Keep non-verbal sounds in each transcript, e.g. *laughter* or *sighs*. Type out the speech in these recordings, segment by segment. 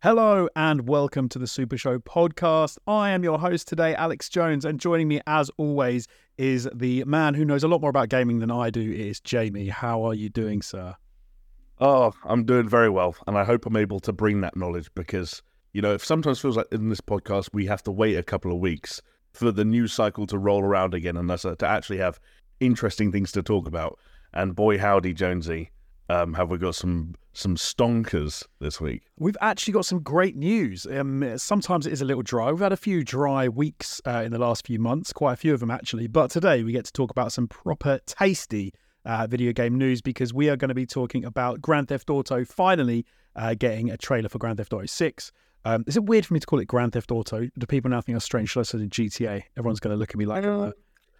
Hello and welcome to the Super Show podcast. I am your host today, Alex Jones, and joining me as always is the man who knows a lot more about gaming than I do. It is Jamie. How are you doing, sir? Oh, I'm doing very well, and I hope I'm able to bring that knowledge because you know, it sometimes feels like in this podcast we have to wait a couple of weeks for the news cycle to roll around again and us uh, to actually have interesting things to talk about. And boy, howdy, Jonesy, um, have we got some some stonkers this week? We've actually got some great news. Um, sometimes it is a little dry. We've had a few dry weeks uh, in the last few months, quite a few of them actually. But today we get to talk about some proper tasty uh, video game news because we are going to be talking about Grand Theft Auto finally uh, getting a trailer for Grand Theft Auto 6. Um, is it weird for me to call it Grand Theft Auto? Do people now think I'm strange? Should I say GTA? Everyone's going to look at me like uh,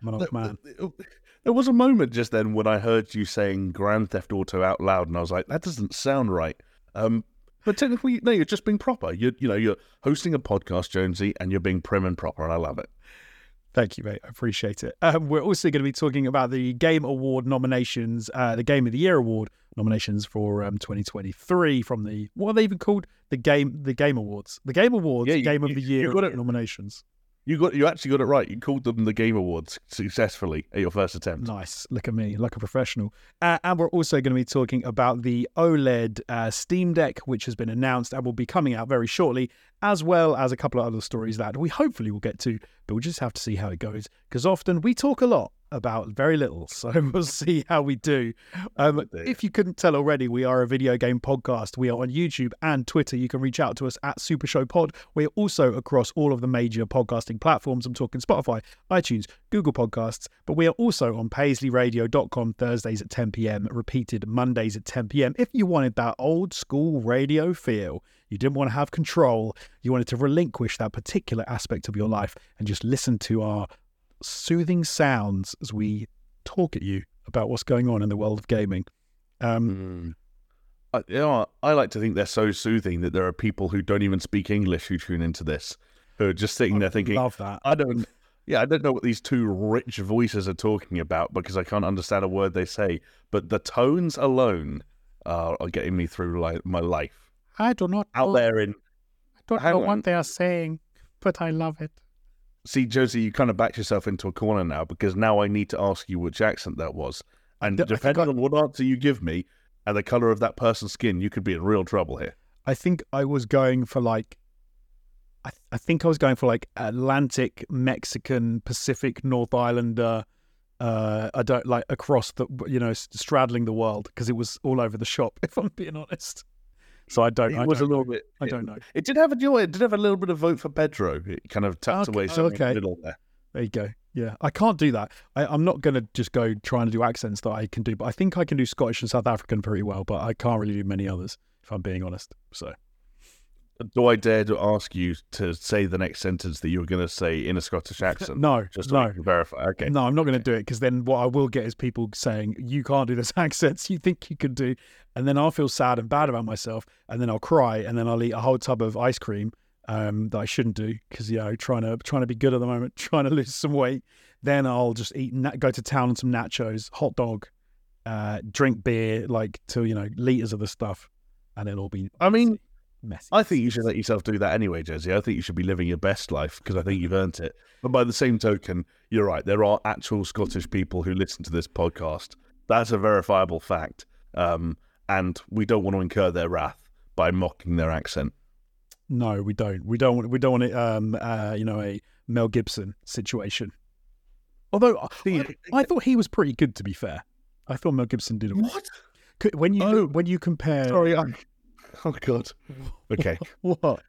I'm an old man. There was a moment just then when I heard you saying Grand Theft Auto out loud, and I was like, that doesn't sound right. Um, but technically, no, you're just being proper. You you know, you're hosting a podcast, Jonesy, and you're being prim and proper, and I love it. Thank you, mate. I appreciate it. Um, we're also going to be talking about the Game Award nominations, uh, the Game of the Year Award nominations for um, 2023 from the what are they even called? The game, the Game Awards, the Game Awards, Yeah, you- Game of you- the you Year got it. nominations. You got you actually got it right. You called them the Game Awards successfully at your first attempt. Nice. Look at me, like a professional. Uh, and we're also going to be talking about the OLED uh, Steam Deck, which has been announced and will be coming out very shortly, as well as a couple of other stories that we hopefully will get to, but we'll just have to see how it goes. Because often we talk a lot about very little. *laughs* So we'll see how we do. Um, if you couldn't tell already, we are a video game podcast. We are on YouTube and Twitter. You can reach out to us at Super Show Pod. We're also across all of the major podcasting platforms. I'm talking Spotify, iTunes, Google Podcasts, but we are also on paisleyradio.com Thursdays at 10 p.m., repeated Mondays at 10 p.m. If you wanted that old school radio feel, you didn't want to have control, you wanted to relinquish that particular aspect of your life and just listen to our soothing sounds as we talk at you about what's going on in the world of gaming. Um, Mm. I, you know, I like to think they're so soothing that there are people who don't even speak English who tune into this, who are just sitting there thinking, love that. I don't, yeah, I don't know what these two rich voices are talking about because I can't understand a word they say. But the tones alone are, are getting me through like my life I do not out know, there in. I don't know on. what they are saying, but I love it. See, Jonesy, you kind of backed yourself into a corner now because now I need to ask you which accent that was, and think depending I- on what answer you give me and the color of that person's skin, you could be in real trouble here. I think I was going for like, I, I think I was going for like Atlantic, Mexican, Pacific, North Islander. Uh, I don't like across the, you know, straddling the world because it was all over the shop. *laughs* If I'm being honest, so I don't. It I was a don't little know. bit. I don't know. It did have a it did have a little bit of vote for Pedro. It kind of tucked Okay, away somewhere okay. middle there. There you go. Yeah, I can't do that. I, I'm not going to just go trying to do accents that I can do, but I think I can do Scottish and South African pretty well, but I can't really do many others, if I'm being honest. So, Do I dare to ask you to say the next sentence that you're going to say in a Scottish accent? no, just so no. verify. Okay. No, I'm not going to do it because then what I will get is people saying, you can't do this *laughs* accents you think you can do. And then I'll feel sad and bad about myself. And then I'll cry. And then I'll eat a whole tub of ice cream um, that I shouldn't do because, you know, trying to, trying to be good at the moment, *laughs* trying to lose some weight. Then I'll just eat, na- go to town on some nachos, hot dog, uh, drink beer, like to, you know, liters of the stuff. And it'll all be I mean, messy. I think you should let yourself do that anyway, Jonesy. I think you should be living your best life because I think you've earned it. But by the same token, you're right. There are actual Scottish people who listen to this podcast. That's a verifiable fact. Um, and we don't want to incur their wrath by mocking their accent. No, we don't. We don't want. We don't want it. Um, uh, you know, a Mel Gibson situation. Although I, See, I thought he was pretty good, to be fair. I thought Mel Gibson did. What? When you Oh. when you compare, Sorry, I... *laughs* Oh, God. *laughs* Okay. what?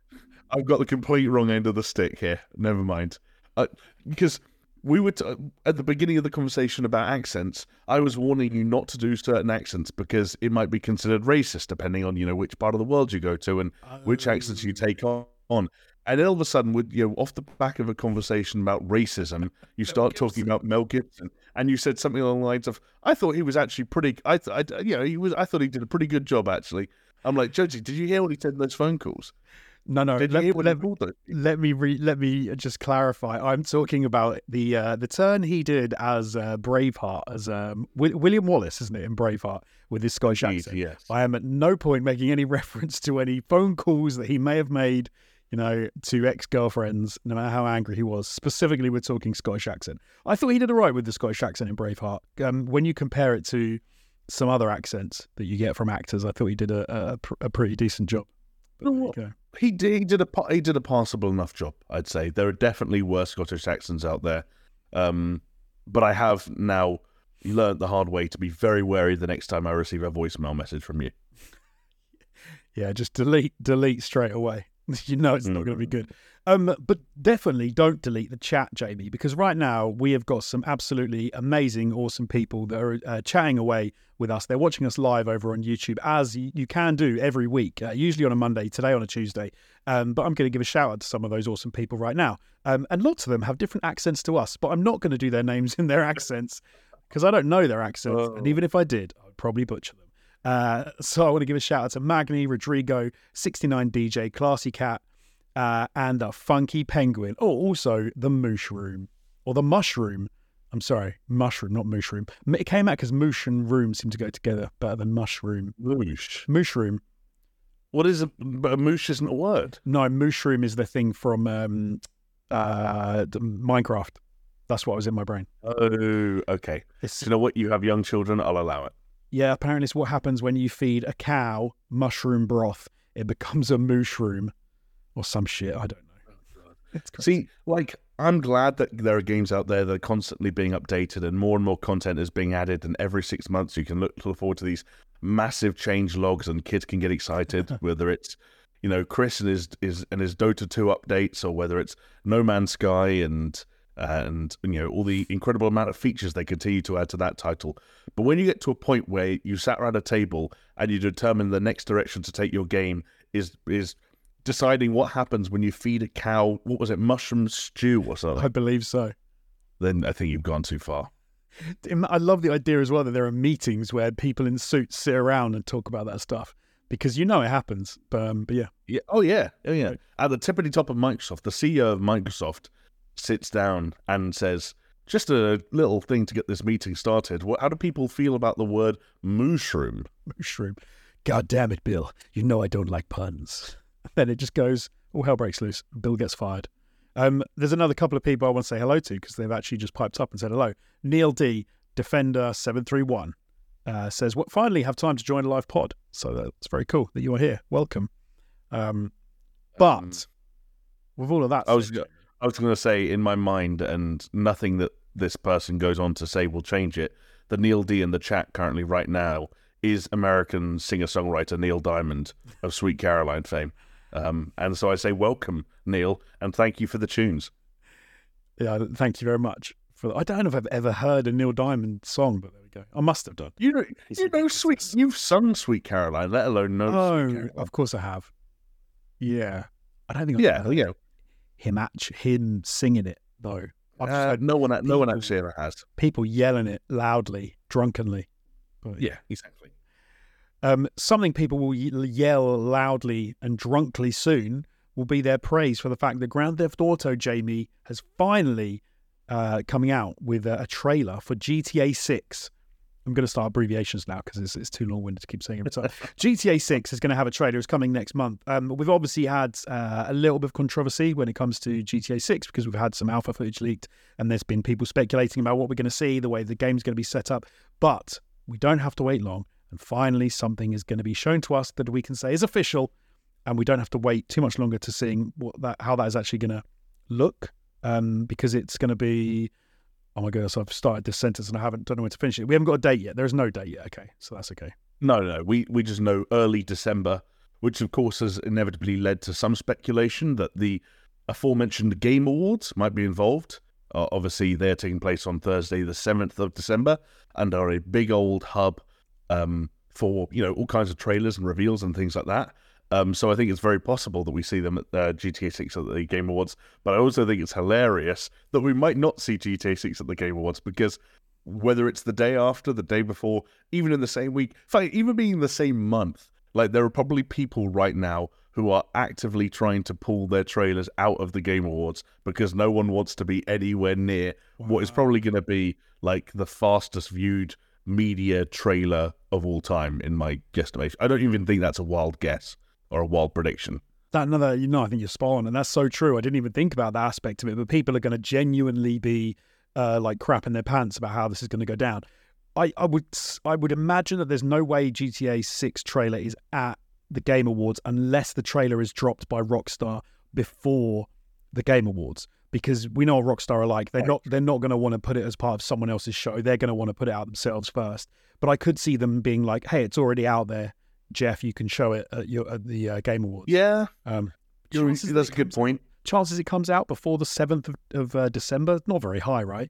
I've got the complete wrong end of the stick here. Never mind. Uh, because we were t- at the beginning of the conversation about accents. I was warning you not to do certain accents because it might be considered racist, depending on you know which part of the world you go to and which accents you take on. on. And then all of a sudden, with you know, off the back of a conversation about racism, you start talking about Mel Gibson, and you said something along the lines of, "I thought he was actually pretty. I, th- I, you know, he was. I thought he did a pretty good job actually." I'm like, Jonesy, did you hear what he said in those phone calls? No, no. Did let, you hear what let, he called let me re- let me just clarify. I'm talking about the uh, the turn he did as uh, Braveheart, as um, Wi- William Wallace, isn't it, in Braveheart with his Scottish accent. yes. I am at no point making any *laughs* reference to any phone calls that he may have made, you know, to ex girlfriends, no matter how angry he was. Specifically, we're talking Scottish accent. I thought he did all right with the Scottish accent in Braveheart. Um, when you compare it to some other accents that you get from actors, I thought he did a, a, a pretty decent job. But You know there you what? go. He did. He did a he did a passable enough job. I'd say there are definitely worse Scottish accents out there, um, but I have now learned the hard way to be very wary the next time I receive a voicemail message from you. *laughs* Yeah, just delete, delete straight away. *laughs* You know it's not Mm. going to be good. Um, but definitely don't delete the chat, Jamie, because right now we have got some absolutely amazing, awesome people that are uh, chatting away with us. They're watching us live over on YouTube, as you can do every week, uh, usually on a Monday, today on a Tuesday. Um, but I'm going to give a shout out to some of those awesome people right now. Um, and lots of them have different accents to us, but I'm not going to do their names *laughs* in their accents because I don't know their accents. And Oh. even if I did, I'd probably butcher them. Uh, so I want to give a shout out to Magni, Rodrigo, 69 DJ, Classy Cat, uh, and the Funky Penguin. Oh, also the Mushroom or the Mooshroom. I'm sorry, Mushroom, not Mooshroom. It came out because Moosh and Room seem to go together better than Mushroom. Moosh. Mushroom. What is a, but a moosh? Isn't a word. No, Mooshroom is the thing from um, uh, Minecraft. That's what was in my brain. Oh, okay. It's, you know what? You have young children. I'll allow it. Yeah, apparently it's what happens when you feed a cow mushroom broth. It becomes a mooshroom or some shit. I don't know. Oh, crazy. See, like, I'm glad that there are games out there that are constantly being updated and more and more content is being added. And every six months, you can look, look forward to these massive change logs and kids can get excited, *laughs* whether it's, you know, Chris and his, his, and his Dota 2 updates or whether it's No Man's Sky and, and, you know, all the incredible amount of features they continue to add to that title. But when you get to a point where you sat around a table and you determine the next direction to take your game is, is, deciding what happens when you feed a cow what was it mushroom stew or something I believe so. then i think you've gone too far I love the idea as well that there are meetings where people in suits sit around and talk about that stuff because you know it happens. But, um, but yeah, yeah oh yeah oh yeah at the tippity top of microsoft the ceo of microsoft sits down and says just a little thing to get this meeting started what, how do people feel about the word mushroom *laughs* mushroom. God damn it, Bill. You know I don't like puns. *laughs* Then it just goes, all hell breaks loose. Bill gets fired. Um, there's another couple of people I want to say hello to because they've actually just piped up and said hello. Neil D, Defender731, uh, says, what, finally have time to join a live pod. So that's very cool that you are here. Welcome. Um, but Um, with all of that, I was said, I was going to say in my mind, and nothing that this person goes on to say will change it. The Neil D in the chat currently right now is American singer songwriter Neil Diamond of Sweet Caroline fame. Um, and so I say welcome, Neil, and thank you for the tunes. yeah, thank you very much. For I don't know if I've ever heard a Neil Diamond song, but there we go. I must have done. You know, you know, sweet. You've sung Sweet Caroline, let alone know. Sweet Oh, Caroline. of course I have. Yeah. I don't think I've yeah, ever yeah. Him act- him singing it though. Uh, no one, no one people- actually ever has. people yelling it loudly, drunkenly. But, Yeah, exactly. Um, something people will yell loudly and drunkly soon will be their praise for the fact that Grand Theft Auto Jamie has finally uh, coming out with a, a trailer for GTA 6. I'm going to start abbreviations now because it's, it's too long winded to keep saying every time. *laughs* GTA 6 is going to have a trailer. It's coming next month. Um, we've obviously had uh, a little bit of controversy when it comes to GTA 6 because we've had some alpha footage leaked and there's been people speculating about what we're going to see, the way the game's going to be set up. But we don't have to wait long. And finally, something is going to be shown to us that we can say is official, and we don't have to wait too much longer to seeing what that how that is actually going to look. Um, because it's going to be. Oh my goodness! I've started this sentence and I haven't don't know when to finish it. We haven't got a date yet. There is no date yet. Okay, so that's okay. No, no, we we just know early December, which of course has inevitably led to some speculation that the aforementioned Game Awards might be involved. Uh, obviously, they're taking place on Thursday, the seventh of December, and are a big old hub um, for you know all kinds of trailers and reveals and things like that. Um, so I think it's very possible that we see them at uh, GTA 6 at the Game Awards. But I also think it's hilarious that we might not see GTA 6 at the Game Awards because whether it's the day after, the day before, even in the same week, in fact, even being the same month, Like there are probably people right now who are actively trying to pull their trailers out of the Game Awards because no one wants to be anywhere near what is probably going to be like the fastest viewed media trailer of all time in my guesstimation. I don't even think that's a wild guess or a wild prediction. That another, you know, I think you're spot on, and that's so true. I didn't even think about that aspect of it, but people are going to genuinely be uh, like crapping their pants about how this is going to go down. I, I would I would imagine that there's no way GTA 6 trailer is at the Game Awards unless the trailer is dropped by Rockstar before the Game Awards because we know what Rockstar are like. They're not they're not going to want to put it as part of someone else's show. They're going to want to put it out themselves first. But I could see them being like, "Hey, it's already out there, Jeff. You can show it at, your, at the uh, Game Awards." Yeah, Um, that's it a good point. Chances it comes out before the seventh of, of uh, December, not very high, right?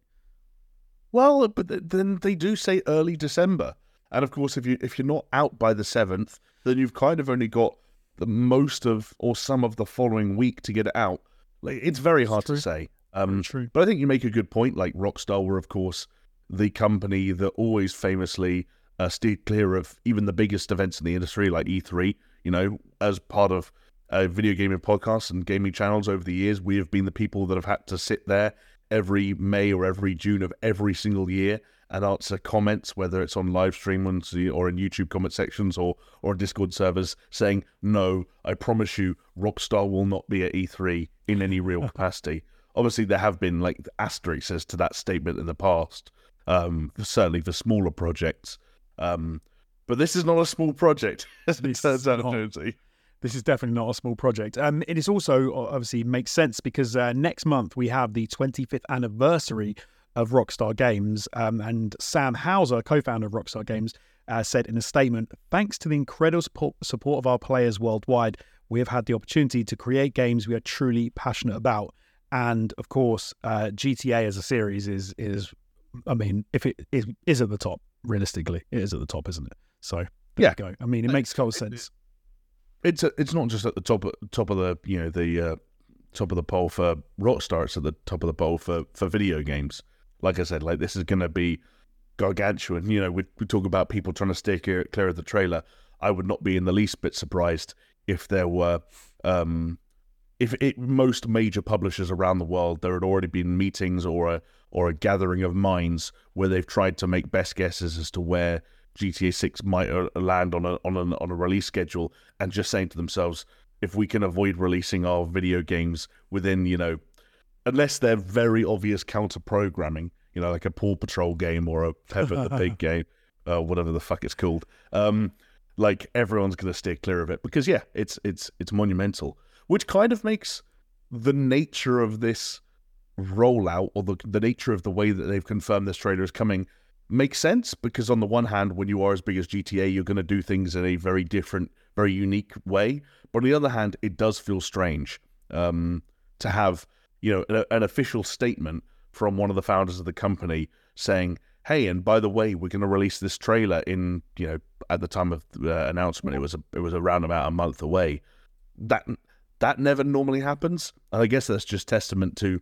Well, but th- then they do say early December, and of course, if you if you're not out by the seventh, then you've kind of only got the most of or some of the following week to get it out. Like it's very hard to say. Um, True. But I think you make a good point. Like Rockstar were, of course, the company that always famously uh, steered clear of even the biggest events in the industry, like E3. You know, as part of uh, video gaming podcasts and gaming channels over the years, we have been the people that have had to sit there every May or every June of every single year and answer comments, whether it's on live stream ones or in YouTube comment sections or or Discord servers, saying, "No, I promise you, Rockstar will not be at E3 in any real *laughs* capacity." Obviously, there have been like asterisks as to that statement in the past, um, certainly for smaller projects. Um, but this is not a small project, *laughs* as it This turns is out. Jonesy. This is definitely not a small project. Um, it is also obviously makes sense because uh, next month we have the 25th anniversary of Rockstar Games, um, and Sam Houser, co-founder of Rockstar Games, uh, said in a statement, "Thanks to the incredible support, support of our players worldwide, we have had the opportunity to create games we are truly passionate about." And of course, uh, GTA as a series is is, I mean, if it is is at the top, realistically, it is at the top, isn't it? So there Yeah. you go. I mean, it makes total sense. It's a, it's not just at the top of, top of the you know the uh, top of the pole for Rockstar. It's at the top of the pole for for video games. Like I said, like this is going to be gargantuan. You know, we we talk about people trying to stay clear, clear of the trailer. I would not be in the least bit surprised if there were um, if it, most major publishers around the world there had already been meetings or a or a gathering of minds where they've tried to make best guesses as to where GTA 6 might uh, land on a on a on a release schedule and just saying to themselves if we can avoid releasing our video games within you know unless they're very obvious counter programming you know like a Paw Patrol game or a Peppa the Pig *laughs* game uh, whatever the fuck it's called um like everyone's going to steer clear of it. Because yeah it's it's it's monumental which kind of makes the nature of this rollout or the, the nature of the way that they've confirmed this trailer is coming makes sense because on the one hand when you are as big as GTA you're going to do things in a very different very unique way. But on the other hand it does feel strange um, to have you know an, an official statement from one of the founders of the company saying hey and by the way we're going to release this trailer in you know at the time of the announcement. It was a, it was around about a month away. That that never normally happens. And i guess that's just testament to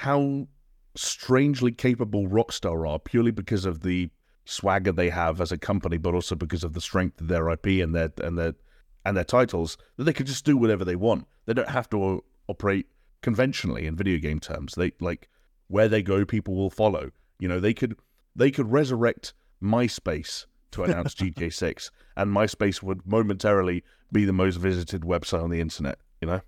how strangely capable rockstar are purely because of the swagger they have as a company but also because of the strength of their ip and their and their and their titles that they can just do whatever they want. They don't have to operate conventionally in video game terms. They like where they go people will follow. You know they could they could resurrect myspace to *laughs* announce GTA 6 and MySpace would momentarily be the most visited website on the internet, you know?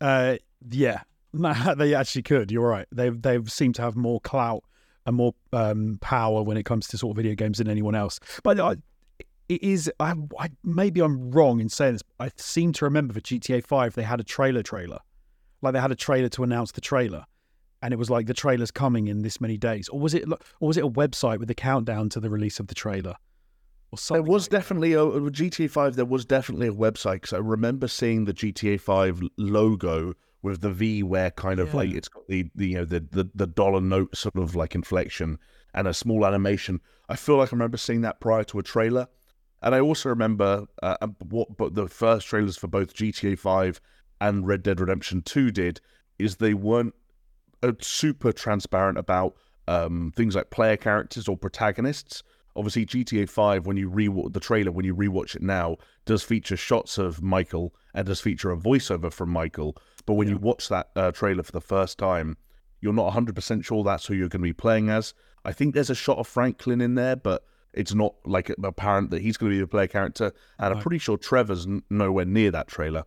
Uh, yeah, *laughs* they actually could. You're right. They they seem to have more clout and more um, power when it comes to sort of video games than anyone else. But I, it is. I, I maybe I'm wrong in saying this. I seem to remember for GTA Five they had a trailer trailer, like they had a trailer to announce the trailer, and it was like the trailer's coming in this many days, or was it? Or was it a website with the countdown to the release of the trailer? Or There was like definitely a, a GTA 5, there was definitely a website because I remember seeing the GTA 5 logo with the V where kind of Yeah. like it's got the, the you know the, the the dollar note sort of like inflection and a small animation. I feel like I remember seeing that prior to a trailer, and I also remember uh, uh, what but the first trailers for both GTA 5 and Red Dead Redemption 2 did is they weren't uh, super transparent about um, things like player characters or protagonists. obviously GTA 5 when you rewatch the trailer when you rewatch it now does feature shots of Michael and does feature a voiceover from Michael but when you watch that uh, trailer for the first time you're not 100% sure that's who you're going to be playing as. I think there's a shot of Franklin in there but it's not like apparent that he's going to be the player character. And I'm pretty sure Trevor's n- nowhere near that trailer.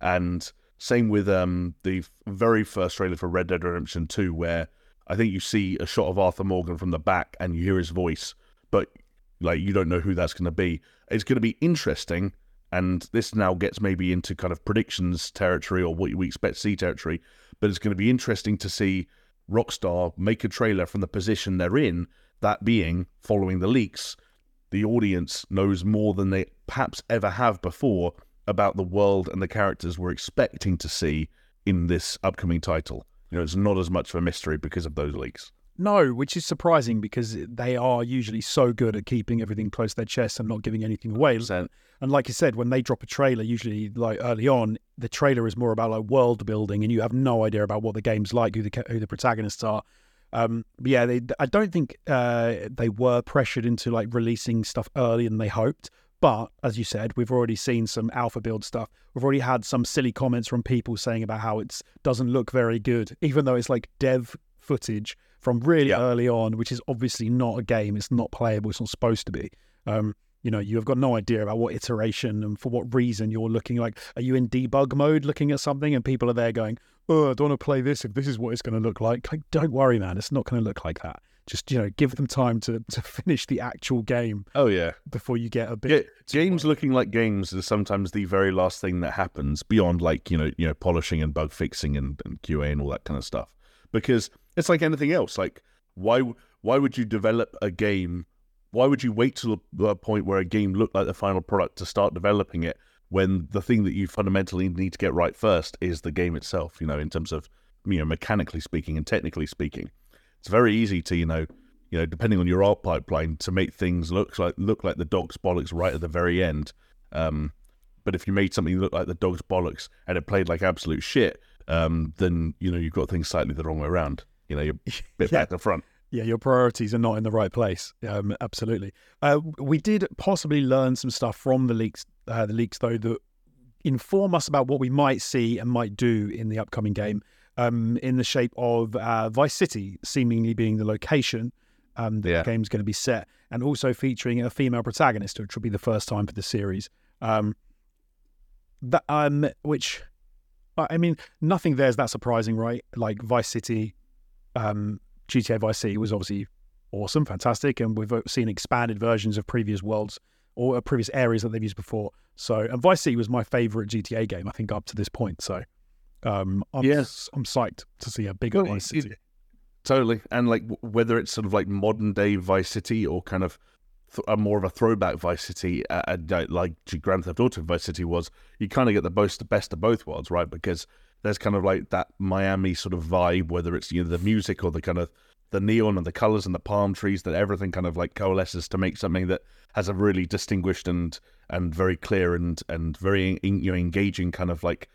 And same with um, the very first trailer for Red Dead Redemption 2 where I think you see a shot of Arthur Morgan from the back and you hear his voice but like you don't know who that's going to be. It's going to be interesting, and this now gets maybe into kind of predictions territory or what we expect to see territory. But it's going to be interesting to see Rockstar make a trailer from the position they're in, that being following the leaks. The audience knows more than they perhaps ever have before about the world and the characters we're expecting to see in this upcoming title. You know, it's not as much of a mystery because of those leaks. No, which is surprising because they are usually so good at keeping everything close to their chest and not giving anything away. And like you said, when they drop a trailer, usually like early on, the trailer is more about like world building, and you have no idea about what the game's like, who the who the protagonists are. Um, yeah, they, I don't think uh, they were pressured into like releasing stuff earlier than they hoped. But as you said, we've already seen some alpha build stuff. We've already had some silly comments from people saying about how it doesn't look very good, even though it's like dev footage from really yeah. early on, which is obviously not a game. It's not playable. It's not supposed to be. Um, you know, you have got no idea about what iteration and for what reason you're looking like. Are you in debug mode looking at something and people are there going, oh, I don't want to play this if this is what it's going to look like? like don't worry, man. It's not going to look like that. Just, you know, give them time to, to *laughs* finish the actual game. Oh, yeah. Before you get a bit. Yeah, games looking like games is sometimes the very last thing that happens beyond like, you know, you know, polishing and bug fixing and, and QA and all that kind of stuff. Because it's like anything else. Like why why would you develop a game? Why would you wait till the point where a game looked like the final product to start developing it? When the thing that you fundamentally need to get right first is the game itself. You know, in terms of you know mechanically speaking and technically speaking, it's very easy to you know you know depending on your art pipeline to make things look like look like the dog's bollocks right at the very end. Um, but if you made something look like the dog's bollocks and it played like absolute shit, um, then you know you've got things slightly the wrong way around. You know, you're *laughs* a bit yeah. back to front. Yeah, your priorities are not in the right place. Um, absolutely. Uh, we did possibly learn some stuff from the leaks. Uh, the leaks, though, that inform us about what we might see and might do in the upcoming game. Um, in the shape of uh, Vice City, seemingly being the location um, the yeah. game's going to be set, and also featuring a female protagonist, which will be the first time for the series. Um, that um, which I mean, nothing there is that surprising, right? Like Vice City, um, GTA Vice City was obviously awesome, fantastic, and we've uh, seen expanded versions of previous worlds or uh, previous areas that they've used before. So, and Vice City was my favorite GTA game, I think, up to this point. So, um, I'm, yes, I'm psyched to see a bigger well, Vice City. It, totally, and like whether it's sort of like modern day Vice City or kind of th- a more of a throwback Vice City, uh, uh like Grand Theft Auto Vice City was, you kind of get the most the best of both worlds, right? Because there's kind of like that Miami sort of vibe, whether it's you know the music or the kind of the neon and the colors and the palm trees, that everything kind of like coalesces to make something that has a really distinguished and and very clear and and very you know engaging kind of like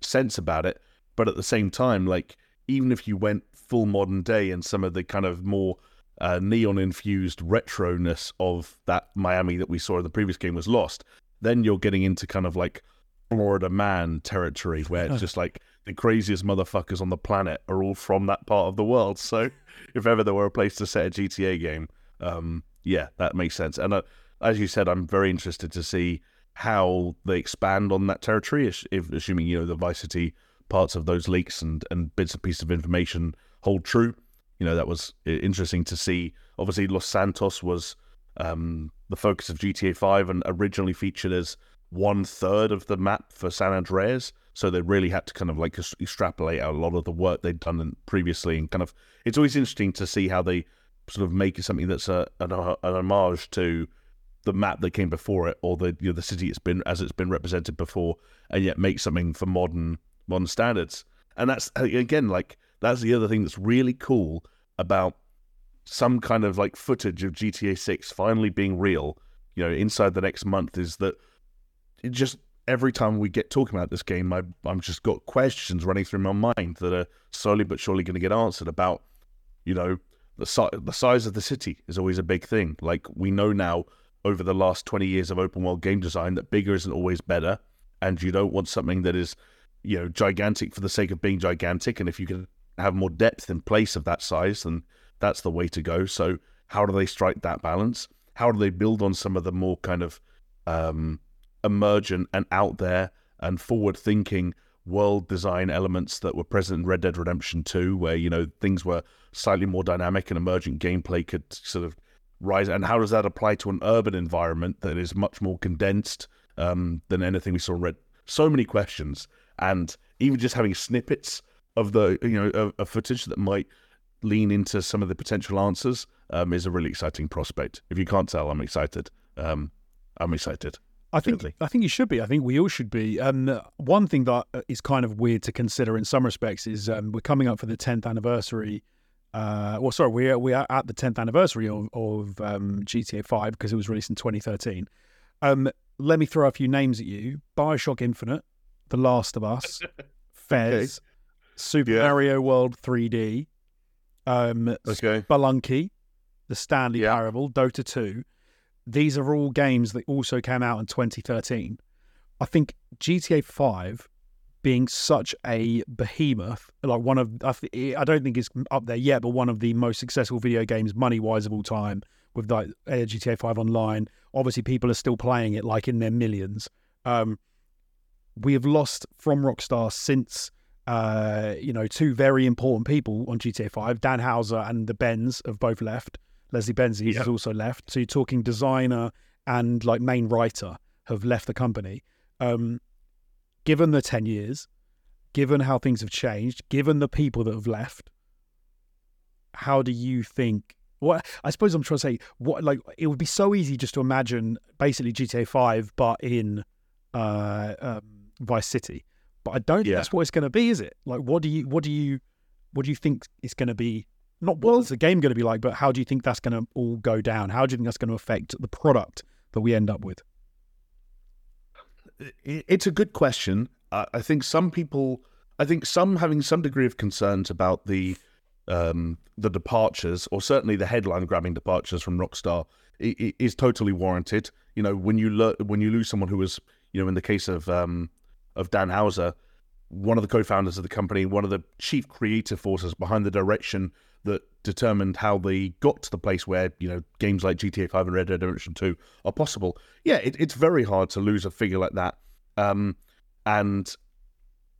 sense about it. But at the same time, like even if you went full modern day and some of the kind of more uh, neon infused retroness of that Miami that we saw in the previous game was lost, then you're getting into kind of like Florida man territory where it's just like the craziest motherfuckers on the planet are all from that part of the world. So *laughs* if ever there were a place to set a GTA game, um, yeah, that makes sense. And uh, as you said, I'm very interested to see how they expand on that territory, if, assuming you know the Vice City parts of those leaks and, and bits and pieces of information hold true. You know that was interesting to see. Obviously, Los Santos was um, the focus of GTA 5 and originally featured as one third of the map for San Andreas. So they really had to kind of like extrapolate out a lot of the work they'd done previously, and kind of it's always interesting to see how they sort of make something that's a an, uh, an homage to the map that came before it, or the you know, the city it's been as it's been represented before, and yet make something for modern modern standards. And that's uh, again like that's the other thing that's really cool about some kind of like footage of GTA Six finally being real. You know, inside the next month is that it just every time we get talking about this game, I, I'm just got questions running through my mind that are slowly but surely going to get answered about, you know, the si- the size of the city is always a big thing. Like we know now over the last 20 years of open world game design that bigger isn't always better and you don't want something that is you know gigantic for the sake of being gigantic and if you can have more depth in place of that size then that's the way to go so how do they strike that balance how do they build on some of the more kind of um, emergent and out there and forward thinking world design elements that were present in Red Dead Redemption 2 where you know things were slightly more dynamic and emergent gameplay could sort of rise and how does that apply to an urban environment that is much more condensed um, than anything we saw in Red so many questions and even just having snippets of the you know of footage that might lean into some of the potential answers um, is a really exciting prospect. If you can't tell, I'm excited. Um, I'm excited. I think I think you should be. I think we all should be. Um, one thing that uh, kind of weird to consider in some respects is um, we're coming up for the 10th anniversary. Uh, well, sorry, we are we are at the 10th anniversary of, of um, GTA 5 because it was released in 2013. Um, let me throw a few names at you: Bioshock Infinite, The Last of Us, *laughs* Fez, okay. Super yeah. Mario World 3D, um, okay. Spelunky, The Stanley yeah. Parable, Dota 2 these are all games that also came out in 2013. I think GTA 5 being such a behemoth, like one of, I don't think it's up there yet, but one of the most successful video games money wise of all time with like GTA 5 online. Obviously, people are still playing it like in their millions. Um, we have lost from Rockstar since, uh, you know, two very important people on GTA 5, Dan Houser and the Benz have both left. Leslie Benzies yep. has also left. So you're talking designer and like main writer have left the company. Um, given the 10 years, given how things have changed, given the people that have left, how do you think? What I suppose I'm trying to say, what like it would be so easy just to imagine basically GTA 5, but in uh, um, Vice City. But I don't yeah. think that's what it's going to be, is it? Like, what do you, what do you, what do you think it's going to be not what's the game going to be like, but how do you think that's going to all go down? How do you think that's going to affect the product that we end up with? It's a good question. I think some people, I think some having some degree of concerns about the um, the departures, or certainly the headline grabbing departures from Rockstar, is totally warranted. You know, when you lo- when you lose someone who was, you know, in the case of um, of Dan Houser, one of the co-founders of the company, one of the chief creative forces behind the direction that determined how they got to the place where you know games like GTA 5 and Red Dead Redemption 2 are possible. Yeah, it, it's very hard to lose a figure like that, um, and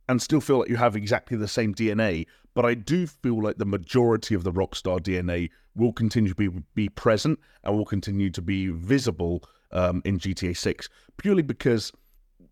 and still feel like you have exactly the same DNA. But I do feel like the majority of the Rockstar DNA will continue to be be present and will continue to be visible um, in GTA 6, purely because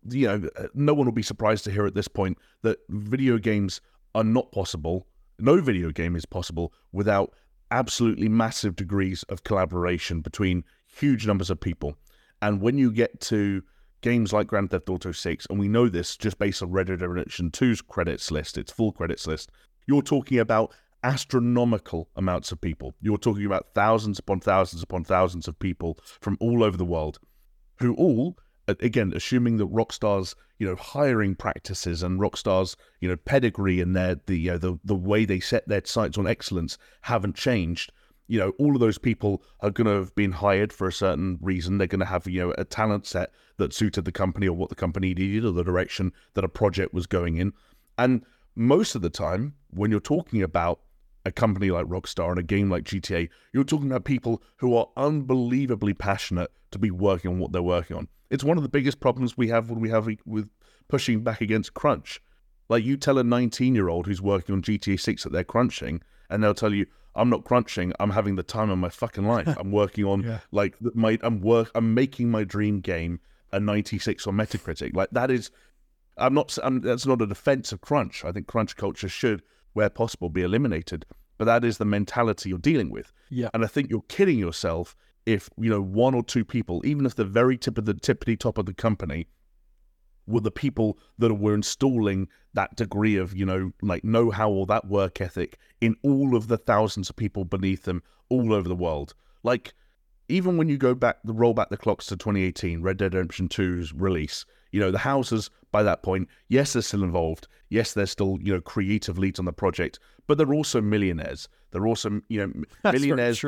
you know no one will be surprised to hear at this point that video games are not possible no video game is possible without absolutely massive degrees of collaboration between huge numbers of people. And when you get to games like Grand Theft Auto 6, and we know this just based on Red Dead Redemption 2's credits list, its full credits list, you're talking about astronomical amounts of people. You're talking about thousands upon thousands upon thousands of people from all over the world who all again, assuming that Rockstar's you know hiring practices and Rockstar's you know pedigree and their the you know, the the way they set their sights on excellence haven't changed. You know, all of those people are going to have been hired for a certain reason. They're going to have you know a talent set that suited the company or what the company needed or the direction that a project was going in. And most of the time, when you're talking about a company like Rockstar and a game like GTA, you're talking about people who are unbelievably passionate to be working on what they're working on. It's one of the biggest problems we have when we have with pushing back against crunch. Like you tell a 19 year old who's working on GTA 6 that they're crunching, and they'll tell you, "I'm not crunching. I'm having the time of my fucking life. I'm working on *laughs* yeah. like my I'm work. I'm making my dream game a 96 on Metacritic. Like that is, I'm not. I'm, that's not a defense of crunch. I think crunch culture should, where possible, be eliminated. But that is the mentality you're dealing with. Yeah. And I think you're kidding yourself if you know one or two people, even if the very tip of the tippity top of the company, were the people that were installing that degree of you know like know-how or that work ethic in all of the thousands of people beneath them all over the world. Like even when you go back, the roll back the clocks to 2018, Red Dead Redemption 2's release, you know the Housers by that point. Yes, they're still involved. Yes, they're still you know creative leads on the project, but they're also millionaires. They're also you know *laughs* millionaires.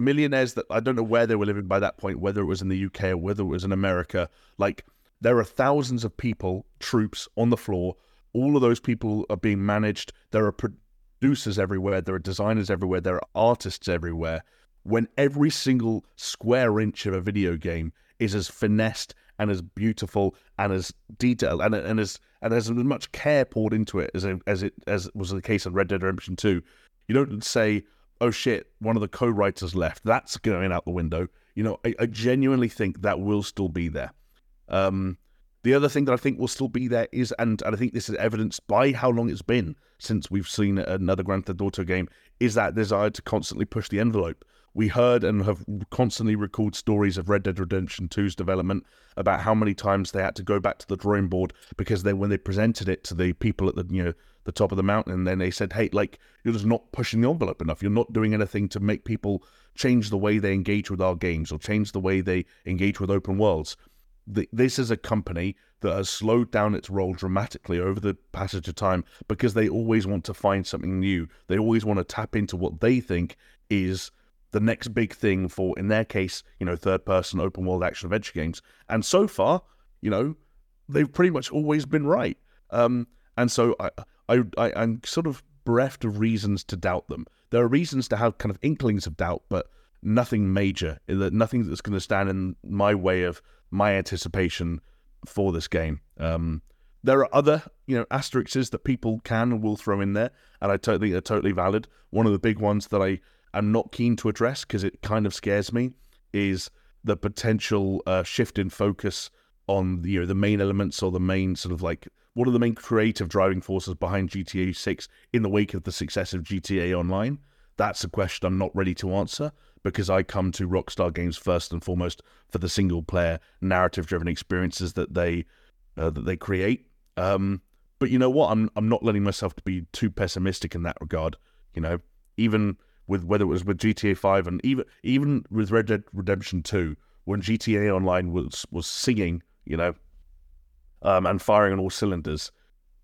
Millionaires that I don't know where they were living by that point, whether it was in the UK or whether it was in America. Like there are thousands of people, troops on the floor. All of those people are being managed. There are producers everywhere. There are designers everywhere. There are artists everywhere. When every single square inch of a video game is as finessed and as beautiful and as detailed and, and as and as much care poured into it as as it as was the case in Red Dead Redemption 2. You don't say, "Oh shit, one of the co-writers left." That's going out the window. You know, I, I genuinely think that will still be there. Um, the other thing that I think will still be there is, and, and I think this is evidenced by how long it's been since we've seen another Grand Theft Auto game, is that desire to constantly push the envelope. We heard and have constantly recalled stories of Red Dead Redemption 2's development about how many times they had to go back to the drawing board because they when they presented it to the people at the you know the top of the mountain, And then they said, "Hey, like you're just not pushing the envelope enough. You're not doing anything to make people change the way they engage with our games or change the way they engage with open worlds." this is a company that has slowed down its role dramatically over the passage of time because they always want to find something new. They always want to tap into what they think is the next big thing for, in their case, you know, third person open world action adventure games. And so far, you know, they've pretty much always been right. Um, and so I, I, I, I'm sort of bereft of reasons to doubt them. There are reasons to have kind of inklings of doubt, but nothing major, That nothing that's going to stand in my way of my anticipation for this game. Um, there are other, you know, asterisks that people can and will throw in there, and I totally they're totally valid. One of the big ones that I am not keen to address because it kind of scares me is the potential uh, shift in focus on the, you know the main elements or the main sort of like what are the main creative driving forces behind GTA 6 in the wake of the success of GTA Online? That's a question I'm not ready to answer because I come to Rockstar games first and foremost for the single player narrative driven experiences that they uh, that they create. Um, but you know what? I'm I'm not letting myself to be too pessimistic in that regard. You know, even with whether it was with GTA 5 and even even with Red Dead Redemption 2 when GTA Online was was singing, you know, um, and firing on all cylinders,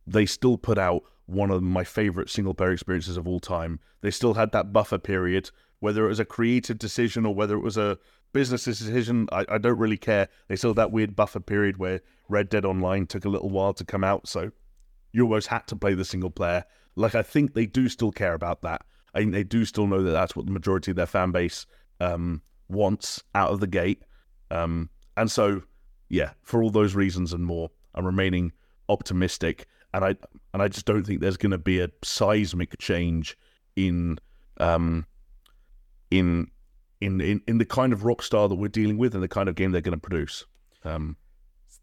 they still put out one of my favorite single player experiences of all time. They still had that buffer period, whether it was a creative decision or whether it was a business decision, I, I don't really care. They still had that weird buffer period where Red Dead Online took a little while to come out, so you almost had to play the single player. Like I think they do still care about that. I think they do still know that that's what the majority of their fan base um, wants out of the gate. Um, and so, yeah, for all those reasons and more, I'm remaining optimistic. And I and I just don't think there's going to be a seismic change in um, in in in in the kind of rock star that we're dealing with and the kind of game they're going to produce. Um,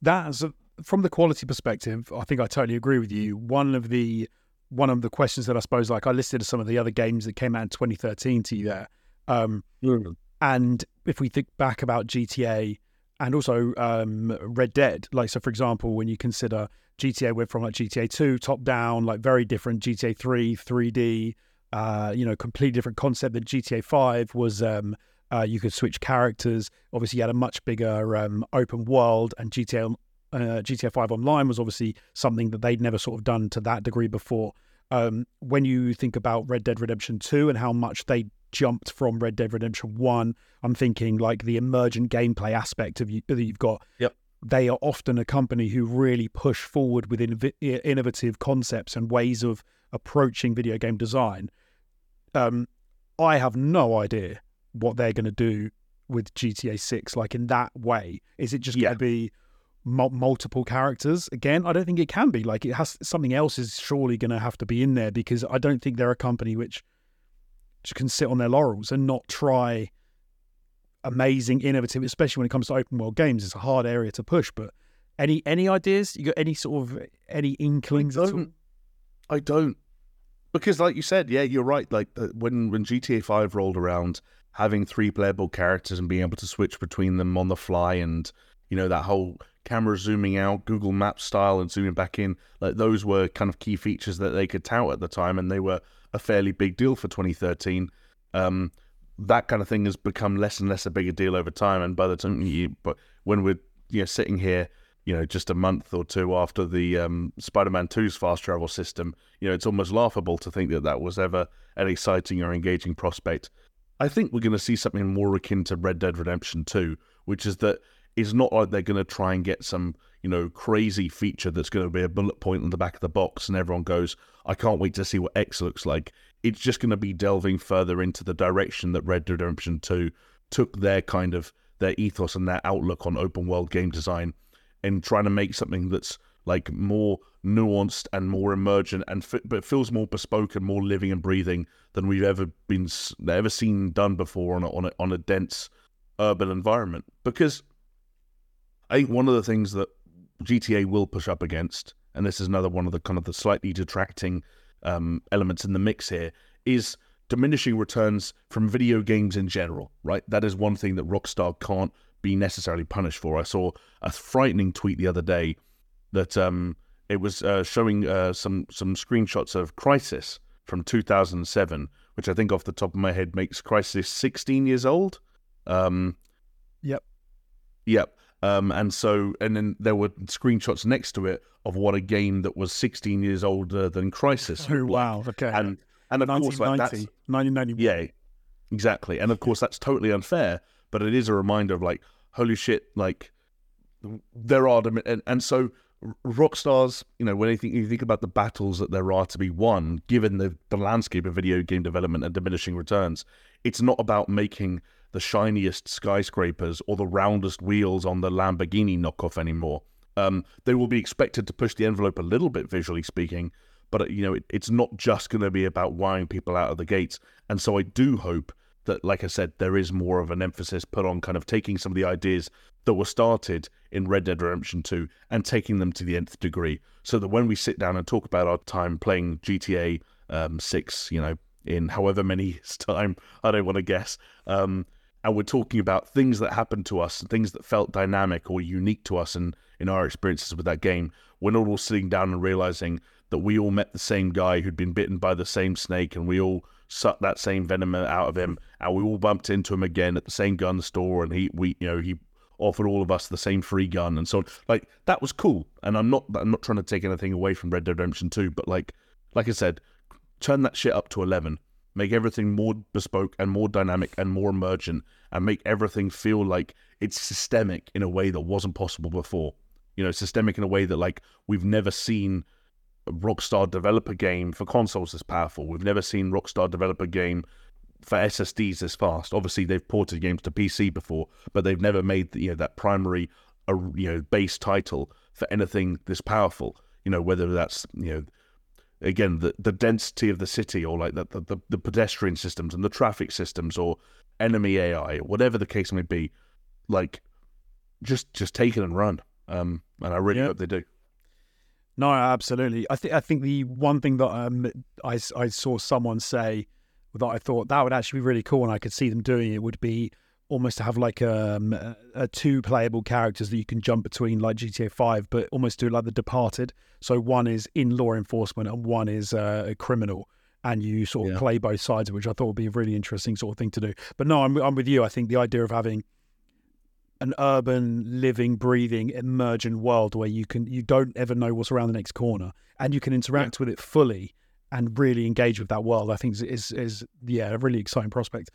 That's from the quality perspective. I think I totally agree with you. One of the one of the questions that I suppose, like I listed some of the other games that came out in 2013 to you there. Um, mm. And if we think back about GTA and also um, Red Dead, like so, for example, when you consider GTA went from like GTA 2 top down, like very different GTA 3 3D, uh, you know, completely different concept. That GTA 5 was um, uh, you could switch characters. Obviously, you had a much bigger um, open world, and GTA uh, GTA 5 Online was obviously something that they'd never sort of done to that degree before. Um, when you think about Red Dead Redemption 2 and how much they jumped from Red Dead Redemption 1, I'm thinking like the emergent gameplay aspect of you that you've got. Yep. They are often a company who really push forward with innovative concepts and ways of approaching video game design. Um, I have no idea what they're going to do with GTA 6, like in that way. Is it just yeah. going to be multiple characters again i don't think it can be like it has something else is surely going to have to be in there because i don't think they're a company which can sit on their laurels and not try amazing innovative especially when it comes to open world games it's a hard area to push but any any ideas you got any sort of any inklings i don't, I don't. because like you said yeah you're right like uh, when when gta 5 rolled around having three playable characters and being able to switch between them on the fly and you know that whole camera zooming out, Google Maps style, and zooming back in. Like those were kind of key features that they could tout at the time, and they were a fairly big deal for 2013. Um, that kind of thing has become less and less a bigger deal over time. And by the time you, but when we're you know sitting here you know, just a month or two after the um, Spider-Man 2's fast travel system. You know, it's almost laughable to think that that was ever an exciting or engaging prospect. I think we're going to see something more akin to Red Dead Redemption 2, which is that it's not like they're going to try and get some, you know, crazy feature that's going to be a bullet point on the back of the box and everyone goes, I can't wait to see what X looks like. It's just going to be delving further into the direction that Red Dead Redemption 2 took their kind of their ethos and their outlook on open world game design and trying to make something that's like more nuanced and more emergent and f- but feels more bespoke and more living and breathing than we've ever been ever seen done before on a, on a, on a dense urban environment because I think one of the things that GTA will push up against and this is another one of the kind of the slightly detracting um, elements in the mix here is diminishing returns from video games in general right that is one thing that Rockstar can't be necessarily punished for. I saw a frightening tweet the other day that um, it was uh, showing uh, some some screenshots of Crysis from 2007, which I think off the top of my head makes Crysis 16 years old. Um, yep. Yep. Um, and so, and then there were screenshots next to it of what a game that was 16 years older than Crysis. *laughs* Oh wow! Okay. And and of course, like that's 1990. Yeah, exactly. And of course, that's totally unfair but it is a reminder of like, holy shit, like there are and, and so Rockstar's, you know, when you think, you think about the battles that there are to be won, given the, the landscape of video game development and diminishing returns, it's not about making the shiniest skyscrapers or the roundest wheels on the Lamborghini knockoff anymore. Um, they will be expected to push the envelope a little bit, visually speaking, but you know, it, it's not just going to be about wiring people out of the gates. And so I do hope that, like I said, there is more of an emphasis put on kind of taking some of the ideas that were started in Red Dead Redemption 2 and taking them to the nth degree. So that when we sit down and talk about our time playing GTA um, 6, you know, in however many *laughs* time, I don't want to guess, um, and we're talking about things that happened to us, things that felt dynamic or unique to us in, in our experiences with that game, we're not all sitting down and realizing that we all met the same guy who'd been bitten by the same snake and we all sucked that same venom out of him, and we all bumped into him again at the same gun store, and he we you know he offered all of us the same free gun and so on. Like that was cool, and I'm not I'm not trying to take anything away from Red Dead Redemption 2, but like like I said, turn that shit up to eleven, make everything more bespoke and more dynamic and more emergent, and make everything feel like it's systemic in a way that wasn't possible before. You know, systemic in a way that like we've never seen a Rockstar developer game for consoles this powerful. We've never seen Rockstar developer game for SSDs this fast. Obviously, they've ported games to PC before, but they've never made you know that primary, you know, base title for anything this powerful. You know, whether that's you know, again the the density of the city or like the the, the pedestrian systems and the traffic systems or enemy AI, whatever the case may be, like just just take it and run. Um, and I really hope they do. No, absolutely. I think I think the one thing that um, I I saw someone say that I thought that would actually be really cool, and I could see them doing it would be almost to have like um, a, a two playable characters that you can jump between, like GTA Five, but almost do like The Departed. So one is in law enforcement and one is uh, a criminal, and you sort of yeah. play both sides, which I thought would be a really interesting sort of thing to do. But no, I'm I'm with you. I think the idea of having an urban, living, breathing, emergent world where you can you don't ever know what's around the next corner, and you can interact yeah. with it fully and really engage with that world. I think is, is is yeah a really exciting prospect.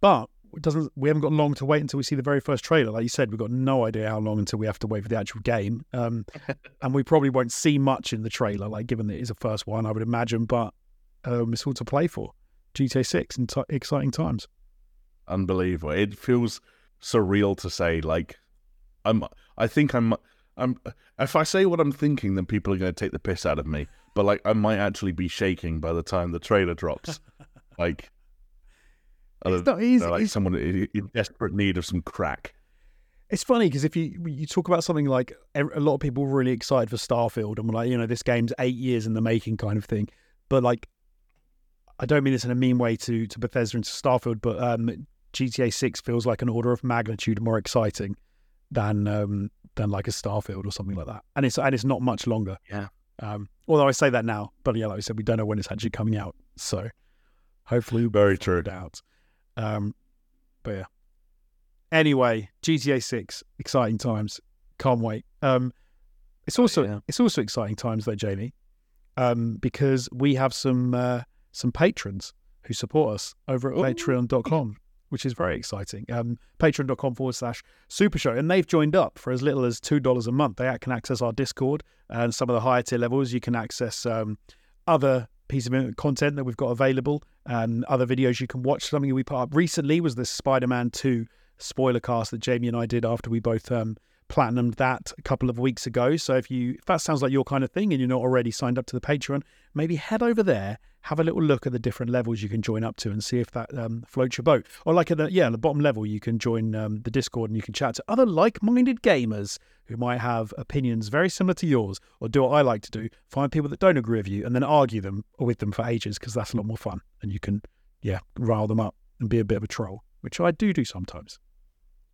But it doesn't we haven't got long to wait until we see the very first trailer. Like you said, we've got no idea how long until we have to wait for the actual game, um, *laughs* and we probably won't see much in the trailer. Like given that it is a first one, I would imagine, but um, it's all to play for. GTA Six and t- exciting times. Unbelievable! It feels surreal to say. Like, I'm. I think I'm. I'm. If I say what I'm thinking, then people are going to take the piss out of me. But like, I might actually be shaking by the time the trailer drops. *laughs* like, it's not easy. Like it's... someone in desperate need of some crack. It's funny because if you you talk about something like a lot of people were really excited for Starfield and were like, you know, this game's eight years in the making kind of thing. But like, I don't mean this in a mean way to to Bethesda and to Starfield, but um, GTA Six feels like an order of magnitude more exciting than um, than like a Starfield or something like that, and it's and it's not much longer. Yeah. Um, although I say that now, but yeah, like I said, we don't know when it's actually coming out, so hopefully very true. Out. Um, but yeah. Anyway, GTA Six, exciting times. Can't wait. Um, It's also yeah. it's also exciting times though, Jamie, um, because we have some uh, some patrons who support us over at Ooh. patreon.com, which is very exciting. Um, patreon.com forward slash super show. And they've joined up for as little as $2 a month. They can access our Discord and some of the higher tier levels. You can access um, other pieces of content that we've got available and other videos you can watch. Something we put up recently was the Spider Man 2 spoiler cast that Jamie and I did after we both um, platinumed that a couple of weeks ago. So if you if that sounds like your kind of thing and you're not already signed up to the Patreon, maybe head over there, have a little look at the different levels you can join up to, and see if that um, floats your boat. Or like at the yeah, the bottom level, you can join um, the Discord and you can chat to other like-minded gamers who might have opinions very similar to yours, or do what I like to do: find people that don't agree with you and then argue them with them for ages because that's a lot more fun, and you can yeah rile them up and be a bit of a troll, which I do do sometimes.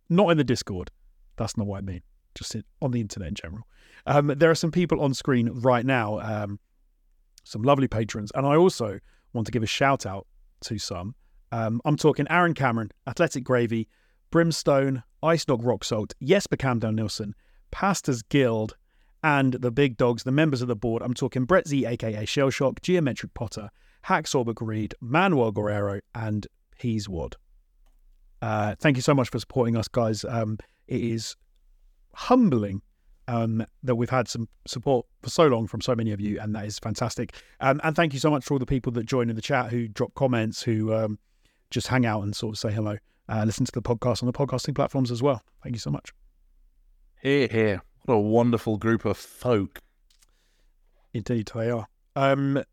Not in the Discord. That's not what I mean. Just on the internet in general. Um, there are some people on screen right now, um, some lovely patrons, and I also want to give a shout out to some. Um, I'm talking Aaron Cameron, Athletic Gravy, Brimstone, Ice Dog Rock Salt, Jesper Camden Nilsson, Pastors Guild, and the big dogs, the members of the board. I'm talking Brett Z, aka Shell Shock, Geometric Potter, Hacksaw Reed, Manuel Guerrero, and Peaswad. Uh, thank you so much for supporting us, guys. Um, it is humbling um, that we've had some support for so long from so many of you, and that is fantastic. Um, and thank you so much for all the people that join in the chat, who drop comments, who um, just hang out and sort of say hello, uh, listen to the podcast on the podcasting platforms as well. Thank you so much. Here, here. What a wonderful group of folk. Indeed, they are. Um,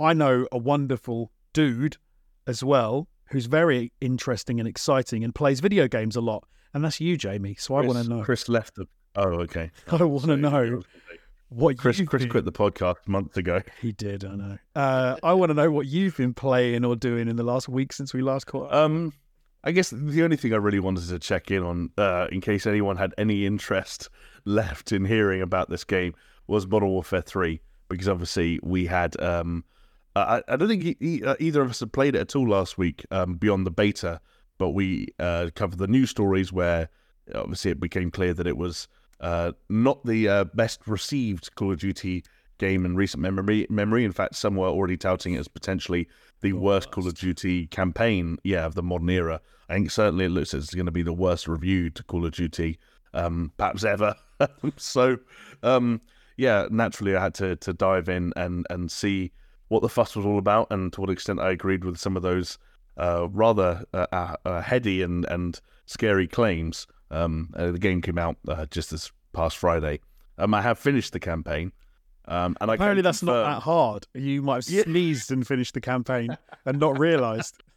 I know a wonderful dude as well who's very interesting and exciting and plays video games a lot, and that's you, Jamie. So I want to know. Chris left the. Oh, okay. *laughs* I want to know what Chris, Chris been- quit the podcast months ago. *laughs* He did, I know. Uh, I want to know what you've been playing or doing in the last week since we last caught. Um, I guess the only thing I really wanted to check in on, uh, in case anyone had any interest *laughs* left in hearing about this game, was Modern Warfare Three, because obviously we had. Um, I, I don't think e- e- uh, either of us had played it at all last week um, beyond the beta, but we uh, covered the news stories where obviously it became clear that it was uh, not the uh, best received Call of Duty game in recent memory. Memory, in fact, some were already touting it as potentially the worst Call of Duty campaign, yeah, of the modern era. I think certainly it looks as it's going to be the worst reviewed Call of Duty, um, perhaps ever. *laughs* so, um, yeah, naturally I had to to dive in and and see what the fuss was all about and to what extent I agreed with some of those uh, rather uh, uh, uh, heady and and scary claims. Um, uh, the game came out uh, just this past Friday. Um, I have finished the campaign. Um, and Apparently, that's not that hard. You might have Yeah. sneezed and finished the campaign and not realised. *laughs*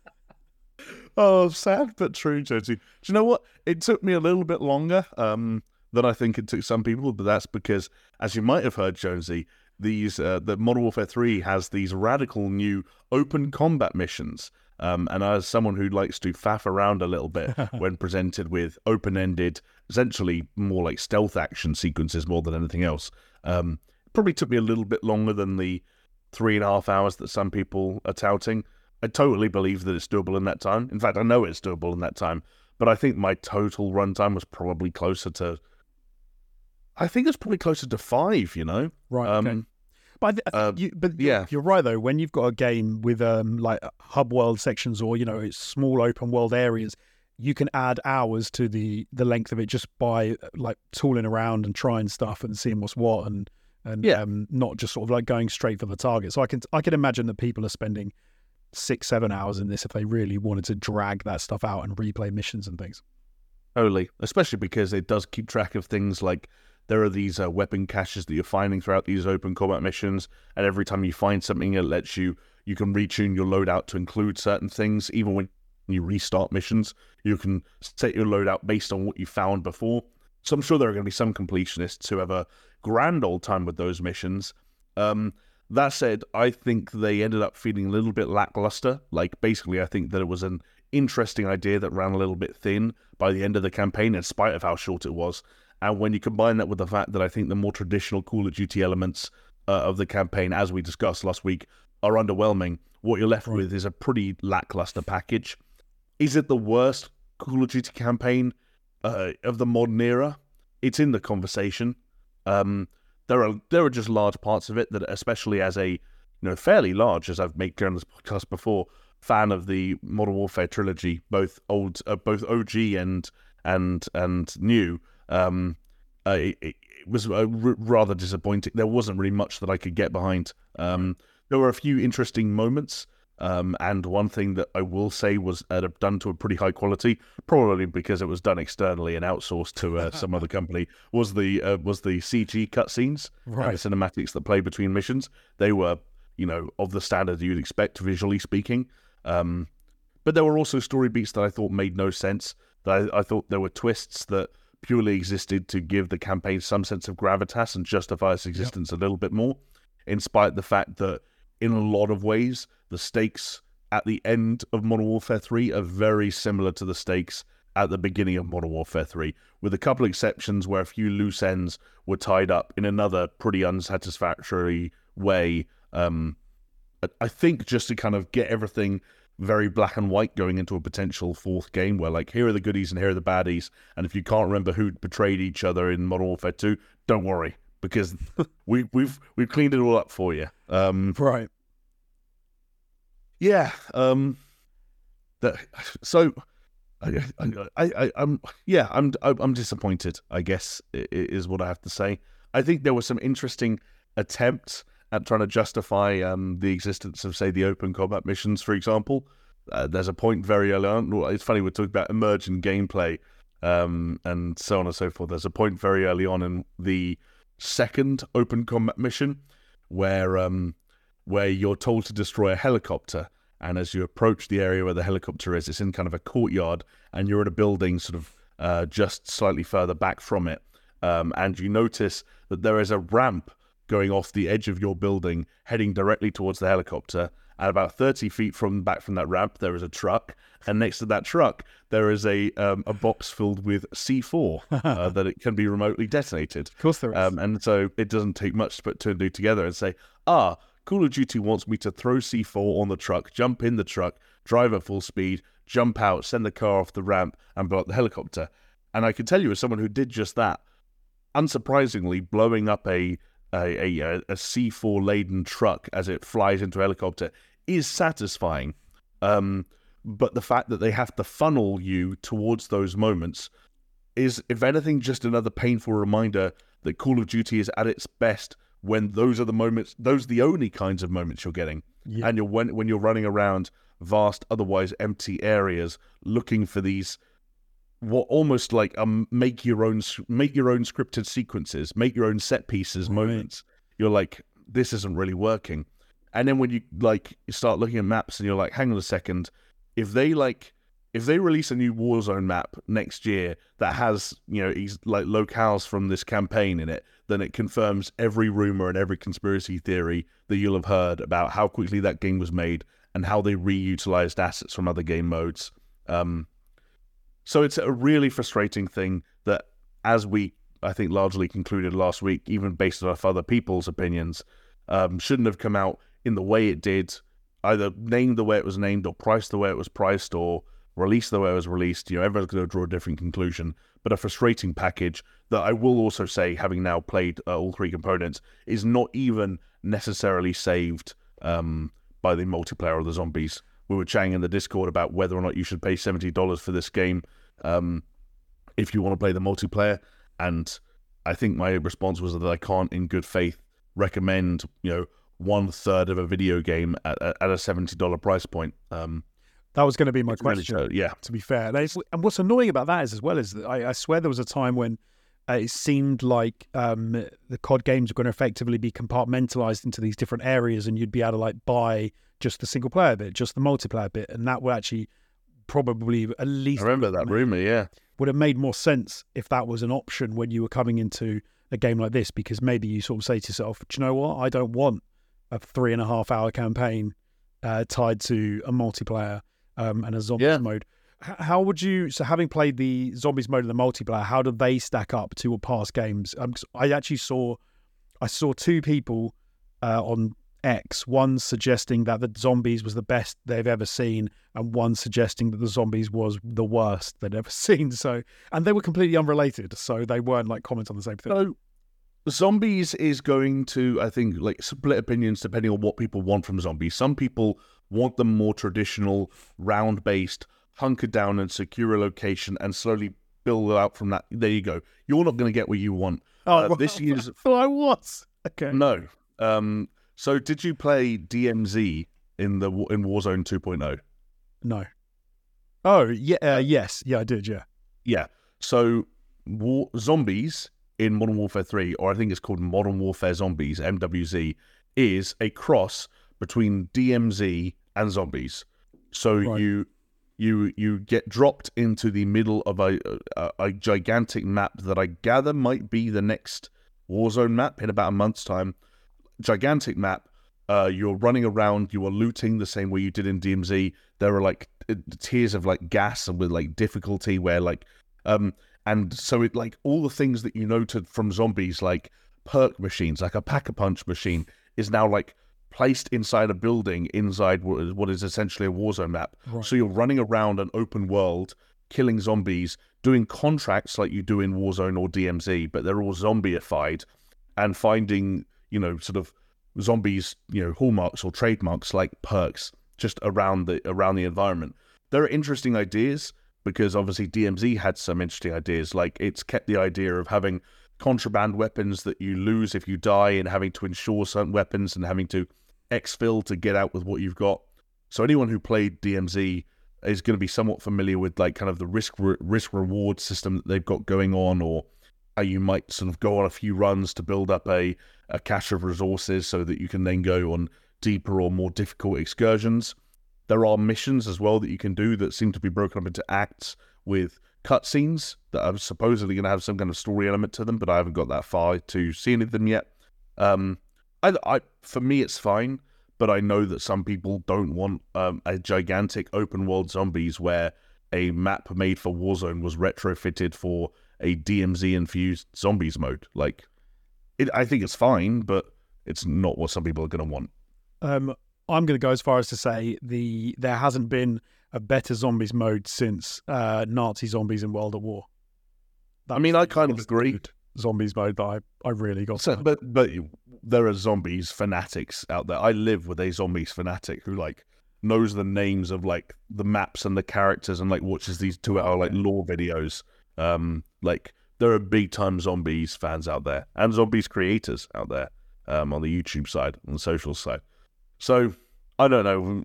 *laughs* Oh, sad but true, Jonesy. Do you know what? It took me a little bit longer um, than I think it took some people, but that's because, as you might have heard, Jonesy, these uh, the Modern Warfare Three has these radical new open combat missions. Um, and as someone who likes to faff around a little bit *laughs* when presented with open-ended, essentially more like stealth action sequences more than anything else, um, probably took me a little bit longer than the three and a half hours that some people are touting. I totally believe that it's doable in that time. In fact, I know it's doable in that time. But I think my total runtime was probably closer to. I think it's probably closer to five. You know. Right. Um, okay. But th- uh, you, but yeah. you're, right though. When you've got a game with um like hub world sections or you know it's small open world areas, you can add hours to the the length of it just by uh, like tooling around and trying stuff and seeing what's what and and Yeah. um, not just sort of like going straight for the target. So I can I can imagine that people are spending six seven hours in this if they really wanted to drag that stuff out and replay missions and things. Totally, especially because it does keep track of things like there are these uh, weapon caches that you're finding throughout these open combat missions, and every time you find something, it lets you you can retune your loadout to include certain things. Even when you restart missions, you can set your loadout based on what you found before. So I'm sure there are going to be some completionists who have a grand old time with those missions. Um, that said, I think they ended up feeling a little bit lackluster. Like basically, I think that it was an interesting idea that ran a little bit thin by the end of the campaign, in spite of how short it was. And when you combine that with the fact that I think the more traditional Call of Duty elements uh, of the campaign, as we discussed last week, are underwhelming, what you're left with is a pretty lackluster package. Is it the worst Call of Duty campaign uh, of the modern era? It's in the conversation. Um, there are there are just large parts of it that, especially as a you know fairly large, as I've made clear on this podcast before, fan of the Modern Warfare trilogy, both old, uh, both OG and and and new. Um, uh, it, it, was uh, r- rather disappointing. There wasn't really much that I could get behind. Um, there were a few interesting moments. Um, and one thing that I will say was uh, done to a pretty high quality, probably because it was done externally and outsourced to uh, some other *laughs* company, was the uh, was the CG cutscenes, Right. the cinematics that play between missions. They were, you know, of the standard you'd expect, visually speaking. Um, but there were also story beats that I thought made no sense. That I, I thought there were twists that purely existed to give the campaign some sense of gravitas and justify its existence a little bit more, in spite of the fact that in a lot of ways the stakes at the end of Modern Warfare 3 are very similar to the stakes at the beginning of Modern Warfare 3, with a couple exceptions where a few loose ends were tied up in another pretty unsatisfactory way. Um, I think just to kind of get everything very black and white going into a potential fourth game where like here are the goodies and here are the baddies and if you can't remember who betrayed each other in Modern Warfare 2 don't worry because *laughs* we we've we've cleaned it all up for you um Right. yeah um that so I, I, I, I'm yeah I'm I'm disappointed I guess is what I have to say I think there were some interesting attempts at trying to justify um, the existence of, say, the open combat missions, for example. Uh, there's a point very early on. It's funny we're talking about emergent gameplay um, and so on and so forth. There's a point very early on in the second open combat mission where um, where you're told to destroy a helicopter, and as you approach the area where the helicopter is, it's in kind of a courtyard, and you're in a building sort of uh, just slightly further back from it, um, and you notice that there is a ramp going off the edge of your building, heading directly towards the helicopter. And about 30 feet from back from that ramp, there is a truck, and next to that truck, there is a um, a box filled with C4 uh, *laughs* that it can be remotely detonated. Of course there is. Um, and so it doesn't take much to put two and two together and say, ah, Call of Duty wants me to throw C4 on the truck, jump in the truck, drive at full speed, jump out, send the car off the ramp, and blow up the helicopter. And I can tell you, as someone who did just that, unsurprisingly, blowing up a a, a, a C4 laden truck as it flies into a helicopter is satisfying. Um, but the fact that they have to funnel you towards those moments is, if anything, just another painful reminder that Call of Duty is at its best when those are the moments, those are the only kinds of moments you're getting. Yeah. And you're when, when you're running around vast, otherwise empty areas looking for these what almost like um make your own make your own scripted sequences, make your own set pieces Right. moments. You're like, this isn't really working. And then when you like you start looking at maps and you're like, hang on a second, if they like if they release a new Warzone map next year that has you know like locales from this campaign in it, then it confirms every rumor and every conspiracy theory that you'll have heard about how quickly that game was made and how they reutilized assets from other game modes. Um, so it's a really frustrating thing that, as we I think largely concluded last week, even based off other people's opinions, um, shouldn't have come out in the way it did, either named the way it was named, or priced the way it was priced, or released the way it was released. You know, everyone's going to draw a different conclusion. But a frustrating package that I will also say, having now played uh, all three components, is not even necessarily saved um, by the multiplayer or the zombies. We were chatting in the Discord about whether or not you should pay seventy dollars for this game um, if you want to play the multiplayer. And I think my response was that I can't, in good faith, recommend you know one third of a video game at, at a seventy dollar price point. Um, that was going to be my really question. yeah, to be fair. And what's annoying about that is, as well, is that I, I swear there was a time when uh, it seemed like um, the COD games were going to effectively be compartmentalized into these different areas, and you'd be able to like buy just the single player bit, just the multiplayer bit, and that would actually probably at least I remember that rumor. Yeah, would have made more sense if that was an option when you were coming into a game like this, because maybe you sort of say to yourself, "Do you know what? I don't want a three and a half hour campaign uh, tied to a multiplayer um, and a zombies Yeah. mode." H- How would you? So, having played the zombies mode and the multiplayer, how do they stack up to past games? Um, I actually saw, I saw two people uh, on X. One suggesting that the zombies was the best they've ever seen, and one suggesting that the zombies was the worst they'd ever *laughs* seen. So, and they were completely unrelated, so they weren't like comments on the same thing. So Zombies is going to, I think, like split opinions depending on what people want from zombies. Some people want them more traditional, round based, hunker down and secure a location and slowly build out from that. There you go. You're not going to get what you want. Oh, Uh, *laughs* well, this year's Oh, I was. Okay. no. Um, so did you play DMZ in the in Warzone 2.0? No. Oh, yeah. Uh, yes. Yeah, I did. Yeah. Yeah. So war- zombies in Modern Warfare 3, or I think it's called Modern Warfare Zombies (MWZ), is a cross between DMZ and zombies. So Right. you you you get dropped into the middle of a, a a gigantic map that I gather might be the next Warzone map in about a month's time. Gigantic map. Uh, you're running around. You are looting the same way you did in DMZ. There are like tiers of like gas and with like difficulty where like um and so it like all the things that you noted from zombies like perk machines like a pack a punch machine is now like placed inside a building inside what is, what is essentially a warzone map Right. so you're running around an open world killing zombies doing contracts like you do in warzone or dmz but they're all zombieified and finding you know sort of zombies you know hallmarks or trademarks like perks just around the around the environment there are interesting ideas because obviously DMZ had some interesting ideas. Like it's kept the idea of having contraband weapons that you lose if you die, and having to insure certain weapons and having to exfil to get out with what you've got. So anyone who played DMZ is going to be somewhat familiar with like kind of the risk re- risk reward system that they've got going on, or how you might sort of go on a few runs to build up a a cache of resources so that you can then go on deeper or more difficult excursions. There are missions as well that you can do that seem to be broken up into acts with cutscenes that are supposedly going to have some kind of story element to them, but I haven't got that far to see any of them yet. Um, I, I, for me, it's fine, but I know that some people don't want um, a gigantic open world zombies where a map made for Warzone was retrofitted for a DMZ infused zombies mode. Like, it, I think it's fine, but it's not what some people are going to want. Um, I'm going to go as far as to say the there hasn't been a better zombies mode since uh, Nazi zombies in World at War. I mean, I kind of agree. Zombies mode that I, I really got. So, but but there are zombies fanatics out there. I live with a zombies fanatic who like knows the names of like the maps and the characters and like watches these two hour like lore videos. Um, like there are big time zombies fans out there and zombies creators out there. Um, on the YouTube side, on the social side. So I don't know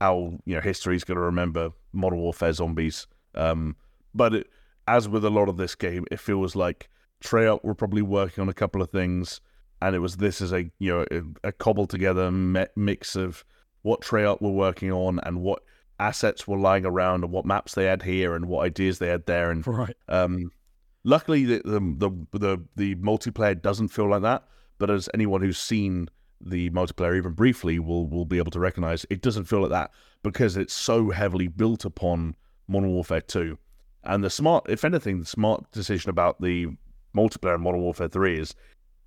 how you know history's going to remember Modern Warfare zombies. Um, but it, as with a lot of this game, it feels like Treyarch were probably working on a couple of things, and it was this as a you know a, a cobbled together mix of what Treyarch were working on and what assets were lying around and what maps they had here and what ideas they had there and right. um, luckily, the, the the the multiplayer doesn't feel like that. But as anyone who's seen the multiplayer even briefly will will be able to recognize, it doesn't feel like that because it's so heavily built upon Modern Warfare Two. And the smart, if anything, the smart decision about the multiplayer in Modern Warfare Three is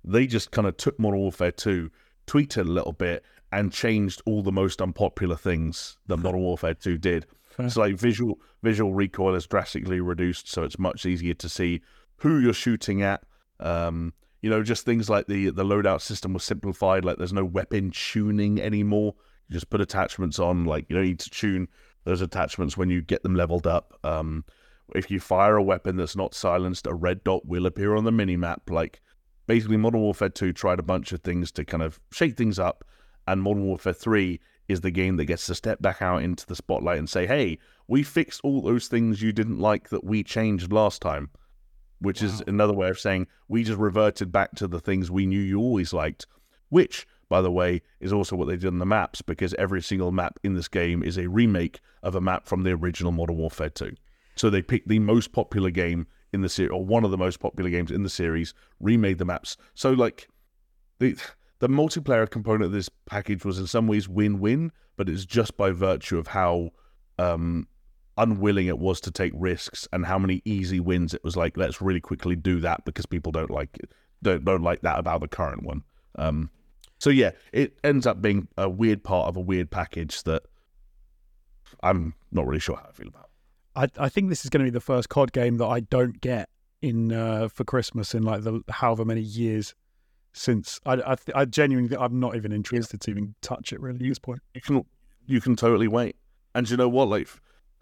they just kind of took Modern Warfare Two, tweaked it a little bit, and changed all the most unpopular things that Modern Warfare Two did. Fair. So like visual visual recoil is drastically reduced, so it's much easier to see who you're shooting at. Um, you know, just things like the the loadout system was simplified. Like there's no weapon tuning anymore. You just put attachments on. Like you don't need to tune those attachments when you get them leveled up. Um, if you fire a weapon that's not silenced, a red dot will appear on the mini map. Like basically, Modern Warfare 2 tried a bunch of things to kind of shake things up, and Modern Warfare 3 is the game that gets to step back out into the spotlight and say, "Hey, we fixed all those things you didn't like that we changed last time." Which is another way of saying we just reverted back to the things we knew you always liked. Which, by the way, is also what they did on the maps because every single map in this game is a remake of a map from the original Modern Warfare 2. So they picked the most popular game in the series, or one of the most popular games in the series, remade the maps. So like the the multiplayer component of this package was in some ways win-win, but it's just by virtue of how um, unwilling it was to take risks and how many easy wins it was like. Let's really quickly do that because people don't like it, don't don't like that about the current one. Um, so yeah, it ends up being a weird part of a weird package that I'm not really sure how I feel about. I, I think this is going to be the first COD game that I don't get in uh, for Christmas in like the however many years since I I, th- I genuinely I'm not even interested to even touch it really at this point. You can you can totally wait. And you know what? Like,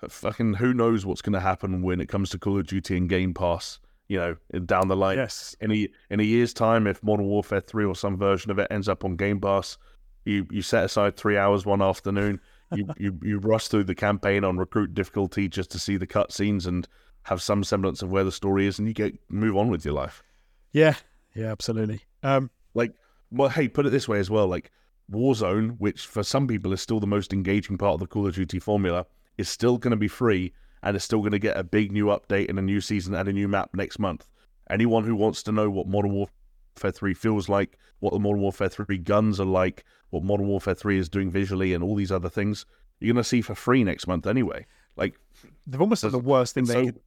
fucking, who knows what's going to happen when it comes to Call of Duty and Game Pass? You know, down the line. Yes. In a in a year's time, if Modern Warfare Three or some version of it ends up on Game Pass, you you set aside three hours one afternoon. You *laughs* you you rush through the campaign on recruit difficulty just to see the cutscenes and have some semblance of where the story is, and you get move on with your life. Yeah. Yeah. Absolutely. Um. Like, well, hey, put it this way as well. Like, Warzone, which for some people is still the most engaging part of the Call of Duty formula, is still going to be free and is still going to get a big new update and a new season and a new map next month. Anyone who wants to know what Modern Warfare 3 feels like, what the Modern Warfare 3 guns are like, what Modern Warfare 3 is doing visually, and all these other things, you're going to see for free next month anyway. Like, They've almost done the worst thing they so- could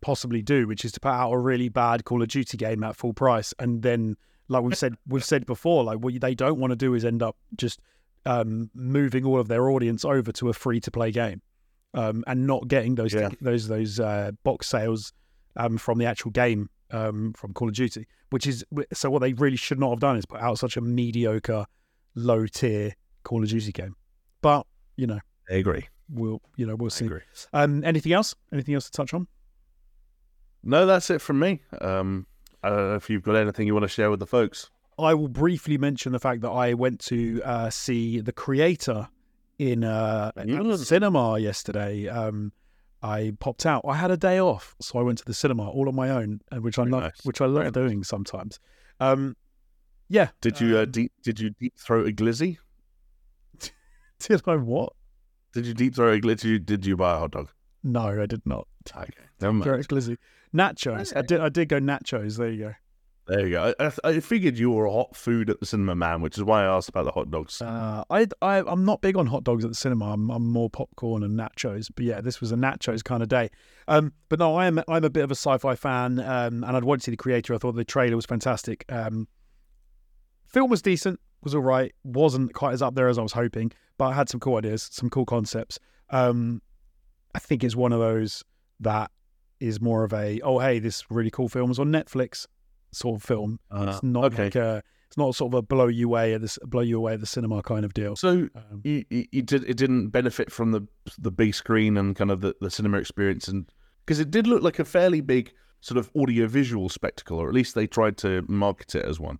possibly do, which is to put out a really bad Call of Duty game at full price, and then, like we've said, we've said before, like what they don't want to do is end up just um, moving all of their audience over to a free to play game, um, and not getting those Yeah. those those uh, box sales um, from the actual game um, from Call of Duty. Which is so what they really should not have done is put out such a mediocre, low tier Call of Duty game. But you know, I agree. we'll you know we'll see. Um, anything else? Anything else to touch on? No, that's it from me. Um, I don't know if you've got anything you want to share with the folks. I will briefly mention the fact that I went to uh, see the creator in uh, at Mm. cinema yesterday. Um, I popped out. I had a day off, so I went to the cinema all on my own, uh, which I love, nice. which I love Very nice. doing sometimes. Um, yeah. Did you uh, Um, deep, did you deep throat a glizzy? *laughs* Did I what? Did you deep throat a glizzy? Did you buy a hot dog? No, I did not. Okay, never mind. Direct glizzy. Nachos. I did. I did go nachos. There you go. There you go. I, I, figured you were a hot food at the cinema man, which is why I asked about the hot dogs. Uh, I, I, I'm not big on hot dogs at the cinema. I'm, I'm more popcorn and nachos. But yeah, this was a nachos kind of day. Um, but no, I am I'm a bit of a sci-fi fan, um, and I'd wanted to see the creator. I thought the trailer was fantastic. Um, film was decent, was all right. wasn't quite as up there as I was hoping, but I had some cool ideas, some cool concepts. Um, I think it's one of those that is more of a oh hey, this really cool film is on Netflix sort of film. it's not Uh, okay. like a it's not sort of a blow you away at this blow you away at the cinema kind of deal. so Um, you, you, you did it didn't benefit from the the big screen and kind of the, the cinema experience, and because it did look like a fairly big sort of audio visual spectacle, or at least they tried to market it as one.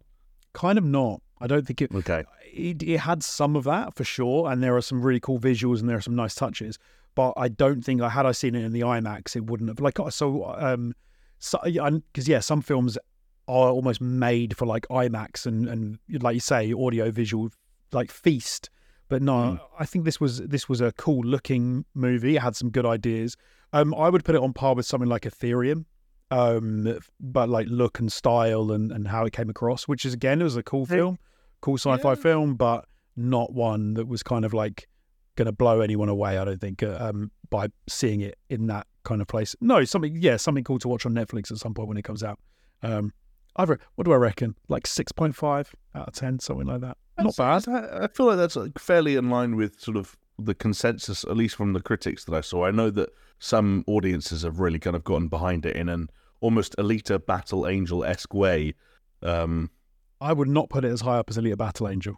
kind of not. I don't think it, Okay. it it had some of that for sure, and there are some really cool visuals and there are some nice touches. But I don't think I had I seen it in the IMAX, it wouldn't have like so. Um, so because yeah, some films are almost made for like IMAX and and like you say, audio visual like feast. But no, Mm. I think this was this was a cool looking movie. It had some good ideas. Um, I would put it on par with something like Elysium, um, but like look and style and, and how it came across, which is again it was a cool film, cool sci-fi Yeah. film, but not one that was kind of like going to blow anyone away. I don't think uh, um, by seeing it in that kind of place. No, something yeah, something cool to watch on Netflix at some point when it comes out. Um, I've re- what do I reckon? Like six point five out of ten, something like that. Not bad. I I feel like that's like fairly in line with sort of the consensus, at least from the critics that I saw. I know that some audiences have really kind of gotten behind it in an almost Alita Battle Angel esque way. Um, I would not put it as high up as Alita Battle Angel.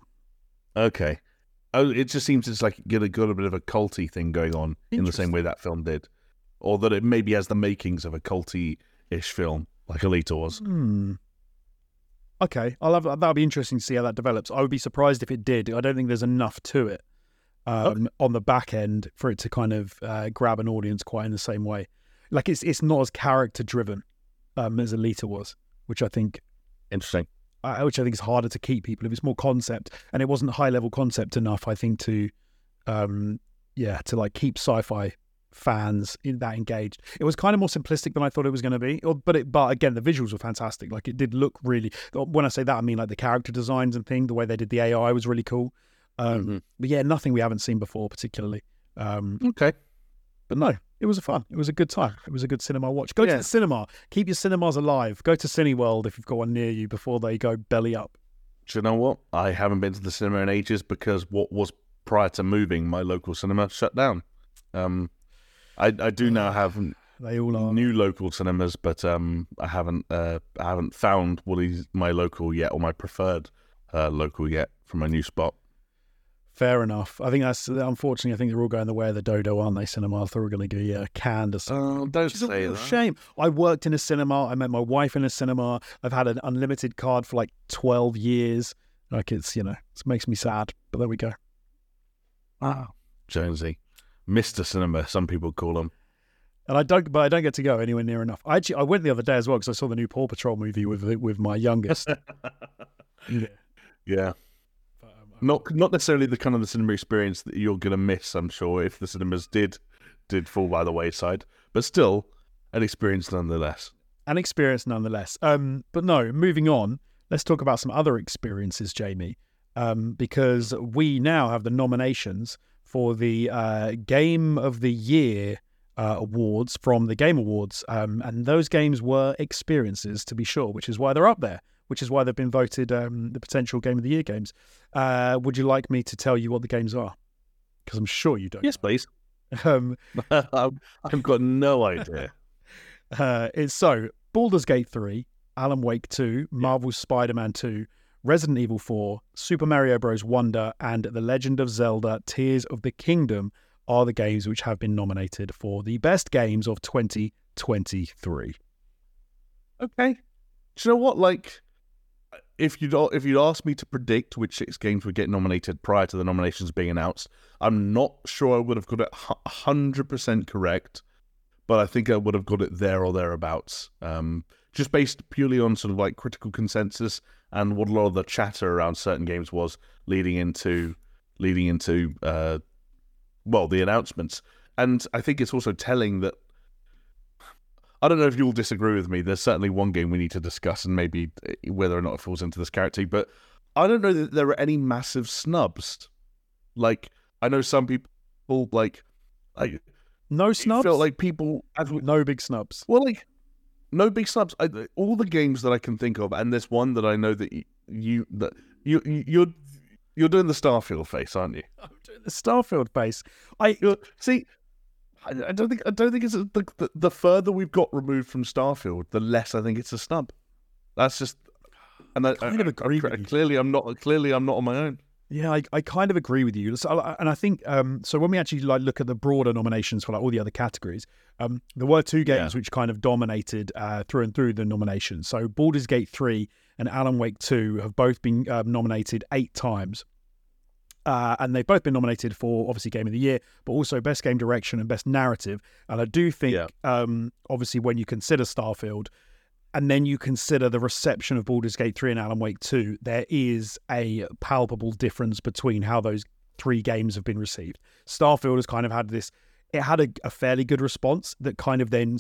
okay. Oh, it just seems it's like got a, got a bit of a culty thing going on in the same way that film did, or that it maybe has the makings of a culty ish film like Alita was. Hmm. Okay, I'll have that'll be interesting to see how that develops. I would be surprised if it did. I don't think there's enough to it um, on the back end for it to kind of uh, grab an audience quite in the same way. Like it's it's not as character driven um, as Alita was, which I think Interesting. Uh, which I think is harder to keep people if it's more concept and it wasn't high level concept enough. I think to um, yeah to like keep sci-fi fans in that engaged. It was kind of more simplistic than I thought it was going to be. But it, but again, the visuals were fantastic. Like it did look really. When I say that, I mean like the character designs and thing. The way they did the AI was really cool. Um, Mhm. But yeah, nothing we haven't seen before, particularly. Um, Okay. but no, it was a fun. It was a good time. It was a good cinema watch. Go to the cinema. Keep your cinemas alive. Go to Cineworld if you've got one near you before they go belly up. Do you know what? I haven't been to the cinema in ages because what was prior to moving, my local cinema shut down. Um, I, I do now have they all are. new local cinemas, but um, I haven't uh, I haven't found what is my local yet or my preferred uh, local yet for my new spot. Fair enough. I think that's unfortunately. I think they're all going the way of the dodo, aren't they? Cinema. I thought we were going to get uh, canned or something. Oh, don't a say that. shame. I worked in a cinema. I met my wife in a cinema. I've had an unlimited card for like twelve years. Like it's you know, it makes me sad. But there we go. Wow, Jonesy, Mister Cinema, some people call him. And I don't, but I don't get to go anywhere near enough. I actually, I went the other day as well because I saw the new Paw Patrol movie with with my youngest. *laughs* yeah. Yeah, not not necessarily the kind of the cinema experience that you're gonna miss. I'm sure if the cinemas did did fall by the wayside, but still an experience nonetheless. an experience nonetheless. Um, but no, moving on, let's talk about some other experiences, Jamie, um, because we now have the nominations for the uh, Game of the Year uh, awards from the Game Awards, um, and those games were experiences to be sure, which is why they're up there. Which is why they've been voted um, the potential Game of the Year games. Uh, would you like me to tell you what the games are? Because I'm sure you don't. Yes, please. *laughs* Um, *laughs* I've got no idea. *laughs* Uh, it's so Baldur's Gate 3, Alan Wake 2, Marvel's Spider Man 2, Resident Evil 4, Super Mario Bros. Wonder, and The Legend of Zelda Tears of the Kingdom are the games which have been nominated for the best games of 2023. Okay. Do you know what? Like, if you'd if you'd asked me to predict which six games would get nominated prior to the nominations being announced, I'm not sure I would have got it hundred percent correct, but I think I would have got it there or thereabouts. Um, just based purely on sort of like critical consensus and what a lot of the chatter around certain games was leading into leading into uh, well the announcements. And I think it's also telling that I don't know if you'll disagree with me. There's certainly one game we need to discuss, and maybe uh, whether or not it falls into this character. But I don't know that there are any massive snubs. Like I know some people like like No snubs? felt like people no big snubs. well like no big snubs. I, all the games that I can think of, and there's one that I know that you, you that you you- you're you're doing the Starfield face, aren't you? *laughs* The Starfield base. I You're, see, I, I don't think I don't think it's a, the, the the further we've got removed from Starfield, the less I think it's a snub. That's just, and I, kind of I- agree I- with you. clearly I'm not clearly I'm not on my own. Yeah, I, I kind of agree with you. So, and I think um, so. When we actually like look at the broader nominations for like all the other categories, um, there were two games Yeah. which kind of dominated uh, through and through the nominations. So, Baldur's Gate three and Alan Wake two have both been um, nominated eight times, uh, and they've both been nominated for obviously Game of the Year, but also Best Game Direction and Best Narrative. And I do think, Yeah. um, obviously, when you consider Starfield, and then you consider the reception of Baldur's Gate 3 and Alan Wake 2, there is a palpable difference between how those three games have been received. Starfield has kind of had this, it had a, a fairly good response that kind of then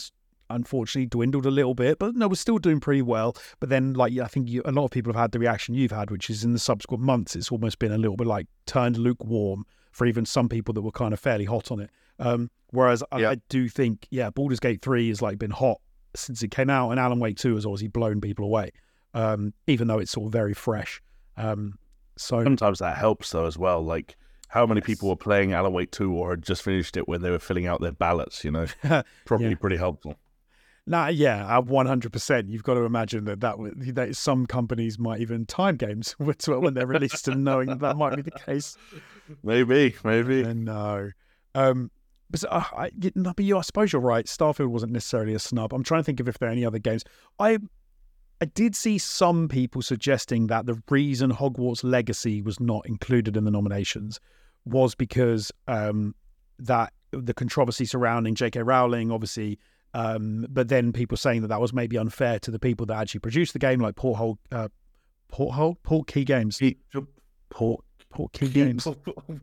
unfortunately dwindled a little bit, but no, we're still doing pretty well. But then, like, I think you, a lot of people have had the reaction you've had, which is in the subsequent months, it's almost been a little bit like turned lukewarm for even some people that were kind of fairly hot on it. Um, whereas I, Yeah. I do think, yeah, Baldur's Gate 3 has like been hot since it came out, and Alan Wake 2 has obviously blown people away, um, even though it's sort of very fresh. Um, so, Sometimes that helps though as well. Like how many people were playing Alan Wake two or had just finished it when they were filling out their ballots? You know, *laughs* probably Yeah. pretty helpful. Nah, yeah, uh, 100%. You've got to imagine that, that, that some companies might even time games *laughs* when they're released and knowing that that might be the case. Maybe, maybe. No. Um, but uh, I, no, but you, I suppose you're right. Starfield wasn't necessarily a snub. I'm trying to think of if there are any other games. I I did see some people suggesting that the reason Hogwarts Legacy was not included in the nominations was because um, that the controversy surrounding J.K. Rowling, obviously. Um, but then people saying that that was maybe unfair to the people that actually produced the game, like Porthole, uh, Porthole, Portkey Games, Port, Port Key Games, Oh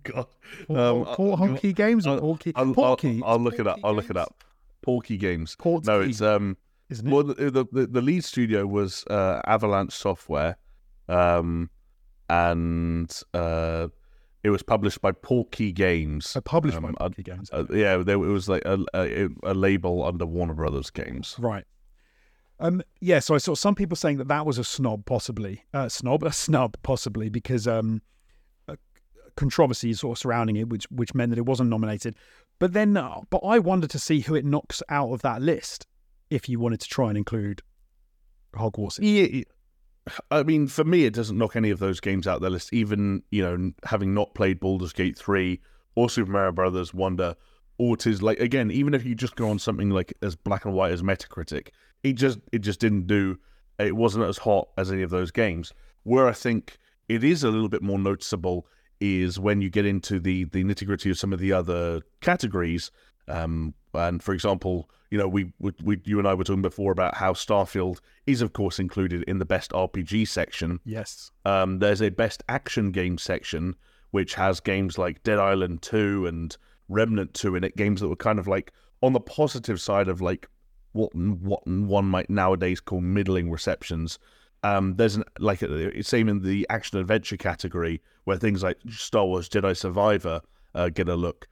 God. Port, Um, Porthole I'll- Key Games, or I'll- Portkey? I'll, I'll, I'll It's look it up. Portkey I'll look it Games. up. Porky Games. Portkey, No, it's um. isn't it? Well, the, the the the lead studio was uh, Avalanche Software, um, and uh, it was published by Porky Games. So published by um, uh, Games. Uh, yeah, there, it was like a, a a label under Warner Brothers Games. Right. Um, yeah, so I saw some people saying that that was a snob, possibly uh, snob, *laughs* a snub, possibly because um, a controversy sort of surrounding it, which which meant that it wasn't nominated. But then, uh, but I wonder to see who it knocks out of that list if you wanted to try and include Hogwarts. Yeah, I mean, for me, it doesn't knock any of those games out of the list. Even you know, having not played Baldur's Gate three or Super Mario Brothers Wonder, or it is like again, even if you just go on something like as black and white as Metacritic, it just it just didn't do. It wasn't as hot as any of those games. Where I think it is a little bit more noticeable is when you get into the the nitty gritty of some of the other categories. Um, and for example, you know, we, we, we, you and I were talking before about how Starfield is, of course, included in the best RPG section. Yes. Um, there's a best action game section, which has games like Dead Island 2 and Remnant 2 in it, games that were kind of like on the positive side of like what what one might nowadays call middling receptions. Um, there's an like same in the action adventure category where things like Star Wars Jedi Survivor uh, get a look.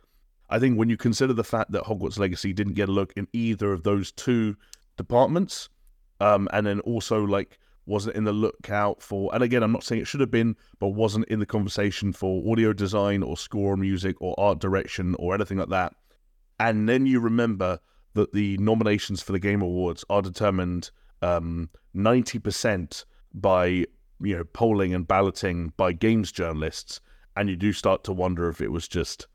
I think when you consider the fact that Hogwarts Legacy didn't get a look in either of those two departments, um, and then also like wasn't in the lookout for, and again, I'm not saying it should have been, but wasn't in the conversation for audio design or score music or art direction or anything like that. And then you remember that the nominations for the Game Awards are determined um, 90% by you know polling and balloting by games journalists, and you do start to wonder if it was just